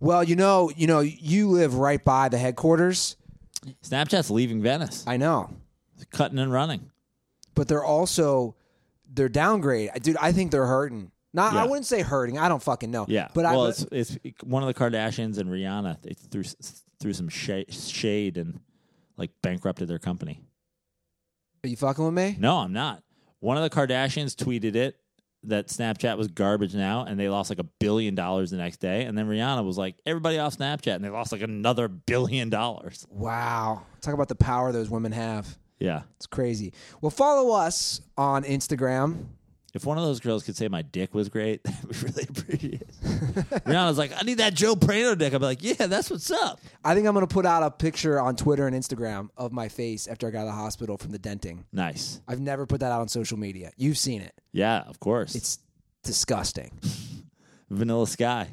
Well, you know, you know, you live right by the headquarters. Snapchat's leaving Venice, I know, cutting and running. but they're also they're downgrade, dude. I think they're hurting. Not, I wouldn't say hurting. I don't fucking know. Yeah, but well, I. it's it's one of the Kardashians and Rihanna. They threw threw some shade, shade and like bankrupted their company. are you fucking with me? No, I'm not. One of the Kardashians tweeted it that Snapchat was garbage now, and they lost like a billion dollars the next day. And then Rihanna was like, "Everybody off Snapchat," and they lost like another billion dollars. Wow. Talk about the power those women have. Yeah. It's crazy. Well, follow us on Instagram. If one of those girls could say my dick was great, that we really appreciate it. Rihanna's like, I need that Joe Prano dick. I'd be like, yeah, that's what's up. I think I'm going to put out a picture on Twitter and Instagram of my face after I got out of the hospital from the denting. Nice. I've never put that out on social media. You've seen it. Yeah, of course. It's disgusting. Vanilla Sky.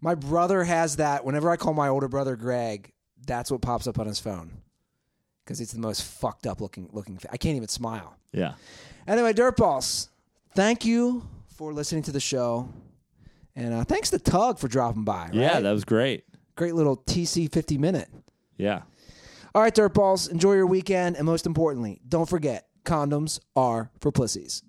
My brother has that. Whenever I call my older brother Greg, that's what pops up on his phone because it's the most fucked up looking looking. I can't even smile. Yeah. Anyway, Dirtballs, thank you for listening to the show, and uh, thanks to Tug for dropping by. Right? Yeah, that was great. great little TC fifty minute. Yeah. All right, Dirtballs, enjoy your weekend, and most importantly, don't forget condoms are for pussies.